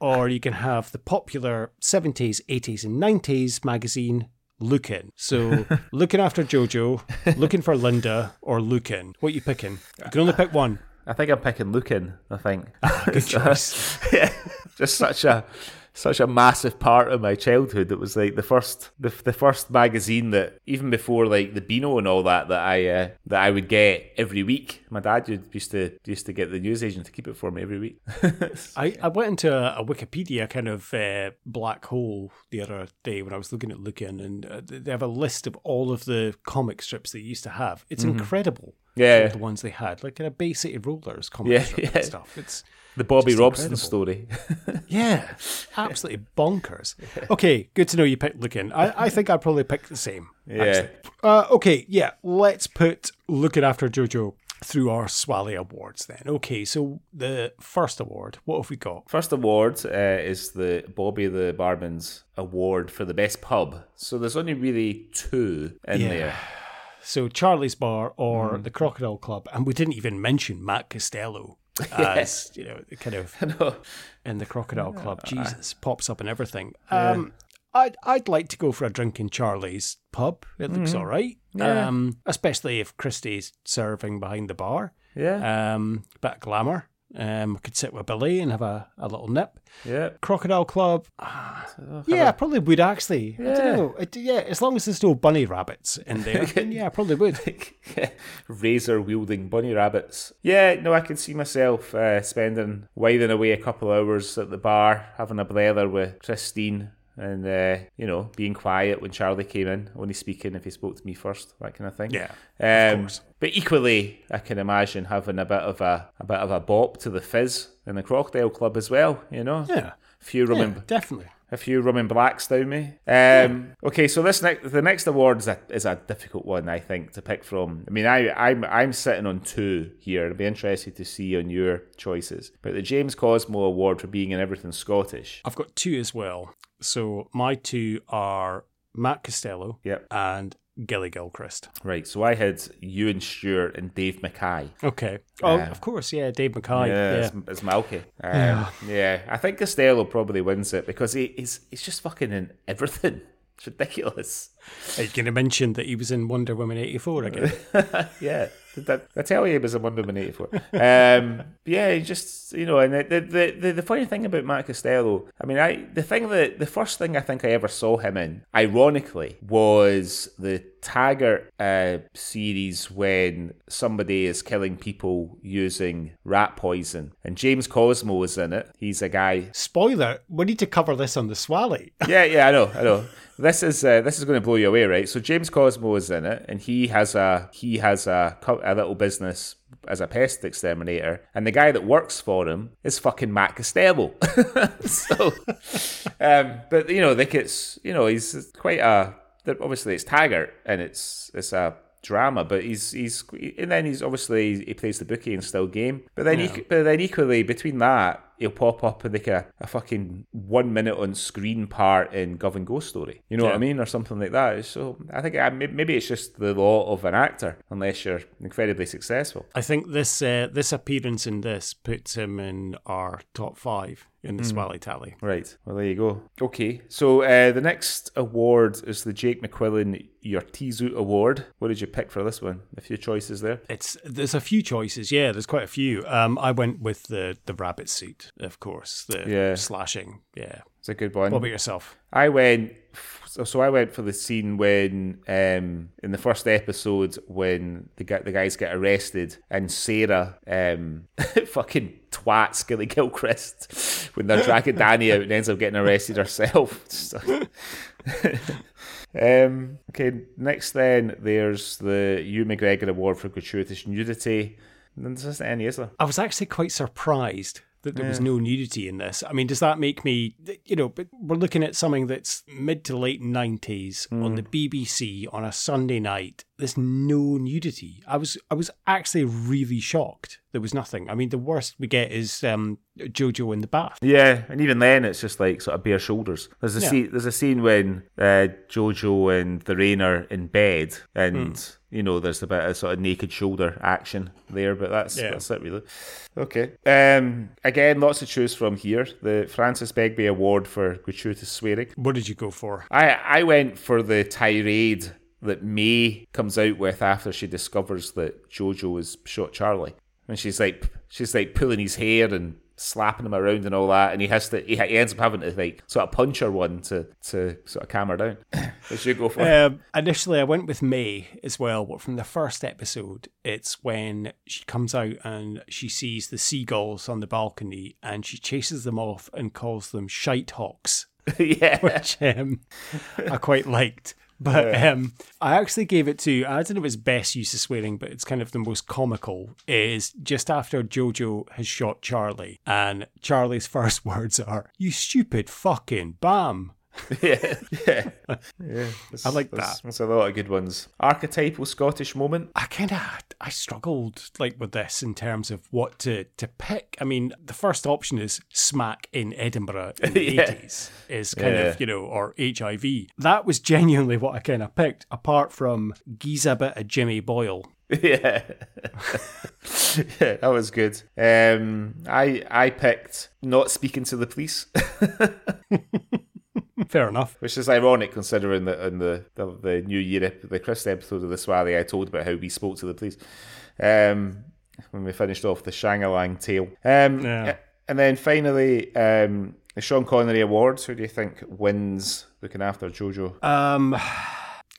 [SPEAKER 1] or you can have the popular 70s, 80s, and 90s magazine Lookin'. So, looking after Jojo, looking for Linda, or Lookin'. What you picking? You can only pick one.
[SPEAKER 2] I think I'm picking Lookin. I think.
[SPEAKER 1] Ah, good choice.
[SPEAKER 2] yeah, just such a such a massive part of my childhood. It was like the first the, the first magazine that even before like the Beano and all that that I uh, that I would get every week. My dad used to used to get the newsagent to keep it for me every week.
[SPEAKER 1] I, I went into a, a Wikipedia kind of uh, black hole the other day when I was looking at Lookin', and uh, they have a list of all of the comic strips they used to have. It's incredible.
[SPEAKER 2] Yeah.
[SPEAKER 1] the ones they had, like in a Bay City Rollers comic
[SPEAKER 2] Yeah,
[SPEAKER 1] strip
[SPEAKER 2] yeah.
[SPEAKER 1] and stuff. It's
[SPEAKER 2] The Bobby
[SPEAKER 1] Just
[SPEAKER 2] Robson
[SPEAKER 1] incredible.
[SPEAKER 2] story.
[SPEAKER 1] yeah, absolutely bonkers. Okay, good to know you picked Looking. I, I think I'd probably pick the same.
[SPEAKER 2] Yeah.
[SPEAKER 1] Uh, okay, yeah. Let's put Looking After Jojo through our Swally Awards then. Okay, so the first award, what have we got?
[SPEAKER 2] First award uh, is the Bobby the Barman's award for the best pub. So there's only really two in
[SPEAKER 1] Yeah.
[SPEAKER 2] there.
[SPEAKER 1] So Charlie's Bar or
[SPEAKER 2] Mm.
[SPEAKER 1] the Crocodile Club, and we didn't even mention Matt Costello as you know, kind of in the Crocodile Club. Jesus, pops up and everything. Um, I'd I'd like to go for a drink in Charlie's pub. It looks
[SPEAKER 2] Mhm.
[SPEAKER 1] all right.
[SPEAKER 2] Yeah.
[SPEAKER 1] Um, especially if Christie's serving behind the bar.
[SPEAKER 2] Yeah.
[SPEAKER 1] Um, bit of glamour. Um, could sit with Billy and have a, a little nip.
[SPEAKER 2] Yeah.
[SPEAKER 1] Crocodile Club. Yeah, I probably would actually. I
[SPEAKER 2] Yeah.
[SPEAKER 1] don't know. It- yeah, as long as there's no bunny rabbits in there, yeah, I probably would.
[SPEAKER 2] razor wielding bunny rabbits. Yeah, no, I can see myself uh, spending whiling away a couple hours at the bar, having a blather with Christine, and uh, you know, being quiet when Charlie came in, only speaking if he spoke to me first, that kind of thing.
[SPEAKER 1] Yeah,
[SPEAKER 2] um,
[SPEAKER 1] of course.
[SPEAKER 2] But equally, I can imagine having a bit of a a bit of a bop to the fizz in the Crocodile Club as well. You know,
[SPEAKER 1] Yeah.
[SPEAKER 2] a few rum
[SPEAKER 1] Yeah,
[SPEAKER 2] and
[SPEAKER 1] definitely.
[SPEAKER 2] a few rum and blacks down me. Um, Okay, so this next the next award is a, is a difficult one, I think, to pick from. I mean, I I'm I'm sitting on two here. I'd be interested to see on your choices. But the James Cosmo Award for being in everything Scottish.
[SPEAKER 1] I've got two as well. So my two are Matt Costello
[SPEAKER 2] Yep.
[SPEAKER 1] and Gilly Gilchrist.
[SPEAKER 2] Right. So I had Ewan Stewart and Dave Mackay.
[SPEAKER 1] Okay. Oh,
[SPEAKER 2] Yeah.
[SPEAKER 1] of course, yeah, Dave Mackay.
[SPEAKER 2] yeah,
[SPEAKER 1] Yeah.
[SPEAKER 2] It's, it's Malky. Um,
[SPEAKER 1] Yeah.
[SPEAKER 2] yeah. I think Costello probably wins it because he, he's he's just fucking in everything. It's ridiculous.
[SPEAKER 1] Are you going to mention that he was in Wonder Woman 84 again?
[SPEAKER 2] yeah. That, I tell you, he was in Wonder Woman 84. Um, yeah, just, you know, and the, the, the, the funny thing about Matt Costello, I mean, I the thing that, the first thing I think I ever saw him in, ironically, was the Taggart uh, series when somebody is killing people using rat poison. And James Cosmo is in it. He's a guy
[SPEAKER 1] Spoiler, we need to cover this on the Swally.
[SPEAKER 2] yeah, yeah, I know, I know. This is uh, this is going to blow you away, right? So James Cosmo is in it, and he has a he has a a little business as a pest exterminator, and the guy that works for him is fucking Matt Costello. so, um, but you know, like it's you know he's quite a obviously it's Taggart and it's it's a drama, but he's he's and then he's obviously he plays the bookie and still game, but then
[SPEAKER 1] Yeah.
[SPEAKER 2] but then equally between that he'll pop up in like a, a fucking one minute on screen part in Govan Ghost Story, you know what I mean, or something like that. So I think I, maybe it's just the law of an actor, unless you're incredibly successful.
[SPEAKER 1] I think this uh, this appearance in this puts him in our top five in the
[SPEAKER 2] Mm.
[SPEAKER 1] Swally tally.
[SPEAKER 2] Right. Well, there you go. Okay. So uh, the next award is the Jake McQuillan Your Teazoot Award. What did you pick for this one? A few choices there.
[SPEAKER 1] It's there's a few choices. Yeah, there's quite a few. Um, I went with the the rabbit suit, of course. The
[SPEAKER 2] Yeah.
[SPEAKER 1] slashing. Yeah.
[SPEAKER 2] It's a good one.
[SPEAKER 1] What about yourself?
[SPEAKER 2] I went. So, so I went for the scene when, um, in the first episode, when the guy, the guys get arrested and Sarah, um, fucking twat Skilly Gilchrist when they're dragging Danny out and ends up getting arrested herself. Um, okay, next then there's the Ewan McGregor Award for gratuitous nudity. And There isn't any, is there?
[SPEAKER 1] I was actually quite surprised that there was no nudity in this. I mean, does that make me, you know, but we're looking at something that's mid to late 90s on the BBC on a Sunday night. There's no nudity. I was I was actually really shocked. There was nothing. I mean, the worst we get is um, Jojo in the bath.
[SPEAKER 2] Yeah, and even then it's just like sort of bare shoulders. There's a
[SPEAKER 1] Yeah.
[SPEAKER 2] scene. There's a scene when uh, Jojo and the Rain are in bed, and
[SPEAKER 1] Hmm.
[SPEAKER 2] You know there's a bit of sort of naked shoulder action there, but that's
[SPEAKER 1] Yeah.
[SPEAKER 2] that's it really. Okay. Um. Again, lots to choose from here. The Francis Begbie Award for gratuitous swearing.
[SPEAKER 1] What did you go for?
[SPEAKER 2] I I went for the tirade that May comes out with after she discovers that Jojo has shot Charlie, and she's like she's like pulling his hair and slapping him around and all that, and he has to he, he ends up having to like sort of punch her one to to sort of calm her down. What should you go for?
[SPEAKER 1] Um, initially, I went with May as well, but from the first episode, it's when she comes out and she sees the seagulls on the balcony and she chases them off and calls them shite hawks,
[SPEAKER 2] yeah,
[SPEAKER 1] which um, I quite liked. But um, I actually gave it to, I don't know if it's best use of swearing, but it's kind of the most comical, is just after Jojo has shot Charlie, and Charlie's first words are, You stupid fucking bam.
[SPEAKER 2] yeah, yeah, yeah.
[SPEAKER 1] I like that.
[SPEAKER 2] There's a lot of good ones. Archetypal Scottish moment.
[SPEAKER 1] I kind of I struggled like with this in terms of what to to pick. I mean, the first option is smack in Edinburgh in the
[SPEAKER 2] Yeah.
[SPEAKER 1] eighties is kind
[SPEAKER 2] Yeah.
[SPEAKER 1] of you know or HIV. That was genuinely what I kind of picked. Apart from Giza bit of Jimmy Boyle.
[SPEAKER 2] yeah. yeah, that was good. Um, I I picked not speaking to the police,
[SPEAKER 1] Fair enough.
[SPEAKER 2] which is ironic considering that in the, the the New Year ep- the Christmas episode of the Swally, I told about how we spoke to the police. Um, when we finished off the Shangalang tale. Um,
[SPEAKER 1] Yeah.
[SPEAKER 2] and then finally, um, the Sean Connery Awards. Who do you think wins looking after Jojo?
[SPEAKER 1] Um,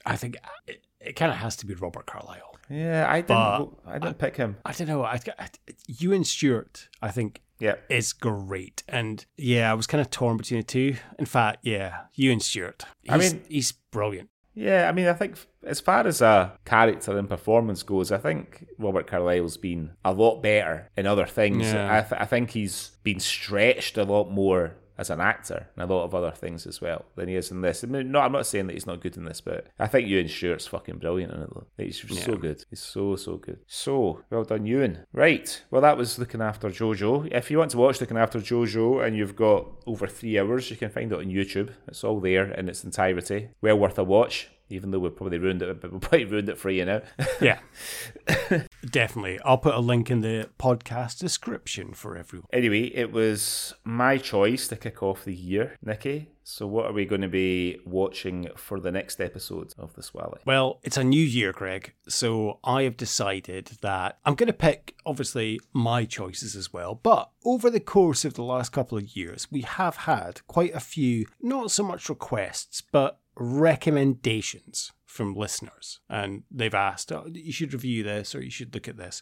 [SPEAKER 1] I think it, it kind of has to be Robert Carlyle.
[SPEAKER 2] yeah, I didn't.
[SPEAKER 1] but
[SPEAKER 2] I didn't pick him.
[SPEAKER 1] I don't know. I, I, Ewan Stewart, I think,
[SPEAKER 2] Yeah.
[SPEAKER 1] is great. And yeah, I was kind of torn between the two. In fact, yeah, Ewan Stewart.
[SPEAKER 2] I
[SPEAKER 1] He's-
[SPEAKER 2] mean-
[SPEAKER 1] he's brilliant.
[SPEAKER 2] Yeah, I mean, I think as far as a character and performance goes, I think Robert Carlyle's been a lot better in other things.
[SPEAKER 1] Yeah.
[SPEAKER 2] I, th- I think he's been stretched a lot more as an actor and a lot of other things as well than he is in this. I mean, no, I'm not saying that he's not good in this, but I think Ewan Stewart's fucking brilliant in it. Though. He's so good. He's so so good. So well done, Ewan. Right. Well, that was looking after JoJo. If you want to watch looking after JoJo and you've got over three hours, you can find it on YouTube. It's all there in its entirety. Well worth a watch. Even though we've probably ruined it, but we've probably ruined it for you now.
[SPEAKER 1] Yeah, definitely. I'll put a link in the podcast description for everyone.
[SPEAKER 2] Anyway, it was my choice to kick off the year, Nicky. So, what are we going to be watching for the next episode of the Swally?
[SPEAKER 1] Well, it's a new year, Greg. So I have decided that I'm going to pick, obviously, my choices as well. But over the course of the last couple of years, we have had quite a few, not so much requests, but recommendations from listeners. And they've asked, oh, you should review this or you should look at this.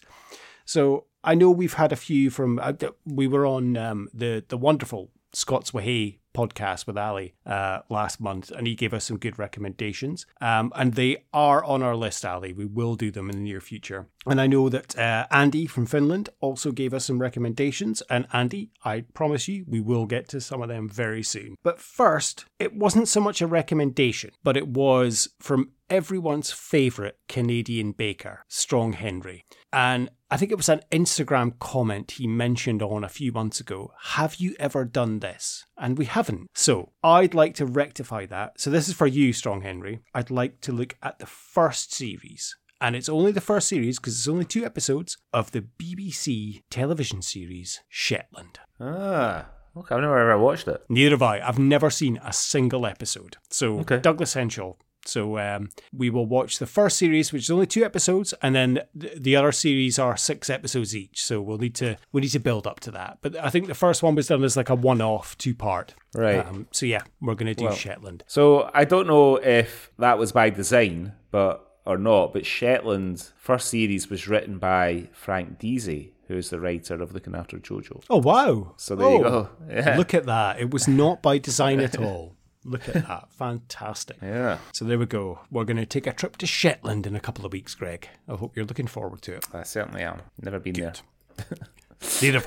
[SPEAKER 1] So I know we've had a few from, uh, we were on um, the, the wonderful Scots Wahey podcast with Ali uh, last month, and he gave us some good recommendations. Um, and they are on our list, Ali. We will do them in the near future. And I know that uh, Andy from Finland also gave us some recommendations. And Andy, I promise you, we will get to some of them very soon. But first, it wasn't so much a recommendation, but it was from everyone's favourite Canadian baker, Strong Henry. And I think it was an Instagram comment he mentioned on a few months ago. Have you ever done this? And we haven't. So I'd like to rectify that. So this is for you, Strong Henry. I'd like to look at the first series. And it's only the first series because it's only two episodes of the BBC television series Shetland.
[SPEAKER 2] Ah, okay. I've never ever watched it.
[SPEAKER 1] Neither have I. I've never seen a single episode. So
[SPEAKER 2] Okay.
[SPEAKER 1] Douglas Henshall. So um, we will watch the first series, which is only two episodes, and then th- the other series are six episodes each. So we'll need to we need to build up to that. But I think the first one was done as like a one-off, two-part.
[SPEAKER 2] Right.
[SPEAKER 1] Um, so yeah, we're going to do
[SPEAKER 2] Well,
[SPEAKER 1] Shetland.
[SPEAKER 2] So I don't know if that was by design, but or not. But Shetland first series was written by Frank Deasy, who's the writer of Looking After Jojo.
[SPEAKER 1] Oh wow!
[SPEAKER 2] So there you
[SPEAKER 1] Oh,
[SPEAKER 2] go. Yeah.
[SPEAKER 1] Look at that. It was not by design at all. Look at that. Fantastic.
[SPEAKER 2] Yeah,
[SPEAKER 1] So there we go. We're going to take a trip to Shetland in a couple of weeks, Greg. I hope you're looking forward to it.
[SPEAKER 2] I certainly am. Never been there.
[SPEAKER 1] Neither.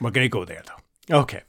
[SPEAKER 1] We're going to go there, though. Okay.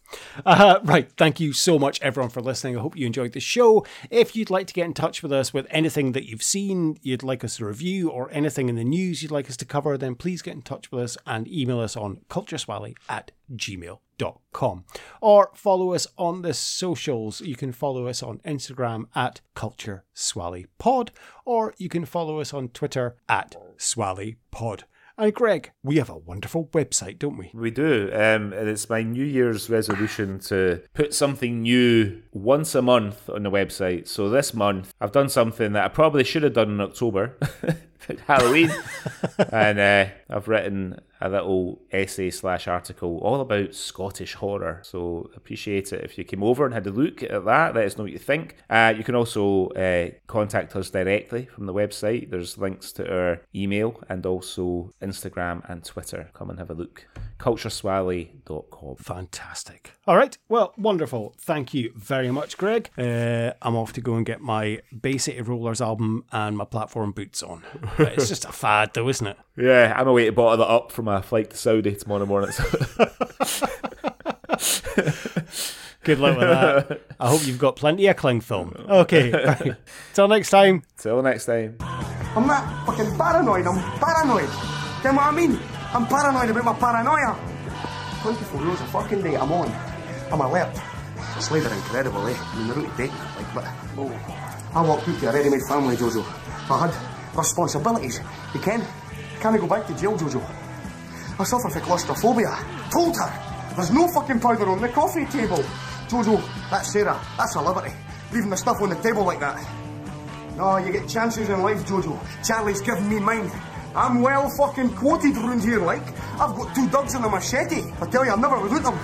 [SPEAKER 1] Uh, right. Thank you so much, everyone, for listening. I hope you enjoyed the show. If you'd like to get in touch with us with anything that you've seen, you'd like us to review, or anything in the news you'd like us to cover, then please get in touch with us and email us on cultureswally at gmail.com. Or follow us on the socials. You can follow us on Instagram at cultureswallypod, or you can follow us on Twitter at swallypod. And Greg, we have a wonderful website, don't we?
[SPEAKER 2] We do, um, and it's my New Year's resolution to put something new once a month on the website. So this month, I've done something that I probably should have done in October, Halloween, and uh, I've written a little essay slash article all about Scottish horror. So appreciate it if you came over and had a look at that. Let us know what you think. Uh, you can also uh, contact us directly from the website. There's links to our email and also Instagram and Twitter. Come and have a look. cultureswally.com.
[SPEAKER 1] Fantastic. All right. Well, wonderful. Thank you very much, Greg. Uh, I'm off to go and get my Bay City Rollers album and my platform boots on. It's just a fad, though, isn't it?
[SPEAKER 2] Yeah, I'm away to bottle that up for my flight to Saudi tomorrow morning.
[SPEAKER 1] Good luck with that. I hope you've got plenty of cling film. Okay. Right. Till next time.
[SPEAKER 2] Till next time.
[SPEAKER 3] I'm not fucking paranoid, I'm paranoid. You know what I mean? I'm paranoid about my paranoia. 24 hours a fucking day, I'm on. I'm alert. It's later incredible, eh? I mean, they're out to date, like, but... Oh. I walked out to a ready-made family, Jojo. I had responsibilities. You can? Can I go back to jail, Jojo? I suffer from claustrophobia. Told her. There's no fucking powder on the coffee table. Jojo, that's Sarah. That's a liberty. Leaving the stuff on the table like that. No, you get chances in life, Jojo. Charlie's given me mine. I'm well fucking quoted round here, like. I've got two dogs and a machete. I tell you, I'm never without them.